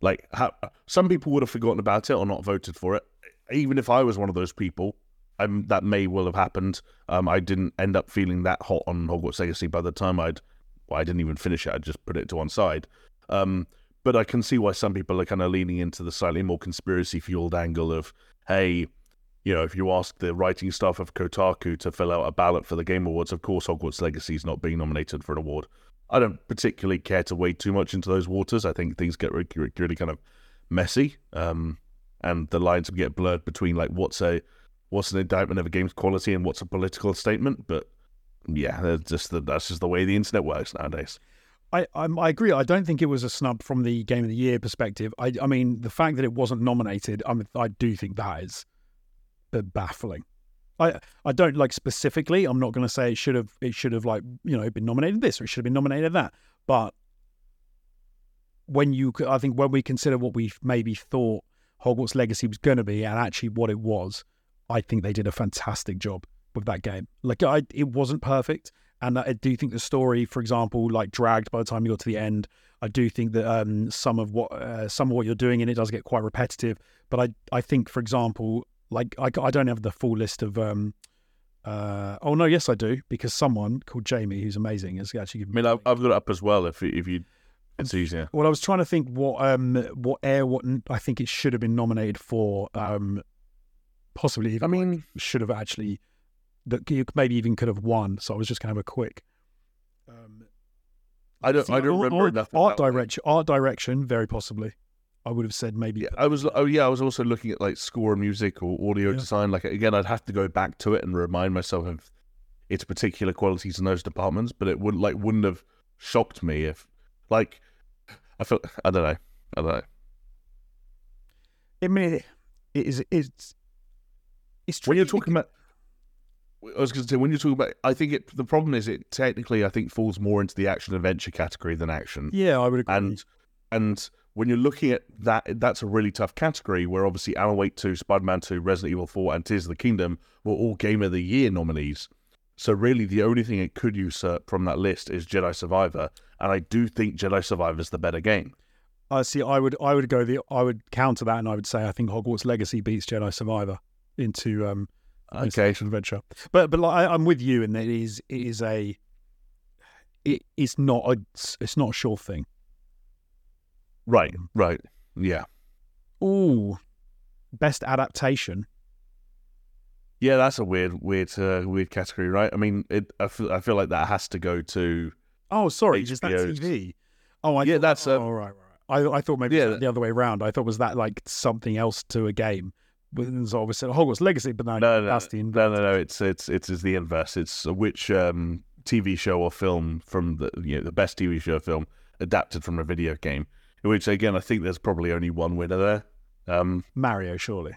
like how, some people would have forgotten about it or not voted for it. Even if I was one of those people, um, that may well have happened. Um, I didn't end up feeling that hot on Hogwarts Legacy by the time I'd. Well, I didn't even finish it. I just put it to one side. Um, but I can see why some people are kind of leaning into the slightly more conspiracy fueled angle of, hey, you know, if you ask the writing staff of Kotaku to fill out a ballot for the Game Awards, of course Hogwarts Legacy is not being nominated for an award. I don't particularly care to wade too much into those waters. I think things get really, really kind of messy, um, and the lines get blurred between like what's a what's an indictment of a game's quality and what's a political statement. But yeah, that's just the, that's just the way the internet works nowadays. I, I, I agree. I don't think it was a snub from the Game of the Year perspective. I I mean the fact that it wasn't nominated, I I do think that is baffling. I I don't like specifically. I'm not going to say it should have it should have like you know been nominated this or it should have been nominated that. But when you, I think when we consider what we maybe thought Hogwarts Legacy was going to be and actually what it was, I think they did a fantastic job with that game. Like I, it wasn't perfect, and I do think the story, for example, like dragged by the time you got to the end. I do think that um, some of what uh, some of what you're doing in it does get quite repetitive. But I I think, for example, like I, I don't have the full list of um uh oh no yes I do because someone called Jamie who's amazing has actually given I mean I've, I've got it up as well if if you it's easier. Well, I was trying to think what um what air what I think it should have been nominated for. Um, possibly. Even, I mean, like, should have actually that you maybe even could have won. So I was just going to have a quick. Um, I don't. I don't remember or, enough. Art direction. Art direction. Very possibly. I would have said maybe. Yeah, I was. Oh yeah, I was also looking at like score and music or audio Yeah. design. Like again, I'd have to go back to it and remind myself of its particular qualities in those departments. But it wouldn't like wouldn't have shocked me if like I felt I don't know. I don't know. I mean, it is. It's. It's When you're talking about, I was going to say when you're talking about, I think it. The problem is it technically I think falls more into the action adventure category than action. Yeah, I would agree. and and when you're looking at that, that's a really tough category. Where obviously Alan Wake Two, Spider Man Two, Resident Evil Four, and Tears of the Kingdom were all Game of the Year nominees. So really, the only thing it could usurp from that list is Jedi Survivor, and I do think Jedi Survivor is the better game. I see. I would. I would go the. I would counter that, and I would say I think Hogwarts Legacy beats Jedi Survivor into um Okay, adventure. But but like, I, I'm with you, and it is it is a. It, it's not a. It's not a sure thing. Right, right, yeah, Ooh, best adaptation. yeah. That's a weird, weird, uh, weird category, right? I mean, it. I feel, I feel like that has to go to. Oh, sorry, is that TV? Oh, I Yeah, thought, that's, um, oh, right, right. right. I I thought maybe Yeah, the other way around. I thought was that like something else to a game. So obviously Hogwarts Legacy, but no, No, no, that's the no, no, no. It's it's it's is the inverse. It's which um, TV show or film from the you know the best TV show or film adapted from a video game. Which again, I think there's probably only one winner there. Um, Mario, surely.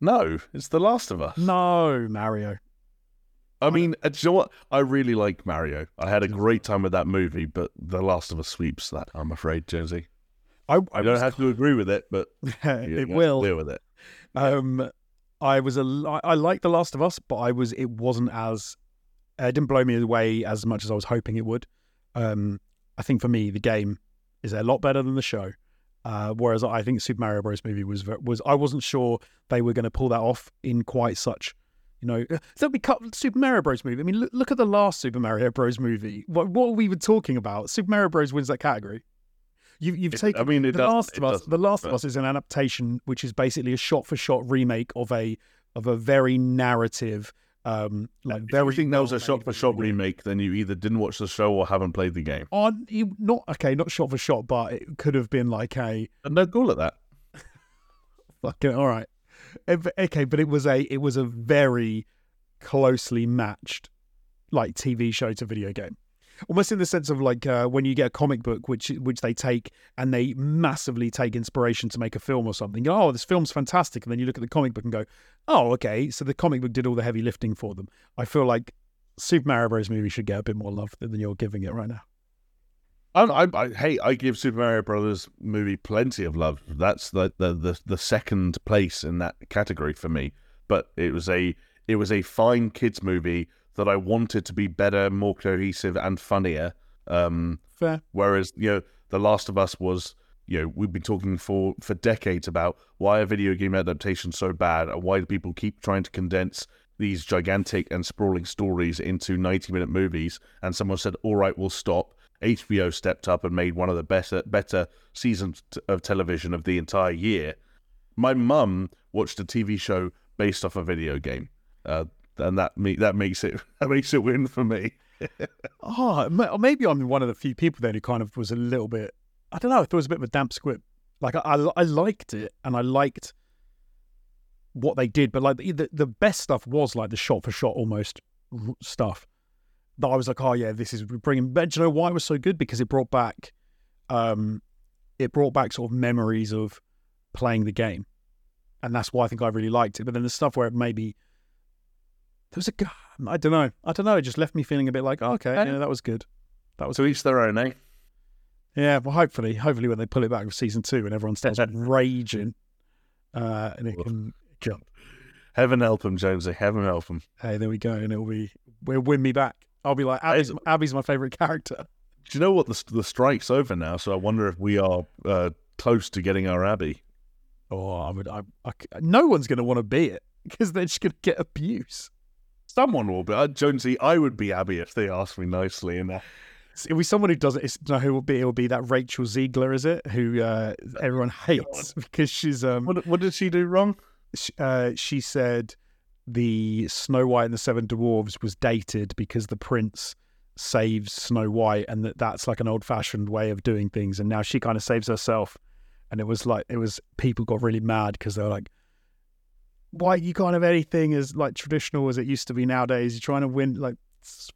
no, it's The Last of Us. No, Mario. I mean, uh, do you know what? I really like Mario. I had a great time with that movie, but The Last of Us sweeps that. I'm afraid, Jonesy. I, I don't have to agree with it, but *laughs* it will. clear with it. Um, I was a I li- I like The Last of Us, but I was it wasn't as uh, it didn't blow me away as much as I was hoping it would. Um, I think for me the game is a lot better than the show. Uh, whereas I think Super Mario Bros. movie was was I wasn't sure they were going to pull that off in quite such. You know, so we cut Super Mario Bros. movie. I mean, look, look at the last Super Mario Bros. movie. What what were we even talking about? Super Mario Bros. wins that category. You, you've It- taken I mean, the does- Last of Us. The Last of Us is an adaptation, which is basically a shot-for-shot remake of a of a very narrative, um, like If very. you think that was a well-made shot-for-shot game. remake, then you either didn't watch the show or haven't played the game. On you not okay, not shot for shot, but it could have been like a And no call at that. *laughs* fucking all right. Okay, but it was a it was a very closely matched like TV show to video game. Almost in the sense of like uh, when you get a comic book, which which they take and they massively take inspiration to make a film or something. You oh, this film's fantastic, and then you look at the comic book and go, oh, okay, so the comic book did all the heavy lifting for them. I feel like Super Mario Bros. movie should get a bit more love than you're giving it right now. I, I, I, hey, I give Super Mario Brothers movie plenty of love. That's the, the the the second place in that category for me. But it was a it was a fine kids movie that I wanted to be better, more cohesive, and funnier. Um, Fair. whereas you know, The Last of Us was you know we've been talking for for decades about why are video game adaptations so bad and why do people keep trying to condense these gigantic and sprawling stories into 90 minute movies and someone said all right we'll stop HBO stepped up and made one of the better better seasons t- of television of the entire year. My mum watched a TV show based off a video game, uh, and that me that makes it *laughs* that makes it win for me. *laughs* Oh, maybe I'm one of the few people then who kind of was a little bit. I don't know. I thought it was a bit of a damp squib. Like I, I, I liked it, and I liked what they did, but like the the, best stuff was like the shot for shot almost stuff. That I was like, oh yeah, this is bringing. But you know why it was so good? Because it brought back, um, it brought back sort of memories of playing the game, and that's why I think I really liked it. But then the stuff where it maybe was a g- I don't know, I don't know. It just left me feeling a bit like, oh, okay, yeah, that was good. That was To each their own, eh? yeah. Well, hopefully, hopefully when they pull it back with season two and everyone starts *laughs* raging, uh, and it can jump. Heaven help him, Jonesy. Heaven help him. Hey, there we go, and it'll be will win me back. I'll be like, Abby's, Abby's my favorite character. Do you know what? The the strike's over now, so I wonder if we are uh, close to getting our Abby. Oh, I would. I, I no one's going to want to be it because they're just going to get abuse. Someone will be. Uh, Jonesy, I would be Abby if they asked me nicely. And uh, It'll be someone who doesn't. It's, no, who will be? It will be that Rachel Zegler, is it? Who uh, everyone hates because she's um. what what did she do wrong? sh- uh, she said the Snow White and the Seven Dwarves was dated because the prince saves Snow White, and that that's like an old fashioned way of doing things. And now she kind of saves herself, and it was like it was people got really mad because they were like, "Why you can't have anything as like traditional as it used to be nowadays? You're trying to win like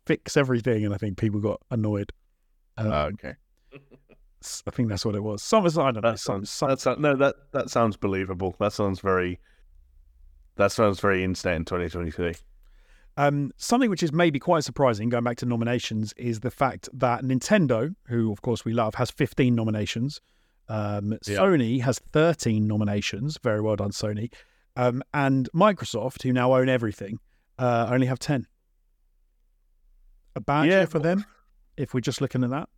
fix everything." And I think people got annoyed. Um, Oh, okay, I think that's what it was. Some I don't know. that Some, that sounds no that that sounds believable. That sounds very. That sounds very instant in 2023. Um, something which is maybe quite surprising, going back to nominations, is the fact that Nintendo, who of course we love, has 15 nominations. Um, Yeah. Sony has 13 nominations. Very well done, Sony. Um, and Microsoft, who now own everything, uh, only have 10. A bad Yeah. year for them, if we're just looking at that.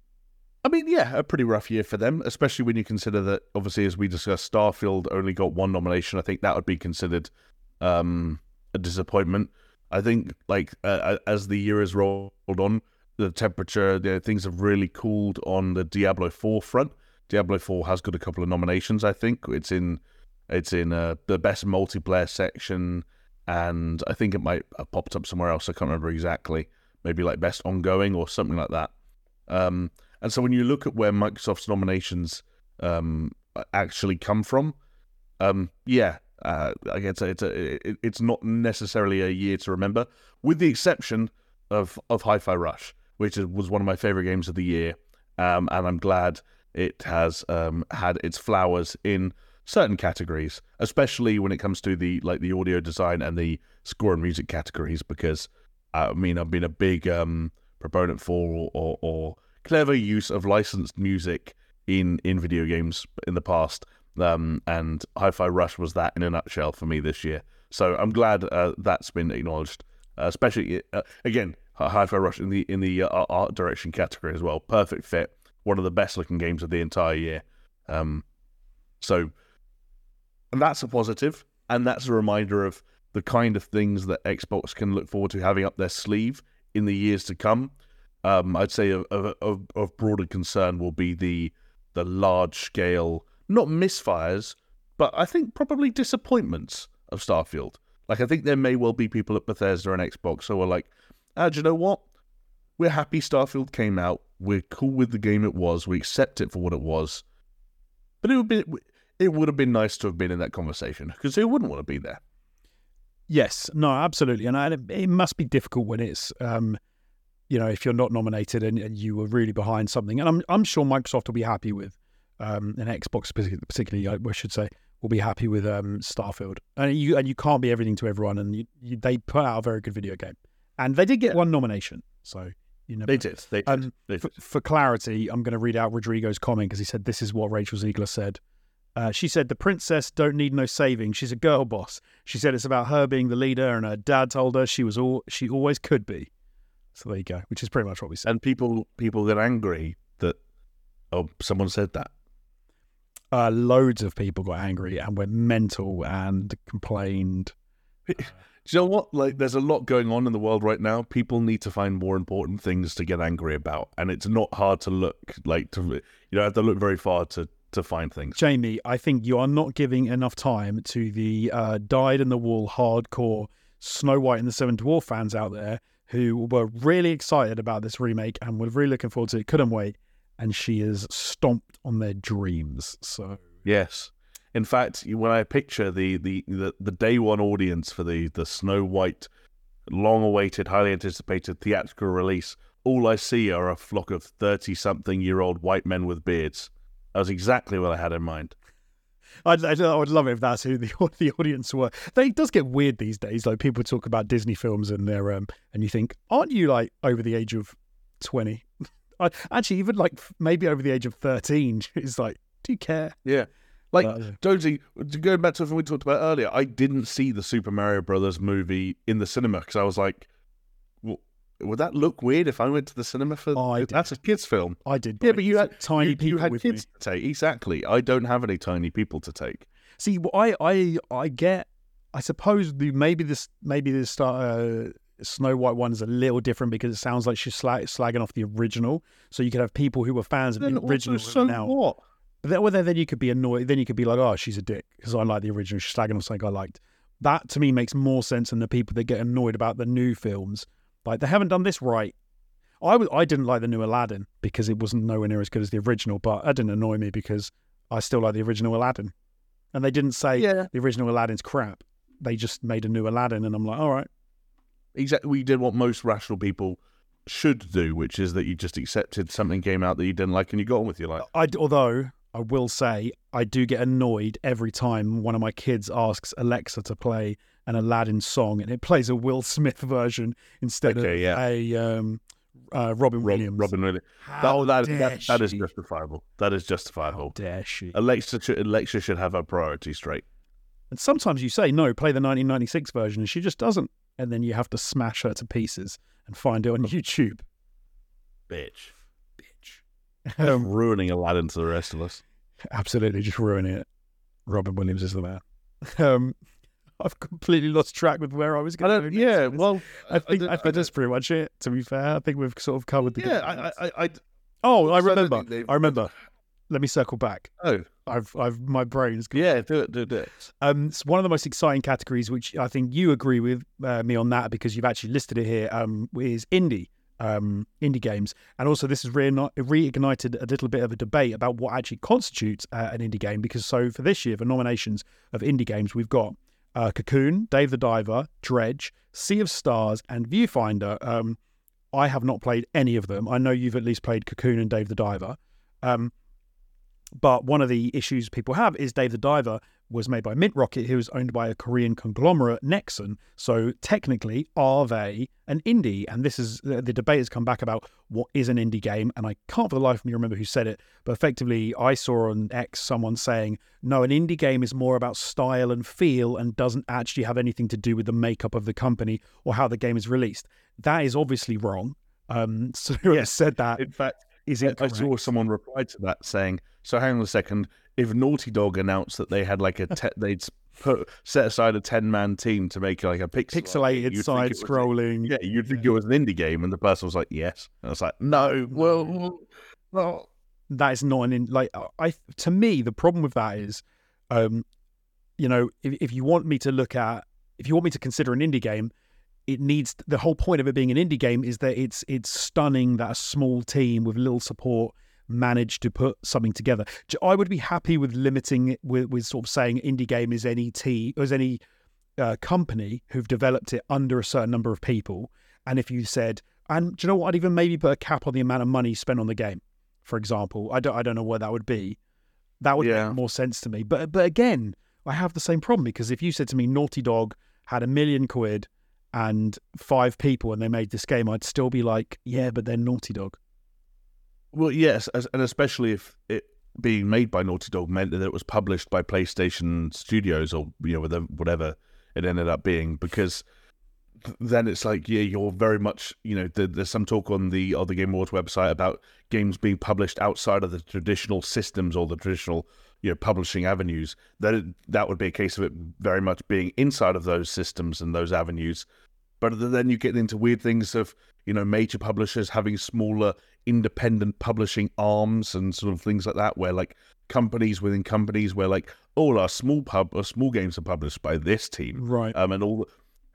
I mean, yeah, a pretty rough year for them, especially when you consider that obviously, as we discussed, Starfield only got one nomination. I think that would be considered um, a disappointment. I think, like uh, as the year has rolled on, the temperature, the things have really cooled on the Diablo Four front. Diablo Four has got a couple of nominations. I think it's in it's in uh, the best multiplayer section, and I think it might have popped up somewhere else. I can't remember exactly. Maybe like best ongoing or something like that. Um, and so when you look at where Microsoft's nominations um, actually come from, um, yeah, uh, I guess it's a, it, it's not necessarily a year to remember, with the exception of of Hi-Fi Rush, which is, was one of my favorite games of the year, um, and I'm glad it has um, had its flowers in certain categories, especially when it comes to the like the audio design and the score and music categories, because uh, I mean I've been a big um, proponent for or, or, clever use of licensed music in in video games in the past. Um, and Hi-Fi Rush was that in a nutshell for me this year. So I'm glad uh, that's been acknowledged, uh, especially uh, again Hi-Fi Rush in the in the uh, art direction category as well. Perfect fit, one of the best looking games of the entire year. Um, so and that's a positive, and that's a reminder of the kind of things that Xbox can look forward to having up their sleeve in the years to come. Um, I'd say of, of, of broader concern will be the the large scale, not misfires, but I think probably disappointments of Starfield. Like I think there may well be people at Bethesda and Xbox who are like, ah, do you know what? We're happy Starfield came out. We're cool with the game it was. We accept it for what it was. But it would be it would have been nice to have been in that conversation because who wouldn't want to be there? Yes, no, absolutely, and I, it must be difficult when it's, um, you know, if you're not nominated and, and, you were really behind something, and I'm I'm sure Microsoft will be happy with, um, and Xbox particularly, I should say, will be happy with um, Starfield, and you and you can't be everything to everyone, and you, you, they put out a very good video game, and they did get one nomination, so you know they did. They did. Um, they did. For, for, clarity, I'm going to read out Rodrigo's comment because he said this is what Rachel Zegler said. Uh, she said the princess don't need no saving. She's a girl boss. She said it's about her being the leader, and her dad told her she was all she always could be. So there you go, which is pretty much what we said. And people people get angry that oh someone said that. Uh, loads of people got angry and went mental and complained. *laughs* Do you know what? Like, there's a lot going on in the world right now. People need to find more important things to get angry about, and it's not hard to look like to you don't have to look very far to to find things. Jamie, I think you are not giving enough time to the uh, dyed in the wool hardcore Snow White and the Seven Dwarf fans out there who were really excited about this remake and were really looking forward to it, couldn't wait, and she has stomped on their dreams. So yes. In fact, when I picture the, the, the, the day one audience for the, the Snow White, long awaited, highly anticipated theatrical release, all I see are a flock of 30 something year old white men with beards. That was exactly what I had in mind. I'd, I'd, I would love it if that's who the *laughs* the audience were. They, it does get weird these days. Like people talk about Disney films and they're um, and you think, aren't you like over the age of twenty? *laughs* Actually, even like maybe over the age of thirteen. *laughs* It's like, do you care? Yeah. Like uh, Jonesy, going back to something we talked about earlier, I didn't see the Super Mario Brothers movie in the cinema because I was like, would that look weird if I went to the cinema for oh, I that's a kids film? I did. Yeah, but you had tiny you, people. You had with kids me. to take. Exactly. I don't have any tiny people to take. See, I I I get. I suppose the maybe this maybe this uh, Snow White one is a little different because it sounds like she's slag, slagging off the original. So you could have people who were fans of then the original. So now. what? But then, well, then you could be annoyed. Then you could be like, "Oh, she's a dick," because I like the original. She's slagging off something I liked. That to me makes more sense than the people that get annoyed about the new films. Like they haven't done this right. I w- I didn't like the new Aladdin because it wasn't nowhere near as good as the original, but that didn't annoy me because I still like the original Aladdin. And they didn't say yeah. the original Aladdin's crap. They just made a new Aladdin, and I'm like, all right. Exactly. We did what most rational people should do, which is that you just accepted something came out that you didn't like and you got on with your life. I, although I will say, I do get annoyed every time one of my kids asks Alexa to play an Aladdin song and it plays a Will Smith version instead okay, of yeah. a um, uh, Robin Williams. Robin Williams. How that, dare that, that is justifiable. That is justifiable. How dare she? Alexa should, Alexa should have her priorities straight. And sometimes you say, no, play the 1996 version, and she just doesn't. And then you have to smash her to pieces and find it on YouTube. Bitch. Bitch. Um, ruining Aladdin to the rest of us. Absolutely, just ruining it. Robin Williams is the man. Um, *laughs* I've completely lost track with where I was I going. don't, yeah, well, I think I, I, think that's pretty much it. To be fair, I think we've sort of covered the. yeah, I. I, I, oh, I I remember. I remember. Let me circle back. oh, I've, I've, my brain's. gone. yeah, do it, do it, do it. Um, it's one of the most exciting categories, which I think you agree with uh, me on that because you've actually listed it here. Um, is indie, um, indie games, and also this has reigni- reignited a little bit of a debate about what actually constitutes uh, an indie game. Because so for this year, for nominations of indie games, we've got uh, Cocoon, Dave the Diver, Dredge, Sea of Stars, and Viewfinder. Um, I have not played any of them. I know you've at least played Cocoon and Dave the Diver. Um, but one of the issues people have is Dave the Diver was made by Mint Rocket, who was owned by a Korean conglomerate, Nexon. So technically, are they an indie? And this is the, the debate has come back about what is an indie game. And I can't for the life of me remember who said it, but effectively, I saw on X someone saying, no, an indie game is more about style and feel and doesn't actually have anything to do with the makeup of the company or how the game is released. That is obviously wrong. Um, *laughs* so yes. said that. In fact, is it? I saw someone reply to that saying, "So hang on a second. If Naughty Dog announced that they had like a te- they'd put set aside a ten man team to make like a pixel pixelated side scrolling, yeah, you'd think yeah. it was an indie game, and the person was like, "Yes," and I was like, "No, well, well, that is not an in like I to me the problem with that is, um, you know, if if you want me to look at if you want me to consider an indie game, it needs the whole point of it being an indie game is that it's it's stunning that a small team with little support managed to put something together. I would be happy with limiting it with, with sort of saying indie game is any T as any uh, company who've developed it under a certain number of people. And if you said, and do you know what? I'd even maybe put a cap on the amount of money spent on the game, for example. I don't I don't know where that would be. That would yeah. make more sense to me. But but again, I have the same problem because if you said to me Naughty Dog had a million quid and five people and they made this game, I'd still be like, yeah, but they're Naughty Dog. Well, yes, and especially if it being made by Naughty Dog meant that it was published by PlayStation Studios or you know whatever it ended up being, because then it's like yeah, you're very much you know there's some talk on the on the Game Awards website about games being published outside of the traditional systems or the traditional you know publishing avenues. That that would be a case of it very much being inside of those systems and those avenues. But then you get into weird things of you know major publishers having smaller independent publishing arms and sort of things like that, where like companies within companies, where like all our small pub or small games are published by this team, right? Um, and all,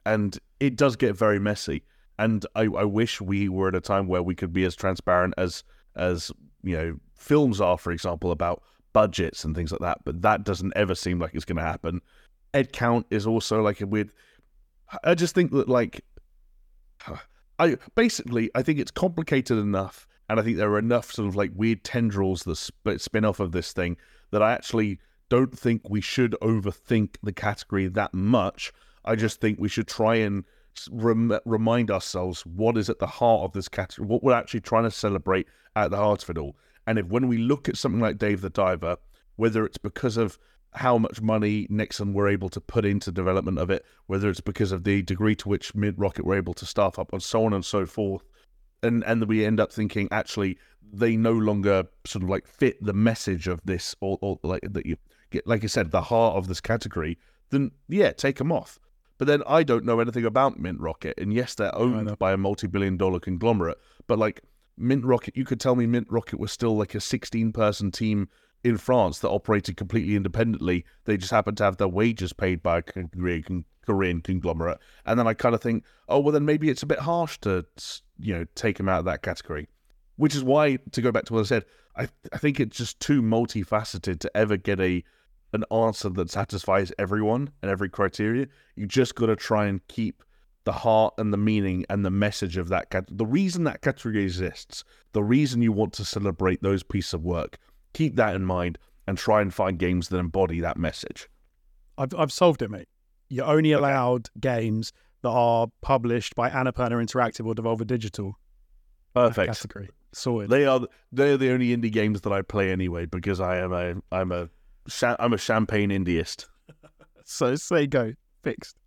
and it does get very messy. And I, I wish we were at a time where we could be as transparent as as you know films are, for example, about budgets and things like that. But that doesn't ever seem like it's going to happen. Ed count is also like a weird. I just think that like, *sighs* I basically I think it's complicated enough and I think there are enough sort of like weird tendrils that sp- spin off of this thing that I actually don't think we should overthink the category that much. I just think we should try and rem- remind ourselves what is at the heart of this category, what we're actually trying to celebrate at the heart of it all. And if when we look at something like Dave the Diver, whether it's because of how much money Nexon were able to put into development of it, whether it's because of the degree to which Mint Rocket were able to staff up, and so on and so forth, and and we end up thinking actually they no longer sort of like fit the message of this or, or like that you get like I said the heart of this category then yeah take them off. But then I don't know anything about Mint Rocket and yes they're owned by a multi-billion dollar conglomerate but like Mint Rocket you could tell me Mint Rocket was still like a 16 person team in France that operated completely independently they just happened to have their wages paid by a Korean, Korean conglomerate and then I kind of think oh well then maybe it's a bit harsh to you know take them out of that category. Which is why, to go back to what I said, I I think it's just too multifaceted to ever get a an answer that satisfies everyone and every criteria. You just got to try and keep the heart and the meaning and the message of that category. The reason that category exists, the reason you want to celebrate those pieces of work, keep that in mind and try and find games that embody that message. I've I've solved it, mate. You're only allowed games that are published by Annapurna Interactive or Devolver Digital. Perfect category sorted. They are they're the only indie games that I play anyway because I am a I'm a I'm a champagne indieist. *laughs* so say go fixed.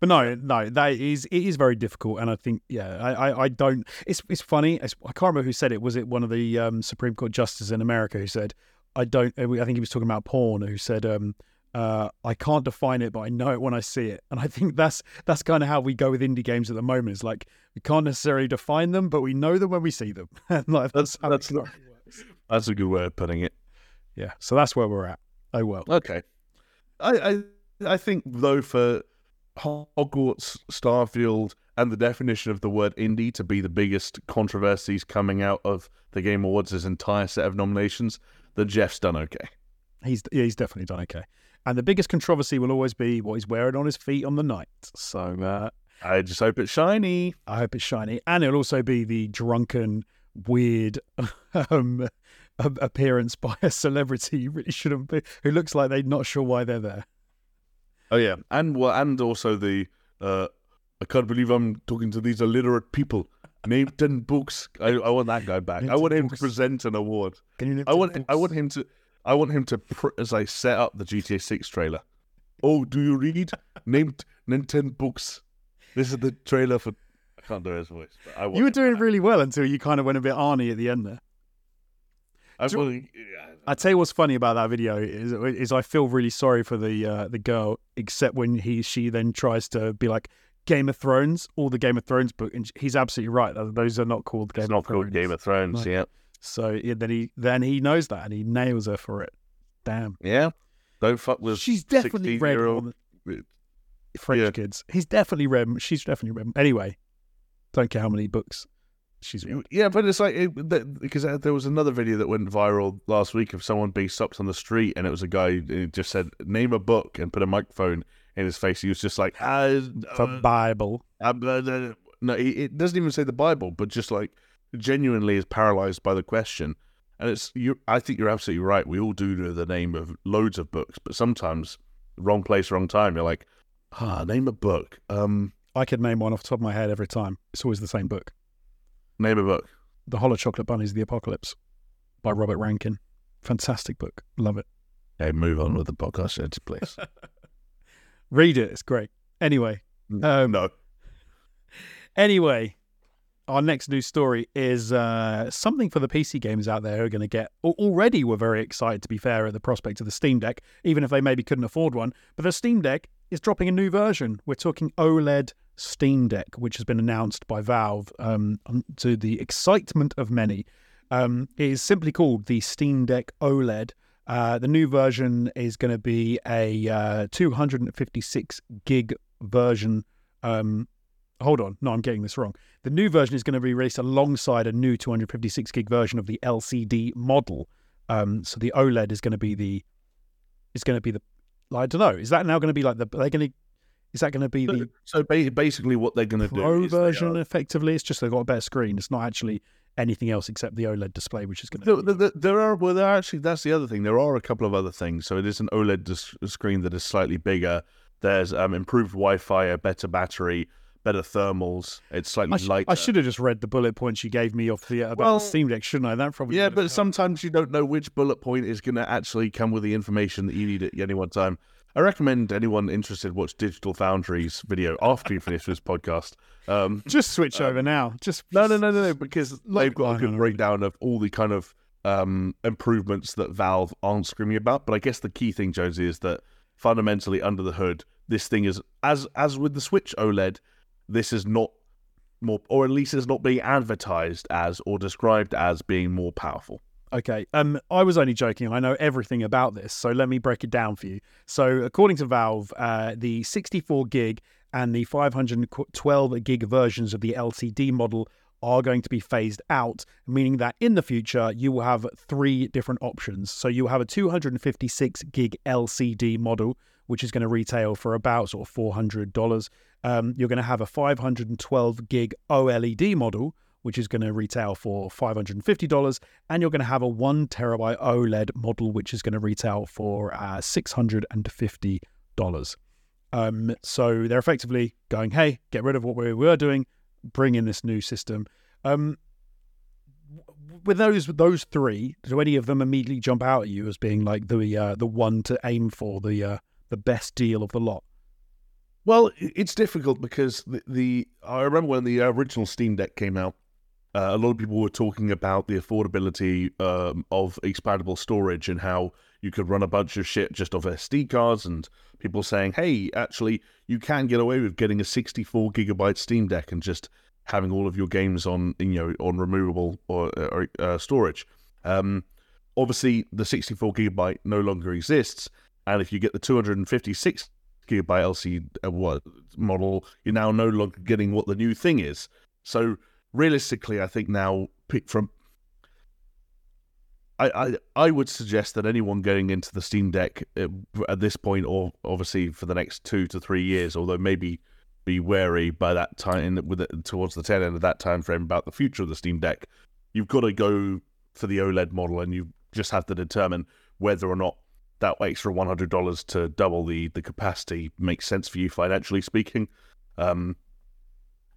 But no, no, that is it is very difficult, and I think yeah, I I, I don't. It's it's funny. It's, I can't remember who said it. Was it one of the um, Supreme Court justices in America who said I don't? I think he was talking about porn. Who said um, uh, I can't define it, but I know it when I see it. And I think that's that's kind of how we go with indie games at the moment. It's like we can't necessarily define them, but we know them when we see them. *laughs* like that's that's, that's, *laughs* that's a good way of putting it. Yeah. So that's where we're at. Oh well. Okay. I I, I think though for Hogwarts, Starfield, and the definition of the word indie to be the biggest controversies coming out of the Game Awards' entire set of nominations, that Geoff's done okay. He's yeah, he's definitely done okay. And the biggest controversy will always be what he's wearing on his feet on the night. So uh, I just hope it's shiny. I hope it's shiny. And it'll also be the drunken, weird *laughs* um, appearance by a celebrity you really shouldn't be, who looks like they're not sure why they're there. Oh yeah, and well, and also the uh, I can't believe I'm talking to these illiterate people. Name ten books. I, I want that guy back. Name I want him books. to present an award. Can you name I want I want him to I want him to pr- as I set up the GTA Six trailer. Oh, do you read? Name t- name ten books. This is the trailer for. I can't do his voice. But I want You were doing back. really well until you kind of went a bit Arnie at the end there. I do- want- I tell you what's funny about that video is is I feel really sorry for the uh, the girl, except when he she then tries to be like Game of Thrones, all the Game of Thrones book, and he's absolutely right. Those are not called Game It's of not Thrones. called Game of Thrones. No. Yeah, So yeah, then he then he knows that and he nails her for it. Damn, yeah. Don't fuck with. she's definitely read all 16-year-old the French Yeah. kids. He's definitely read. She's definitely read. Anyway, don't care how many books she's. Yeah, but it's like it, that, because uh, there was another video that went viral last week of someone being stopped on the street, and it was a guy who just said, "Name a book," and put a microphone in his face. He was just like, ah, uh, Bible, uh, blah, blah, blah." "No, he, it doesn't even say the Bible, but just like genuinely is paralyzed by the question." And it's you. I think you're absolutely right. We all do know the name of loads of books, but sometimes wrong place, wrong time. You're like, ah, name a book. Um, I could name one off the top of my head every time. It's always the same book. Name a book. The Hollow Chocolate Bunnies of the Apocalypse by Robert Rankin. Fantastic book. Love it. Okay, move on with the podcast, please. *laughs* Read it. It's great. Anyway, um, no. anyway, our next news story is uh, something for the PC gamers out there who are going to get. Already, we're very excited to be fair at the prospect of the Steam Deck, even if they maybe couldn't afford one. But the Steam Deck is dropping a new version. We're talking OLED Steam Deck, which has been announced by Valve um, to the excitement of many. Um, it is simply called the Steam Deck OLED. Uh, the new version is going to be a uh, 256 gig version. Um, hold on, no, I'm getting this wrong. The new version is going to be released alongside a new 256 gig version of the LCD model. Um, so the OLED is going to be the is going to be the I don't know. Is that now going to be like the are they going to is that going to be the So ba- basically, what they're going to do pro version effectively? It's just they've got a better screen. It's not actually anything else except the OLED display, which is going There, to. there, there are well, there are actually that's the other thing. There are a couple of other things. So it is an OLED dis- screen that is slightly bigger. There's um, improved Wi-Fi, a better battery, better thermals. It's slightly I, sh- lighter. I should have just read the bullet points you gave me off the uh, about Well, the Steam Deck, shouldn't I? That probably Yeah, but helped. sometimes you don't know which bullet point is going to actually come with the information that you need at any one time. I recommend anyone interested watch Digital Foundry's video after you finish this podcast. Um, just switch over now. Just No, no, no, no, no, because they've got a good breakdown of all the kind of um, improvements that Valve aren't screaming about. But I guess the key thing, Jonesy, is that fundamentally under the hood, this thing is as as with the Switch OLED, this is not more, or at least is not being advertised as or described as being more powerful. Okay. Um, I was only joking. I know everything about this, so let me break it down for you. So, according to Valve, uh, the 64 gig and the 512 gig versions of the LCD model are going to be phased out, meaning that in the future you will have three different options. So you will have a 256 gig LCD model, which is going to retail for about sort of $400. Um, you're going to have a 512 gig OLED model, which is going to retail for $550. And you're going to have a one terabyte OLED model, which is going to retail for uh, $650. Um, so they're effectively going, hey, get rid of what we were doing, bring in this new system. Um, with those those three, do any of them immediately jump out at you as being like the uh, the one to aim for, the uh, the best deal of the lot? Well, it's difficult because the, the I remember when the original Steam Deck came out, uh, a lot of people were talking about the affordability um, of expandable storage and how you could run a bunch of shit just off SD cards, and people saying, "Hey, actually, you can get away with getting a 64 gigabyte Steam Deck and just having all of your games on, you know, on removable or, or uh, storage." Um, obviously, the 64 gigabyte no longer exists, and if you get the 256 gigabyte LC uh, what model, you're now no longer getting what the new thing is. So realistically, I think now pick from. I, I I would suggest that anyone going into the Steam Deck uh, at this point, or obviously for the next two to three years, although maybe be wary by that time with it, towards the tail end of that time frame about the future of the Steam Deck. You've got to go for the OLED model, and you just have to determine whether or not that extra one hundred dollars to double the the capacity makes sense for you financially speaking. Um,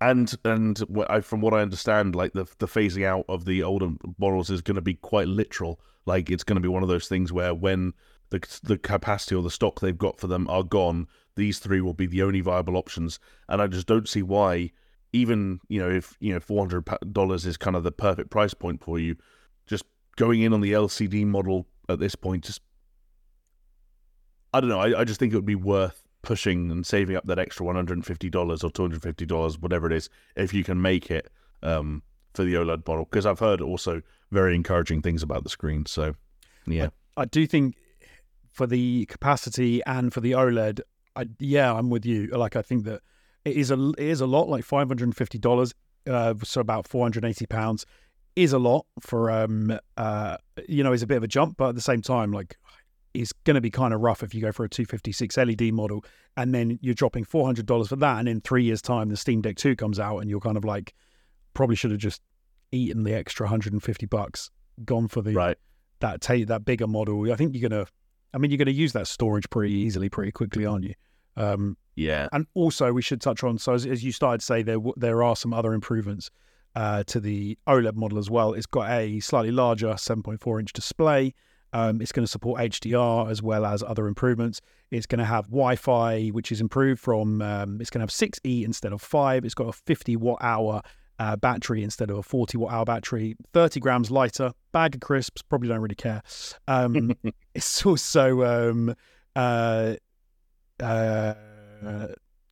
and and from what I understand, like the the phasing out of the older models is going to be quite literal. Like it's going to be one of those things where when the the capacity or the stock they've got for them are gone, these three will be the only viable options. And I just don't see why, even you know, if you know four hundred dollars is kind of the perfect price point for you, just going in on the LCD model at this point, just I don't know. I, I just think it would be worth pushing and saving up that extra one hundred and fifty dollars or two hundred fifty dollars, whatever it is, if you can make it um, for the OLED model. Because I've heard also very encouraging things about the screen. So, yeah, I, I do think for the capacity and for the OLED, I, yeah, I'm with you. Like I think that it is a it is a lot, like five hundred and fifty dollars, uh, so about four hundred eighty pounds is a lot for um uh you know is a bit of a jump, but at the same time, like it's going to be kind of rough if you go for a 256 LED model and then you're dropping $400 for that. And in three years' time, the Steam Deck 2 comes out and you're kind of like, probably should have just eaten the extra 150 bucks, gone for the, right. that, ta- that bigger model. I think you're going to, I mean, you're going to use that storage pretty easily, pretty quickly, aren't you? Um, yeah. And also, we should touch on, so as, as you started to say, there, there are some other improvements. Uh, to the OLED model as well. It's got a slightly larger 7.4 inch display. Um, it's going to support HDR as well as other improvements. It's going to have Wi Fi, which is improved from, um, it's going to have 6E instead of 5. It's got a 50 watt hour uh, battery instead of a 40 watt hour battery, 30 grams lighter, bag of crisps, probably don't really care. Um, *laughs* it's also um, uh, uh,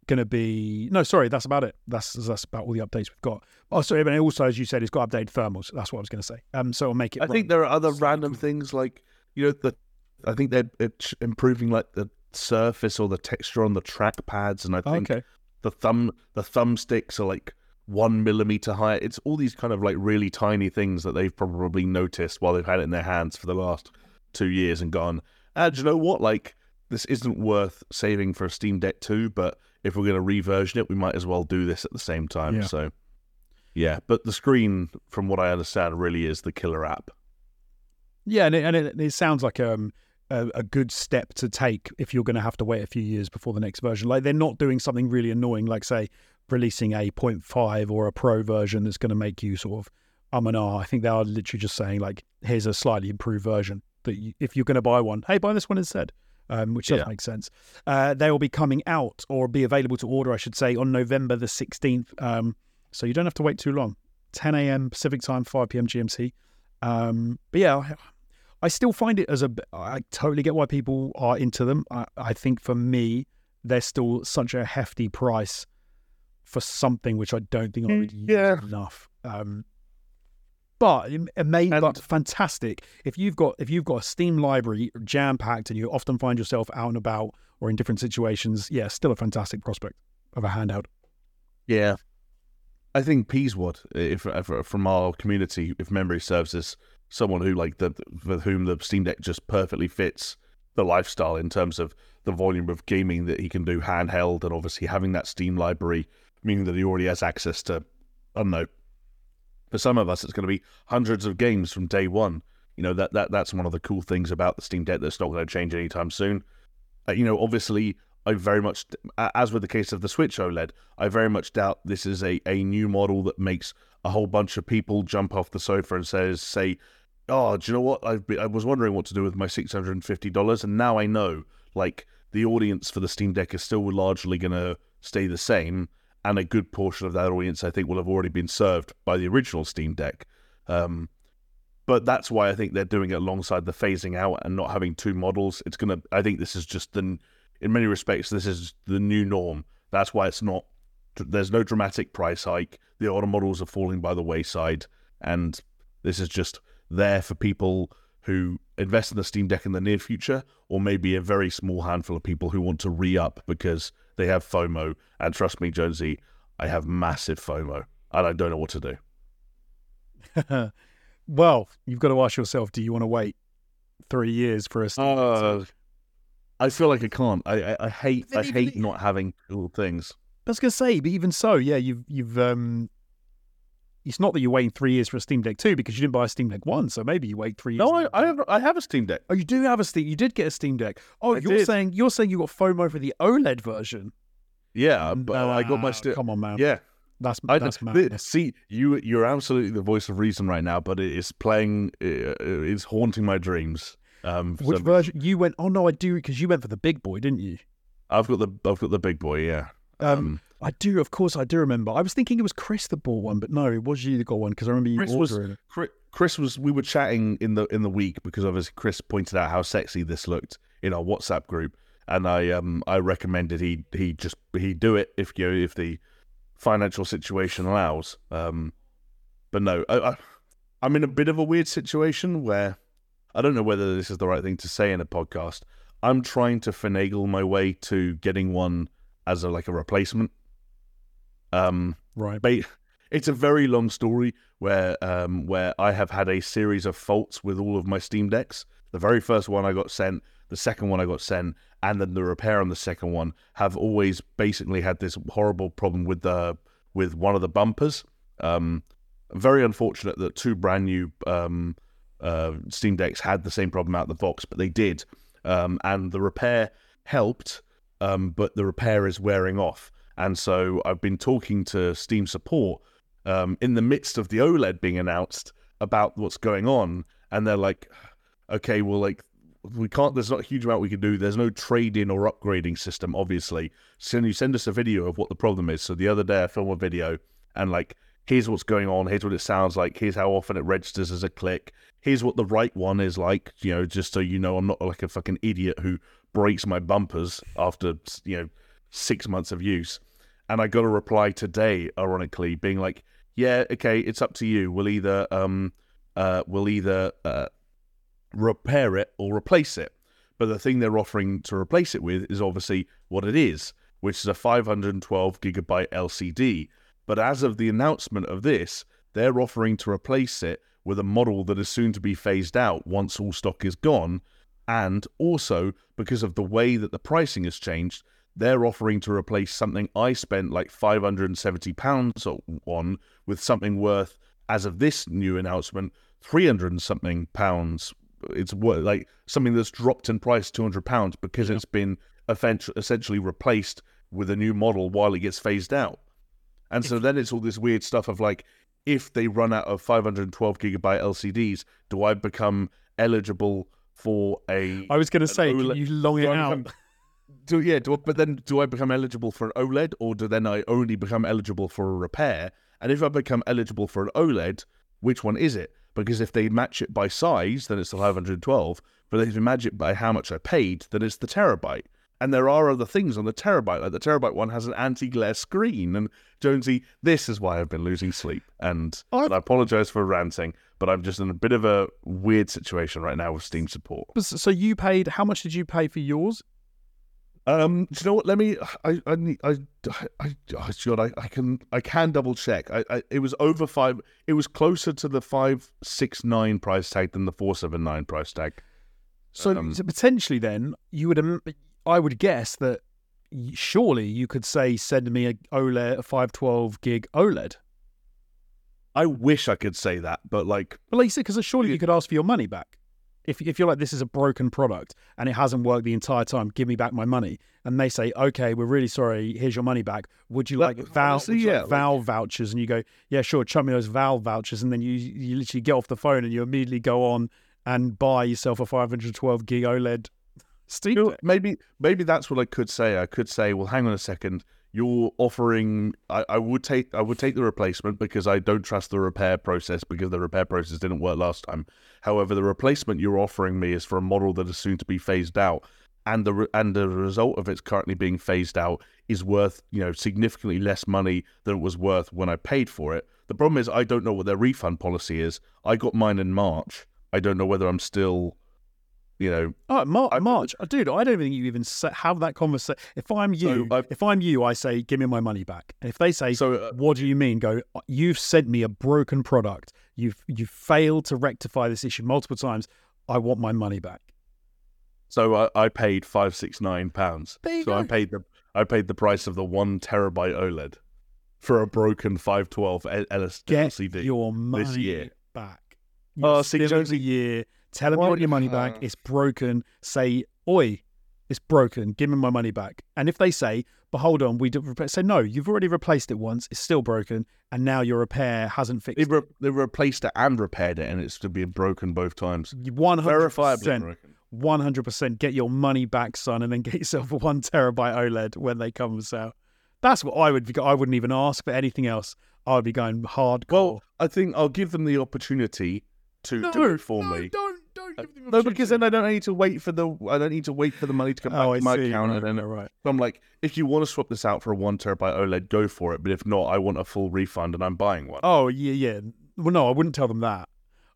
going to be no, sorry, that's about it. That's that's about all the updates we've got. Oh, sorry, but also as you said, it's got updated thermals. That's what I was going to say. Um, so it'll make it. I think there are other random things like you know the. I think they're improving like the surface or the texture on the track pads, and I think okay. the thumb the thumbsticks are like one millimeter higher. It's all these kind of like really tiny things that they've probably noticed while they've had it in their hands for the last two years and gone. Ah, do you know what? Like this isn't worth saving for a Steam Deck 2, but if we're going to reversion it, we might as well do this at the same time. Yeah. So, yeah. But the screen, from what I understand, really is the killer app. Yeah, and it, and it, it sounds like um, a, a good step to take if you're going to have to wait a few years before the next version. Like they're not doing something really annoying, like say releasing a 0.5 or a Pro version that's going to make you sort of um and ah. I think they are literally just saying like, here's a slightly improved version that you, if you're going to buy one, hey, buy this one instead um, which does yeah. make sense. Uh, they will be coming out or be available to order, I should say, on November the 16th. Um, so you don't have to wait too long. 10 a.m. Pacific time, 5 p.m. GMT. Um, but yeah, I, I, still find it as a. I totally get why people are into them. I, I think for me, they're still such a hefty price for something which I don't think I would mm, yeah. use enough. Um, but amazing, uh, and, but fantastic. If you've got if you've got a Steam library jam packed and you often find yourself out and about or in different situations, yeah, still a fantastic prospect of a handheld. Yeah, I think Peaswad, if, if uh, from our community, if memory serves as someone who like the for whom the Steam Deck just perfectly fits the lifestyle in terms of the volume of gaming that he can do handheld, and obviously having that Steam library, meaning that he already has access to, I don't know, for some of us, it's going to be hundreds of games from day one. You know that that that's one of the cool things about the Steam Deck that's not going to change anytime soon. Uh, you know, obviously, I very much, as with the case of the Switch OLED, I very much doubt this is a, a new model that makes a whole bunch of people jump off the sofa and says, say, oh, do you know what? I've been, I was wondering what to do with my six hundred and fifty dollars, and now I know. Like the audience for the Steam Deck is still largely going to stay the same, and a good portion of that audience, I think, will have already been served by the original Steam Deck. Um, but that's why I think they're doing it alongside the phasing out and not having two models. It's gonna. I think this is just the, in many respects, this is the new norm. That's why it's not. There's no dramatic price hike. The older models are falling by the wayside, and this is just there for people who invest in the Steam Deck in the near future, or maybe a very small handful of people who want to re up because they have FOMO. And trust me, Jonesy, I have massive FOMO and I don't know what to do. *laughs* well, you've got to ask yourself do you want to wait three years for a uh, I feel like I can't. I, I, I hate I hate not having cool things. I was gonna say, but even so, yeah, you've you've um it's not that you're waiting three years for a Steam Deck 2 because you didn't buy a Steam Deck 1, so maybe you wait three years. No, I, I have I have a Steam Deck. Oh, you do have a Steam. You did get a Steam Deck. Oh, I you're did. saying you're saying you got FOMO for the OLED version. Yeah, but I got my Steam. Come on, man. Yeah, That's I that's madness. see you. You're absolutely the voice of reason right now, but it is playing. Uh, it's haunting my dreams. Um, Which version you went? Oh no, I do because you went for the big boy, didn't you? I've got the I've got the big boy. Yeah. Um, I do, of course, I do remember. I was thinking it was Chris that bought one, but no, it was you that got one because I remember you Chris was- ordering it. Chris, Chris was. We were chatting in the in the week because obviously Chris pointed out how sexy this looked in our WhatsApp group, and I um I recommended he he just he do it if you know, if the financial situation allows. Um, but no, I, I I'm in a bit of a weird situation where I don't know whether this is the right thing to say in a podcast. I'm trying to finagle my way to getting one as a like a replacement. Um, Right. it's a very long story where um, where I have had a series of faults with all of my Steam decks. The very first one I got sent, the second one I got sent, and then the repair on the second one have always basically had this horrible problem with the with one of the bumpers. Um, very unfortunate that two brand new um, uh, Steam decks had the same problem out of the box, but they did, um, and the repair helped, um, but the repair is wearing off. And so I've been talking to Steam support um, in the midst of the OLED being announced about what's going on, and they're like, "Okay, well, like we can't. There's not a huge amount we can do. There's no trade-in or upgrading system, obviously. So you send us a video of what the problem is?" So the other day I filmed a video and like, here's what's going on. Here's what it sounds like. Here's how often it registers as a click. Here's what the right one is like. You know, just so you know, I'm not like a fucking idiot who breaks my bumpers after you know six months of use. And I got a reply today, ironically, being like, "Yeah, okay, it's up to you. We'll either um uh we'll either uh repair it or replace it." But the thing they're offering to replace it with is obviously what it is, which is a 512 gigabyte LCD. But as of the announcement of this, they're offering to replace it with a model that is soon to be phased out once all stock is gone. And also, because of the way that the pricing has changed, they're offering to replace something I spent like £570 on with something worth, as of this new announcement, 300 and something pounds. It's worth like something that's dropped in price 200 pounds because it's been essentially replaced with a new model while it gets phased out. And so then it's all this weird stuff of like, if they run out of 512 gigabyte LCDs, do I become eligible for a? I was going to say, OLED can you long it out? Do yeah, do, but then do I become eligible for an OLED, or do then I only become eligible for a repair? And if I become eligible for an OLED, which one is it? Because if they match it by size, then it's the 512. But if they match it by how much I paid, then it's the terabyte. And there are other things on the terabyte. Like the terabyte one has an anti-glare screen. And Jonesy, this is why I've been losing sleep. And, oh, and I apologize for ranting, but I'm just in a bit of a weird situation right now with Steam support. So you paid? How much did you pay for yours? Um, do you know what? Let me. I. I. need- I. I. Oh God, I, I can. I can double check. I, I. It was over five. It was closer to the five six nine price tag than the four seven nine price tag. So, Um, so potentially, then you would. I would guess that surely you could say, send me a OLED, a five twelve gig OLED. I wish I could say that, but like, But like because surely you could ask for your money back. If, if you're like, this is a broken product and it hasn't worked the entire time, give me back my money. And they say, okay, we're really sorry, here's your money back. Would you like Val, would you yeah, like- Valve vouchers? And you go, yeah, sure, chuck me those Valve vouchers. And then you, you literally get off the phone and you immediately go on and buy yourself a 512 gig OLED *laughs* Steam you know, maybe maybe that's what I could say. I could say, well, hang on a second. You're offering. I, I would take. I would take the replacement because I don't trust the repair process because the repair process didn't work last time. However, the replacement you're offering me is for a model that is soon to be phased out, and the and the result of it's currently being phased out is worth you know significantly less money than it was worth when I paid for it. The problem is I don't know what their refund policy is. I got mine in March. I don't know whether I'm still, you know, Oh, Mar- I- March, Oh, dude! I don't think you even have that conversation. If I'm you, So, if I'm you, I say, give me my money back. And if they say, so uh, what do you mean? Go, you've sent me a broken product. You've you've failed to rectify this issue multiple times. I want my money back. So I, I paid five six nine pounds. You so I paid the I paid the price of the one terabyte OLED. for a broken 512 L- LS- Get your money year. back. Oh, You see, still have Jonesy- a year. Tell them you want your money back. uh, It's broken. Say, oi, it's broken. Give me my money back. And if they say, but hold on, we did replace, say, no, you've already replaced it once. It's still broken. And now your repair hasn't fixed They, it. they replaced it and repaired it, and it's to be broken both times. 100%, Verifiably broken. 100% get your money back, son, and then get yourself a *laughs* one terabyte OLED when they come and sell. That's what I would be. I wouldn't even ask for anything else. I would be going hardcore. Well, I think I'll give them the opportunity to do it for no, me. Don't, don't uh, give them No, because then I don't need to wait for the I don't need to wait for the money to come oh, back Oh, I to my see. account, Right, and then right, right. So I'm like, if you want to swap this out for a one terabyte OLED, go for it. But if not, I want a full refund, and I'm buying one. Oh yeah, yeah. Well, no, I wouldn't tell them that.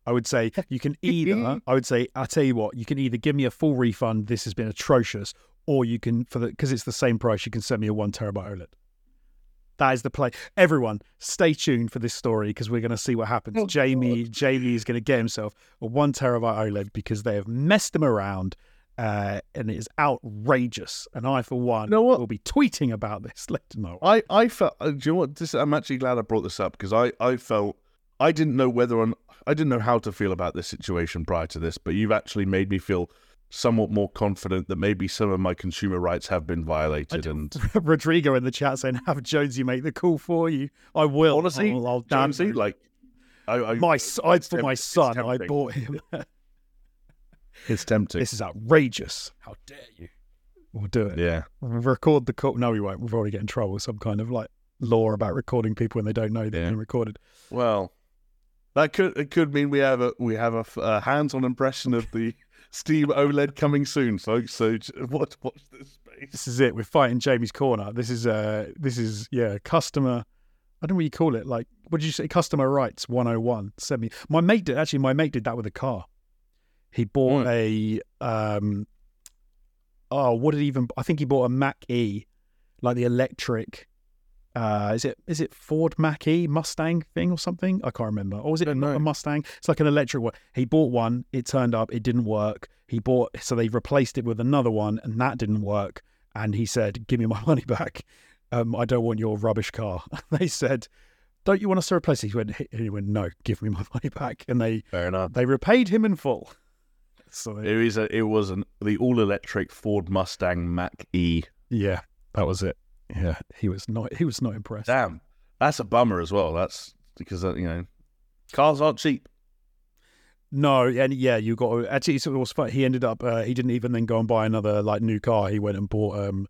I would say *laughs* you can either. *laughs* I would say I tell you what, you can either give me a full refund. This has been atrocious, or you can for the because it's the same price. You can send me a one terabyte OLED. That is the play. Everyone, stay tuned for this story because we're going to see what happens. Oh, Jamie, Jamie is going to get himself a one terabyte OLED because they have messed him around, uh, and it is outrageous. And I, for one, know what? will be tweeting about *laughs* this later. No, I I felt. Uh, do you know what? This, I'm actually glad I brought this up because I I felt I didn't know whether or I didn't know how to feel about this situation prior to this, but you've actually made me feel somewhat more confident that maybe some of my consumer rights have been violated. And *laughs* Rodrigo in the chat saying, "Have Jonesy make the call for you." I will. honestly, I'll, I'll Jonesy, download- like I, I my s- I, it's for temp- my son, I bought him. *laughs* It's tempting. this is outrageous. How dare you? We'll do it. yeah. Record the call. No, we won't. We've already get in trouble with some kind of like law about recording people when they don't know they've Yeah. being recorded. Well, that could it could mean we have a we have a, f- a hands-on impression of the Steam OLED coming soon, folks. So j- watch watch this space. This is it. We're fighting Jamie's corner. This is uh this is yeah customer. I don't know what you call it. Like what did you say? Customer rights 101. Send me. My mate did actually. My mate did that with a car. He bought a um. Oh, what did he even? I think he bought a Mach E, like the electric. Uh, is it is it Ford Mach E Mustang thing or something? I can't remember. Or was it a Mustang? It's like an electric one. He bought one. It turned up. It didn't work. He bought so they replaced it with another one, and that didn't work. And he said, "Give me my *laughs* money back. Um, I don't want your rubbish car." *laughs* they said, "Don't you want us to replace it?" He went, he went, "No, give me my *laughs* money back." And they Fair enough. they repaid him in full. So It is a, it was an the all-electric Ford Mustang Mach E. yeah, that was it. Yeah, he was not he was not impressed. Damn, that's a bummer as well. That's because uh, you know cars aren't cheap. No, and yeah, you got to, actually. So it was fun. He ended up. Uh, he didn't even then go and buy another like new car. He went and bought. Um,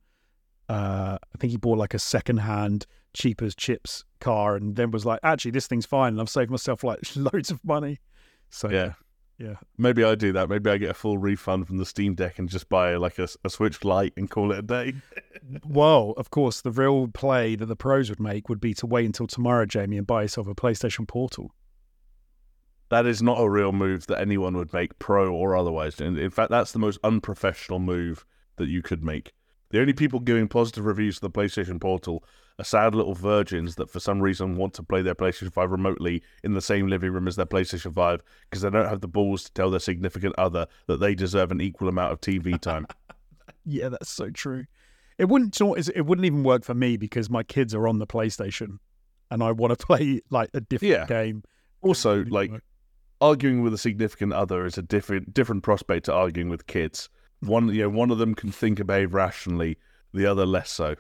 uh, I think he bought like a second-hand, cheap as chips car, and then was like, actually, this thing's fine, and I've saved myself like *laughs* loads of money. So Yeah. Yeah. Maybe I do that. Maybe I get a full refund from the Steam Deck and just buy like a, a Switch Lite and call it a day. *laughs* Well, of course, the real play that the pros would make would be to wait until tomorrow, Jamie, and buy yourself a PlayStation Portal. That is not a real move that anyone would make, pro or otherwise. And in fact, that's the most unprofessional move that you could make. The only people giving positive reviews to the PlayStation Portal are sad little virgins that for some reason want to play their PlayStation 5 remotely in the same living room as their PlayStation 5 because they don't have the balls to tell their significant other that they deserve an equal amount of TV time. *laughs* Yeah, that's so true. It wouldn't. you know what, is- It wouldn't even work for me because my kids are on the PlayStation, and I want to *laughs* play like a different Yeah. game. also, like work. arguing with a significant other is a different different prospect to arguing with kids. One, you know, one of them can think and behave rationally, the other less so.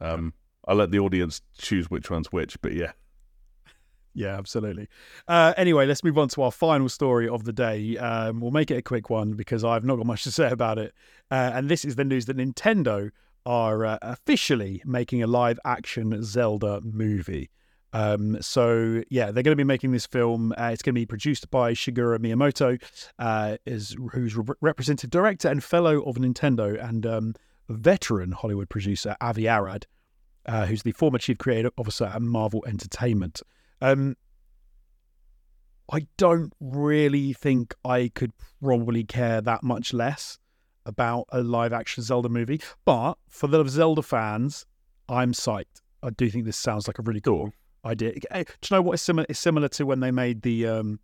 Um, I let the audience choose which one's which, but yeah, *laughs* Yeah, absolutely. Uh, anyway, let's move on to our final story of the day. Um, we'll make it a quick one because I've not got much to say about it. Uh, and this is the news that Nintendo are uh, officially making a live action Zelda movie. Um, so yeah, they're going to be making this film. Uh, it's going to be produced by Shigeru Miyamoto, uh, is who's re- representative director and fellow of Nintendo, and um, veteran Hollywood producer Avi Arad, uh, who's the former chief creative officer at Marvel Entertainment. Um, I don't really think I could probably care that much less about a live action Zelda movie, but for the Zelda fans, I'm psyched. I do think this sounds like a really cool idea. Eh, Do you know what is similar? It's similar to when they made the um,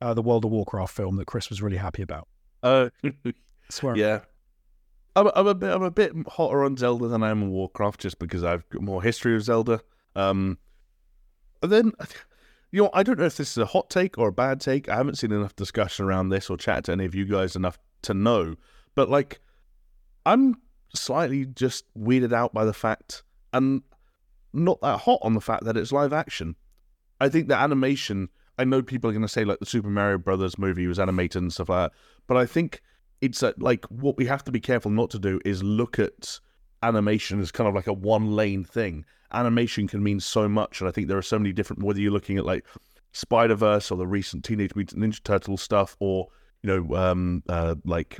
uh, the World of Warcraft film that Chris was really happy about. uh, I swear. *laughs* yeah. I'm, I'm a bit, I'm a bit hotter on Zelda than I am on Warcraft, just because I've got more history of Zelda. Um, And then, *laughs* you know, I don't know if this is a hot take or a bad take. I haven't seen enough discussion around this or chat to any of you guys enough to know. But like, I'm slightly just weirded out by the fact, and not that hot on the fact that it's live action. I think the animation. I know people are going to say like the Super Mario Brothers movie was animated and stuff like that, but I think it's a, like what we have to be careful not to do is look at animation as kind of like a one lane thing. Animation can mean so much, and I think there are so many different. Whether you're looking at like Spider Verse or the recent Teenage Mutant Ninja Turtle stuff, or you know, um, uh, like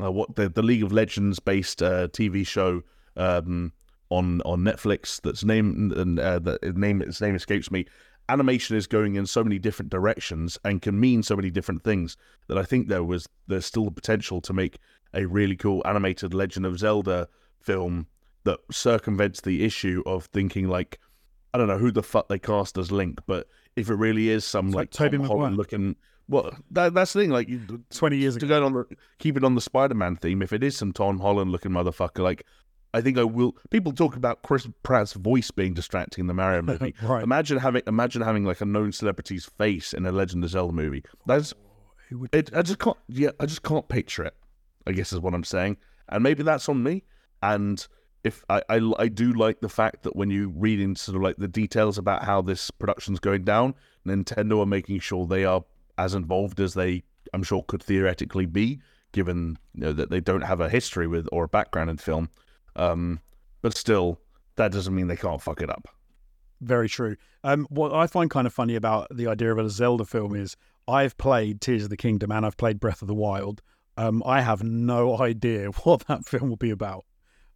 uh, what the the League of Legends based uh, TV show um, on on Netflix that's name and uh, the name its name escapes me. Animation is going in so many different directions and can mean so many different things that I think there was there's still the potential to make a really cool animated Legend of Zelda film that circumvents the issue of thinking like I don't know who the fuck they cast as Link, but if it really is some It's like, like Tobey Tom Holland looking, well, that, that's the thing. Like Twenty years to ago. go on the keep it on the Spider-Man theme. If it is some Tom Holland looking motherfucker, like I think I will. People talk about Chris Pratt's voice being distracting in the Mario *laughs* movie. Right. Imagine having imagine having like a known celebrity's face in a Legend of Zelda movie. That's oh, would? it. I just can't. Yeah, I just can't picture it. I guess is what I'm saying, and maybe that's on me. And if I, I, I do like the fact that when you read into sort of like the details about how this production's going down, Nintendo are making sure they are as involved as they, I'm sure, could theoretically be, given you know that they don't have a history with or a background in film. Um, but still, that doesn't mean they can't fuck it up. Very true. Um, what I find kind of funny about the idea of a Zelda film is I've played Tears of the Kingdom and I've played Breath of the Wild. Um, I have no idea *laughs* what that film will be about.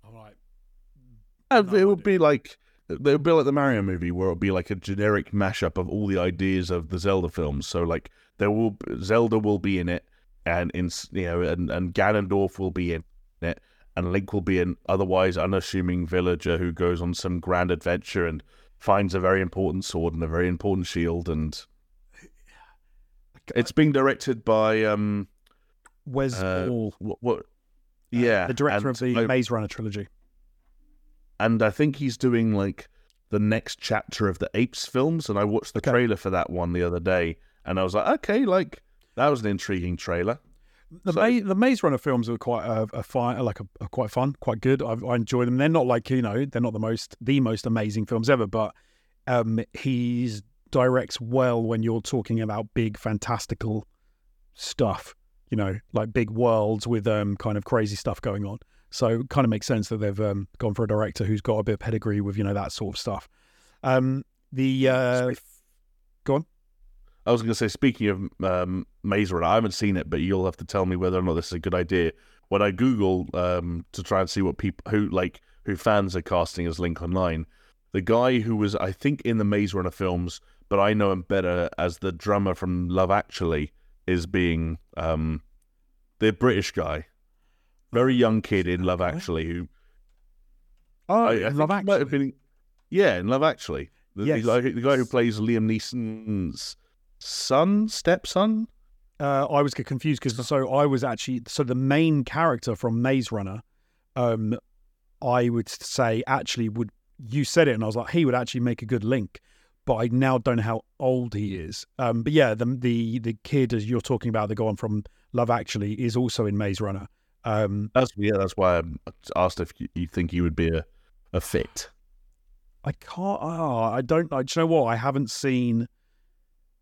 I'm like, And No it would be like it would be like the Mario movie, where it would be like a generic mashup of all the ideas of the Zelda films. So like there will Zelda will be in it, and in you know, and and Ganondorf will be in it, and Link will be an otherwise unassuming villager who goes on some grand adventure and finds a very important sword and a very important shield, and it's being directed by um Wes uh, Ball, what, what yeah the director and of the I- Maze Runner trilogy. and I think he's doing like the next chapter of the Apes films. And I watched the Okay. trailer for that one the other day, and I was like, okay, like that was an intriguing trailer. The So- Ma- the Maze Runner films are quite a, a fine, like a, are quite fun, quite good. I, I enjoy them. They're not like you know, they're not the most the most amazing films ever, but um, he's directs well when you're talking about big fantastical stuff. You know, like big worlds with um kind of crazy stuff going on. So it kind of makes sense that they've um, gone for a director who's got a bit of pedigree with you know that sort of stuff. Um, the uh, go on. I was going to say, speaking of um, Maze Runner, I haven't seen it, but you'll have to tell me whether or not this is a good idea. When I Google um, to try and see what people who like who fans are casting as Link online, the guy who was I think in the Maze Runner films, but I know him better as the drummer from Love Actually, is being um, the British guy, very young kid in Love Actually who Oh, I, I Love he might have Actually. been yeah in Love Actually. The, Yes. the, guy, the guy who plays Liam Neeson's son, stepson. Uh, I was get confused because so I was actually so the main character from Maze Runner, um, I would say actually would you said it and I was like he would actually make a good link, but I now don't know how old he is. Um, but yeah, the the the kid as you're talking about the guy from Love Actually is also in Maze Runner. Um, That's yeah. That's why I asked if you, you think he would be a, a fit. I can't. Oh, I don't. know. Do you know what? I haven't seen.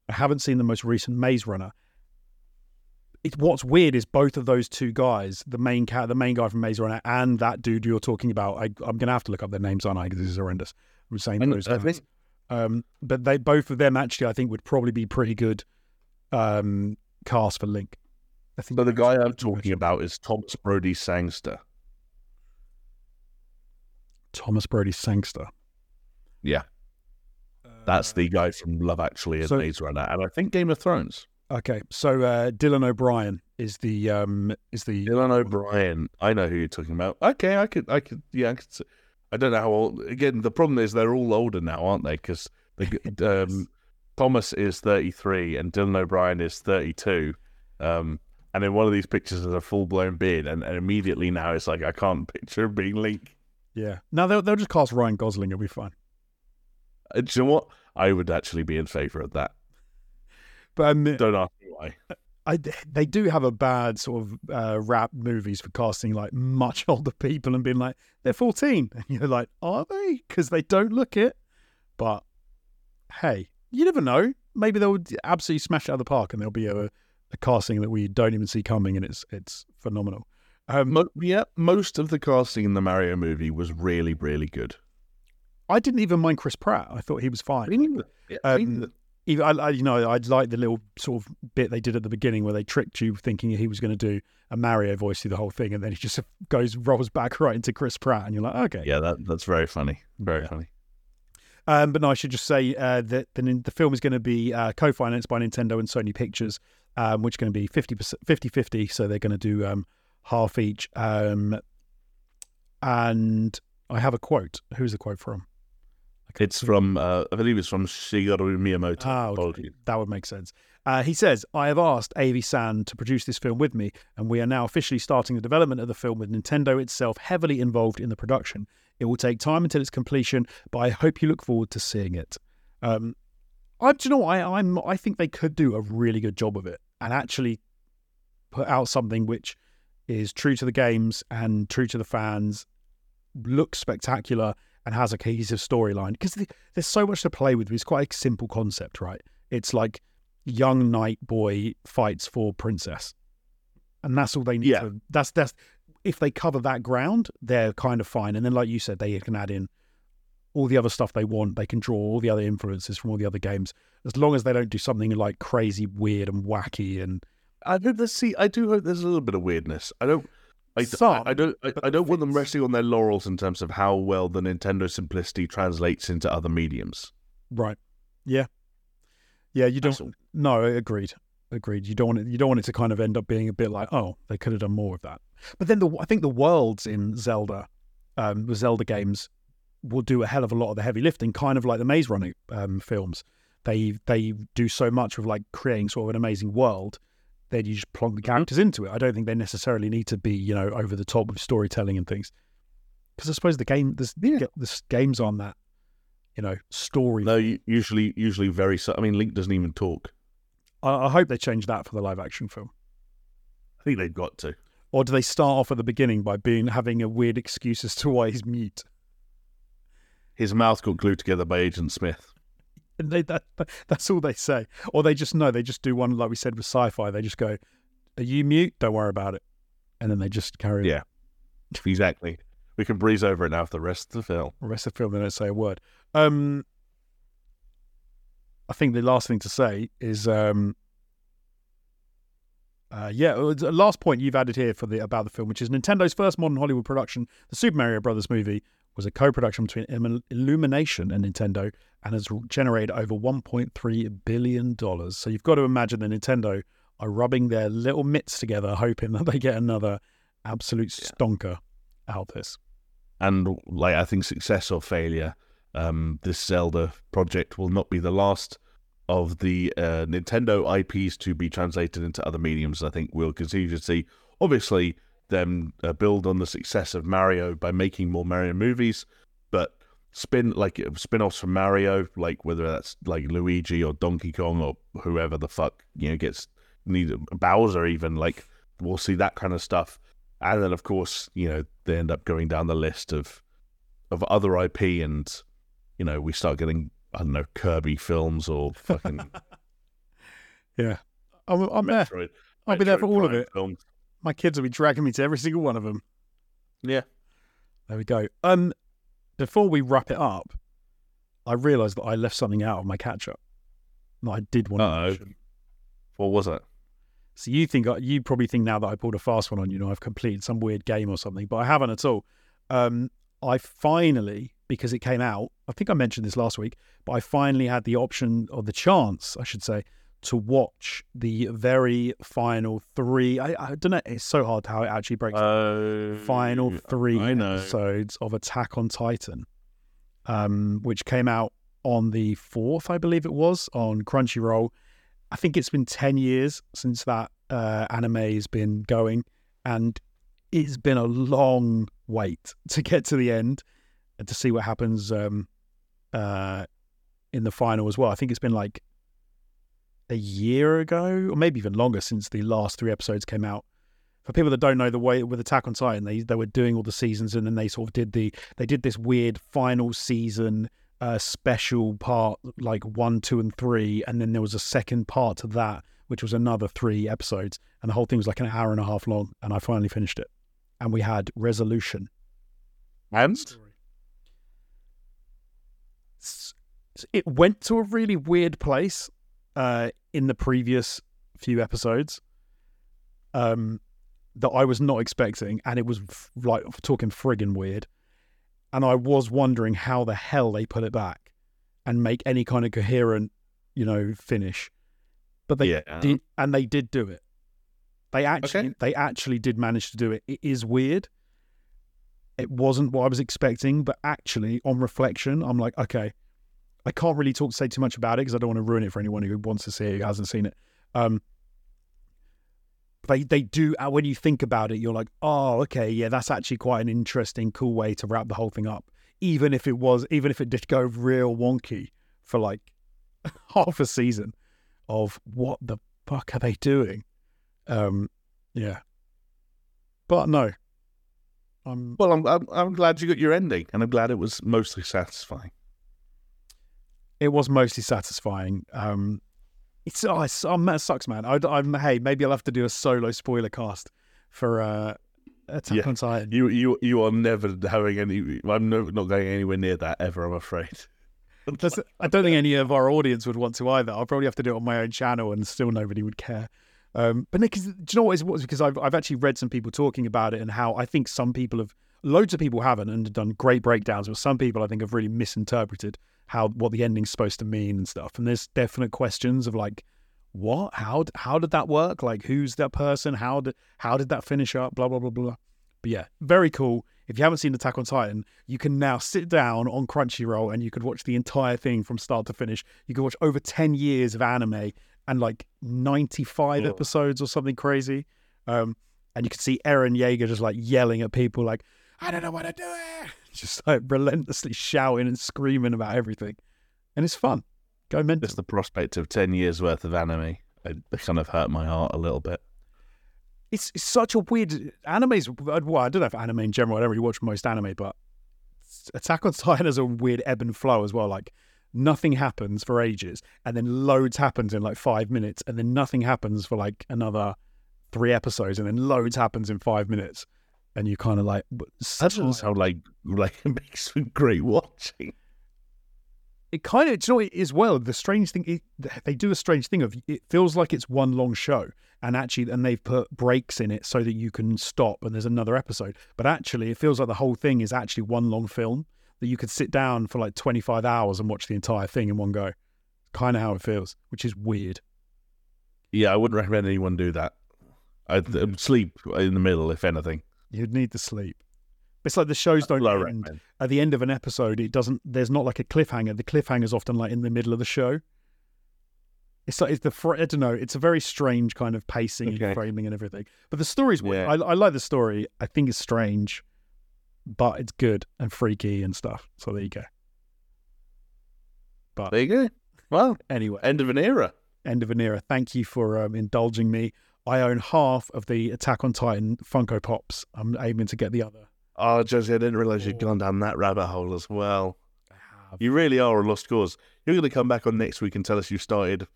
I haven't seen the most recent Maze Runner. It, what's weird is both of those two guys, the main cat, the main guy from Maze Runner, and that dude you're talking about. I, I'm gonna have to look up their names, aren't I? Because this is horrendous. I'm saying And those I guys. Um, but they both of them actually, I think, would probably be pretty good um, cast for Link. I think. so. The guy I'm talking about is Thomas Brodie Sangster. Thomas Brodie Sangster. Yeah, that's the guy from Love Actually and So- Maze Runner, and I think Game of Thrones. Okay, so uh, Dylan O'Brien is the um, is the Dylan O'Brien. I know who you're talking about. Okay, I could, I could, yeah, I could. I don't know how old. Again, the problem is they're all older now, aren't they? Because *laughs* um, Thomas is 33 and Dylan O'Brien is 32. Um, and in one of these pictures is a full blown beard, and, and immediately now it's like I can't *laughs* picture him being Link. Yeah. Now they'll they'll just cast Ryan Gosling. It'll be fine. Uh, do you know what? I would actually be in favor of that. But um, Don't ask me why. I, they do have a bad sort of uh, rap movies for casting like much *laughs* older people and being like they're 14 *laughs* and you're like are they because they don't look it but hey you never know maybe they'll absolutely smash it out of the park and there'll be a, a casting that we don't even see coming and it's it's phenomenal um, Mo- yeah, most of the casting in the Mario movie was really, really good. I didn't even mind Chris Pratt I thought he was fine Yeah, Um, even I, I, you know, I'd like the little sort of bit they did at the beginning where they tricked you thinking he was going to do a Mario voice through the whole thing, and then he just *laughs* goes rolls back right into Chris Pratt, and you're like, okay. yeah, that that's very funny. Very Yeah. funny. Um, but no, I should just say uh, that the, the film is going to be uh, co-financed by Nintendo and Sony Pictures, um, which is going to be 50 50-50, so they're going to do um, half each. Um, and I have a quote. Who's the quote from? It's from, uh, I believe it's from Shigeru Miyamoto. Ah, okay. That would make sense. Uh, he says, I have asked Avi San to produce this film with me, and we are now officially starting the development of the film with Nintendo itself heavily involved in the production. It will take time until its completion, but I hope you look forward to seeing it. Um, I, do you know what? I, I'm, I think they could do a really good job of it and actually put out something which is true to the games and true to the fans, looks spectacular, and has a cohesive storyline. Because the, there's so much to play with. It's quite a simple concept, right? It's like young knight boy fights for princess, and that's all they need. Yeah. To, that's that's if they cover that ground, they're kind of fine. And then, like you said, they can add in all the other stuff they want. They can draw all the other influences from all the other games, as long as they don't do something like crazy, weird, and wacky. And I hope there's see. I do hope there's a little bit of weirdness. I don't. I, Some, I, I don't. I, I don't want them resting on their laurels in terms of how well the Nintendo simplicity translates into other mediums. right, yeah, yeah, you don't. No, agreed. Agreed. You don't want it. You don't want it to kind of end up being a bit like, oh, they could have done more of that. But then the I think the worlds in Zelda, um, the Zelda games, will do a hell of a lot of the heavy lifting, kind of like the Maze Runner um, films. They they do so much with like creating sort of an amazing world. Then you just plonk the characters into it. I don't think they necessarily need to be you know over the top with storytelling and things. Because I suppose the game this this games on that, you know, story. No, usually, usually very. I mean, Link doesn't even talk. I, I hope they change that for the live action film. I think they've got to. Or do they start off at the beginning by being having a weird excuse as to why he's mute? His mouth got glued together by Agent Smith. *laughs* And they, that, that's all they say. Or they just know, they just do one, like we said with sci fi. They just go, Are you mute? Don't worry about it. And then they just carry on. Yeah. Exactly. We can breeze over it now for the rest of the film. The rest of the film, they don't say a word. Um, I think the last thing to say is, um, uh, yeah, uh, last point you've added here for the about the film, which is Nintendo's first modern Hollywood production, the Super Mario Brothers movie, was a co-production between Illumination and Nintendo, and has generated over 1.3 billion dollars. So you've got to imagine that Nintendo are rubbing their little mitts together, hoping that they get another absolute stonker out of this. And like I think success or failure, um, this Zelda project will not be the last of the uh, Nintendo IPs to be translated into other mediums. I think we'll continue to see, obviously, them uh, build on the success of Mario by making more Mario movies, but spin like spin-offs from Mario, like whether that's like Luigi or Donkey Kong or whoever the fuck you know gets need Bowser even like we'll see that kind of stuff. And then, of course, you know, they end up going down the list of of other IP, and you know, we start getting I don't know Kirby films or fucking *laughs* Yeah, I'm, I'm there. Metroid. I'll be there for all of it. Films. My kids will be dragging me to every single one of them. Yeah, There we go. Um, before we wrap it up, I realised that I left something out of my catch up that I did want to Uh-oh. mention. what was it? So you think you probably think now that I pulled a fast one on you know I've completed some weird game or something, but I haven't at all. Um, I finally because it came out. I think I mentioned this last week, but I finally had the option or the chance, I should say, to watch the very final three. I, I don't know. It's so hard how it actually breaks. Uh, final three I know. episodes of Attack on Titan, um, which came out on the fourth, I believe it was, on Crunchyroll. I think it's been 10 years since that uh, anime has been going, and it's been a long wait *laughs* to get to the end and to see what happens um, uh, in the final as well. I think it's been like a year ago, or maybe even longer, since the last three episodes came out. For people that don't know, the way with Attack on Titan, they they were doing all the seasons, and then they sort of did the they did this weird final season uh, special part, like one, two, and three, and then there was a second part to that, which was another three episodes, and the whole thing was like an hour and a half long, and I finally finished it, and we had resolution. And S- It went to a really weird place uh, in the previous few episodes um, that I was not expecting, and it was f- like talking friggin' weird. And I was wondering how the hell they put it back and make any kind of coherent, you know, finish. But they yeah, did, and they did do it. They actually, Okay. they actually did manage to do it. It is weird. It wasn't what I was expecting, but actually, on reflection, I'm like, okay, I can't really talk say too much about it because I don't want to ruin it for anyone who wants to see it who hasn't seen it. Um, they they do uh, when you think about it, you're like, oh, okay, yeah, that's actually quite an interesting, cool way to wrap the whole thing up. Even if it was, even if it did go real wonky for like *laughs* half a season of what the fuck are they doing? Um, yeah, but no, I'm well, I'm, I'm I'm glad you got your ending, and I'm glad it was mostly satisfying. It was mostly satisfying. Um, it's oh, it's, oh it sucks, man. I, I'm hey, maybe I'll have to do a solo spoiler cast for uh, Attack Yeah. on Titan. You you you are never having any. I'm no, not going anywhere near that ever. I'm afraid. *laughs* That's, I don't think any of our audience would want to either. I'll probably have to do it on my own channel, and still nobody would care. Um, but because, do you know what is what? Because I've I've actually read some people talking about it and how I think some people have, loads of people haven't and have done great breakdowns, but some people I think have really misinterpreted how what the ending's supposed to mean and stuff. And there's definite questions of like, what? How how did that work? Like, who's that person? How did how did that finish up? Blah blah blah blah. But yeah, very cool. If you haven't seen Attack on Titan, you can now sit down on Crunchyroll and you could watch the entire thing from start to finish. You could watch over 10 years of anime and like 95 Oh. episodes or something crazy. Um, and you could see Eren Yeager just like yelling at people, like, I don't know what to do. It. *laughs* Just *laughs* like relentlessly shouting and screaming about everything. And it's fun. Go mental. Just the prospect of ten years worth of anime, it kind of hurt my heart a little bit. it's, it's such a weird anime's uh, well, I don't know if anime in general, I don't really watch most anime, but Attack on Titan has a weird ebb and flow as well. Like nothing happens for ages, and then loads happens in like five minutes, and then nothing happens for like another three episodes, and then loads happens in five minutes, and you kind of like That doesn't sound like like *laughs* it makes for great watching. it kind of, you know it is well? The strange thing, it, they do a strange thing of it feels like it's one long show, and actually, and they've put breaks in it so that you can stop and there's another episode. But actually, it feels like the whole thing is actually one long film that you could sit down for like 25 hours and watch the entire thing in one go. Kind of how it feels, which is weird. Yeah, I wouldn't recommend anyone do that. I'd uh, sleep in the middle, if anything. You'd need to sleep. It's like the shows don't Low end recommend. at the end of an episode. It doesn't. There's not like a cliffhanger. The cliffhanger's often like in the middle of the show. It's like it's the I don't know. It's a very strange kind of pacing Okay. and framing and everything. But the story's weird. Yeah. I, I like the story. I think it's strange, but it's good and freaky and stuff. So there you go. But There you go. Well, anyway, end of an era. end of an era. Thank you for um, indulging me. I own half of the Attack on Titan Funko Pops. I'm aiming to get the other. Oh, Jonesy, I didn't realize you'd gone down that rabbit hole as well. You really are a lost cause. You're going to come back on next week and tell us you started.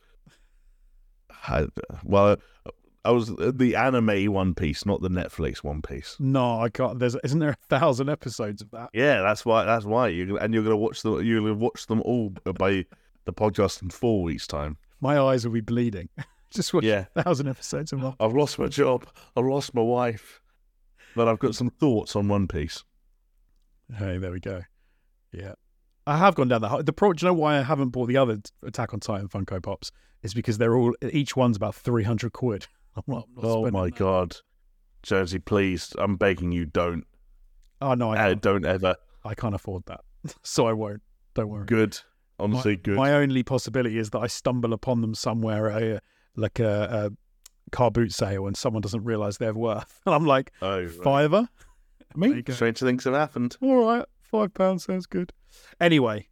I, well, uh, I was uh, the anime One Piece, not the Netflix One Piece. No, I can't. There's isn't there a thousand episodes of that? Yeah, that's why. That's why you and you're going to watch them. You're going to watch them all by the podcast in four weeks' time. My eyes will be bleeding. *laughs* *laughs* Just watch Yeah, a thousand episodes that. I've lost my job. I've lost my wife, but I've got some thoughts on One Piece. Hey, there we go. Yeah, I have gone down that. The pro. Do you know why I haven't bought the other Attack on Titan Funko Pops? Is because they're all each one's about three hundred quid. *laughs* I'm not, Oh my that. god, Jonesy, please, I'm begging you, don't, Oh no, I uh, don't ever. I can't afford that, *laughs* so I won't. Don't worry. Good, honestly, good. My only possibility is that I stumble upon them somewhere, at a, like a, a car boot sale, and someone doesn't realize their worth. *laughs* And I'm like, oh, right. fiver. I mean, strange things have happened. All right, five pounds sounds good. Anyway,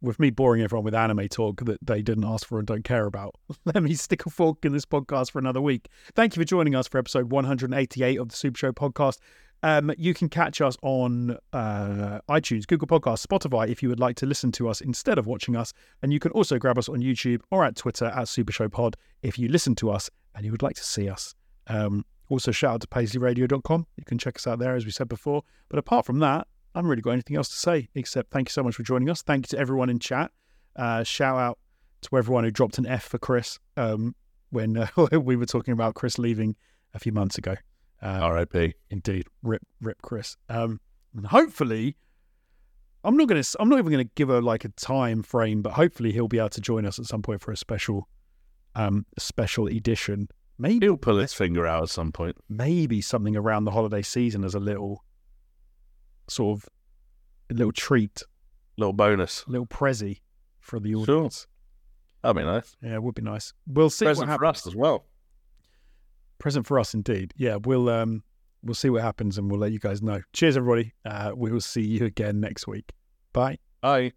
with me boring everyone with anime talk that they didn't ask for and don't care about, *laughs* let me stick a fork in this podcast for another week. Thank you for joining us for episode 188 of the Super Show podcast. Um, you can catch us on uh, iTunes, Google Podcasts, Spotify if you would like to listen to us instead of watching us. And you can also grab us on YouTube or at Twitter at Super Show Pod if you listen to us and you would like to see us. Um, also, shout out to paisleyradio.com. You can check us out there, as we said before. But apart from that, I haven't really got anything else to say except thank you so much for joining us. Thank you to everyone in chat. Uh, shout out to everyone who dropped an F for Chris um, when uh, *laughs* we were talking about Chris leaving a few months ago. Uh, R.I.P. Indeed, rip, rip, Chris. Um, and hopefully, I'm not gonna, I'm not even gonna give a like a time frame, but hopefully he'll be able to join us at some point for a special, um, special edition. Maybe He'll pull his finger out at some point. maybe something around the holiday season as a little, sort of, a little treat, Little bonus. little prezi for the Sure. audience. That'd be nice. Yeah, it would be nice. We'll see Present what for happens. us as well. Present for us, indeed. Yeah, we'll um, we'll see what happens and we'll let you guys know. Cheers, everybody. Uh, we will see you again next week. Bye. Bye.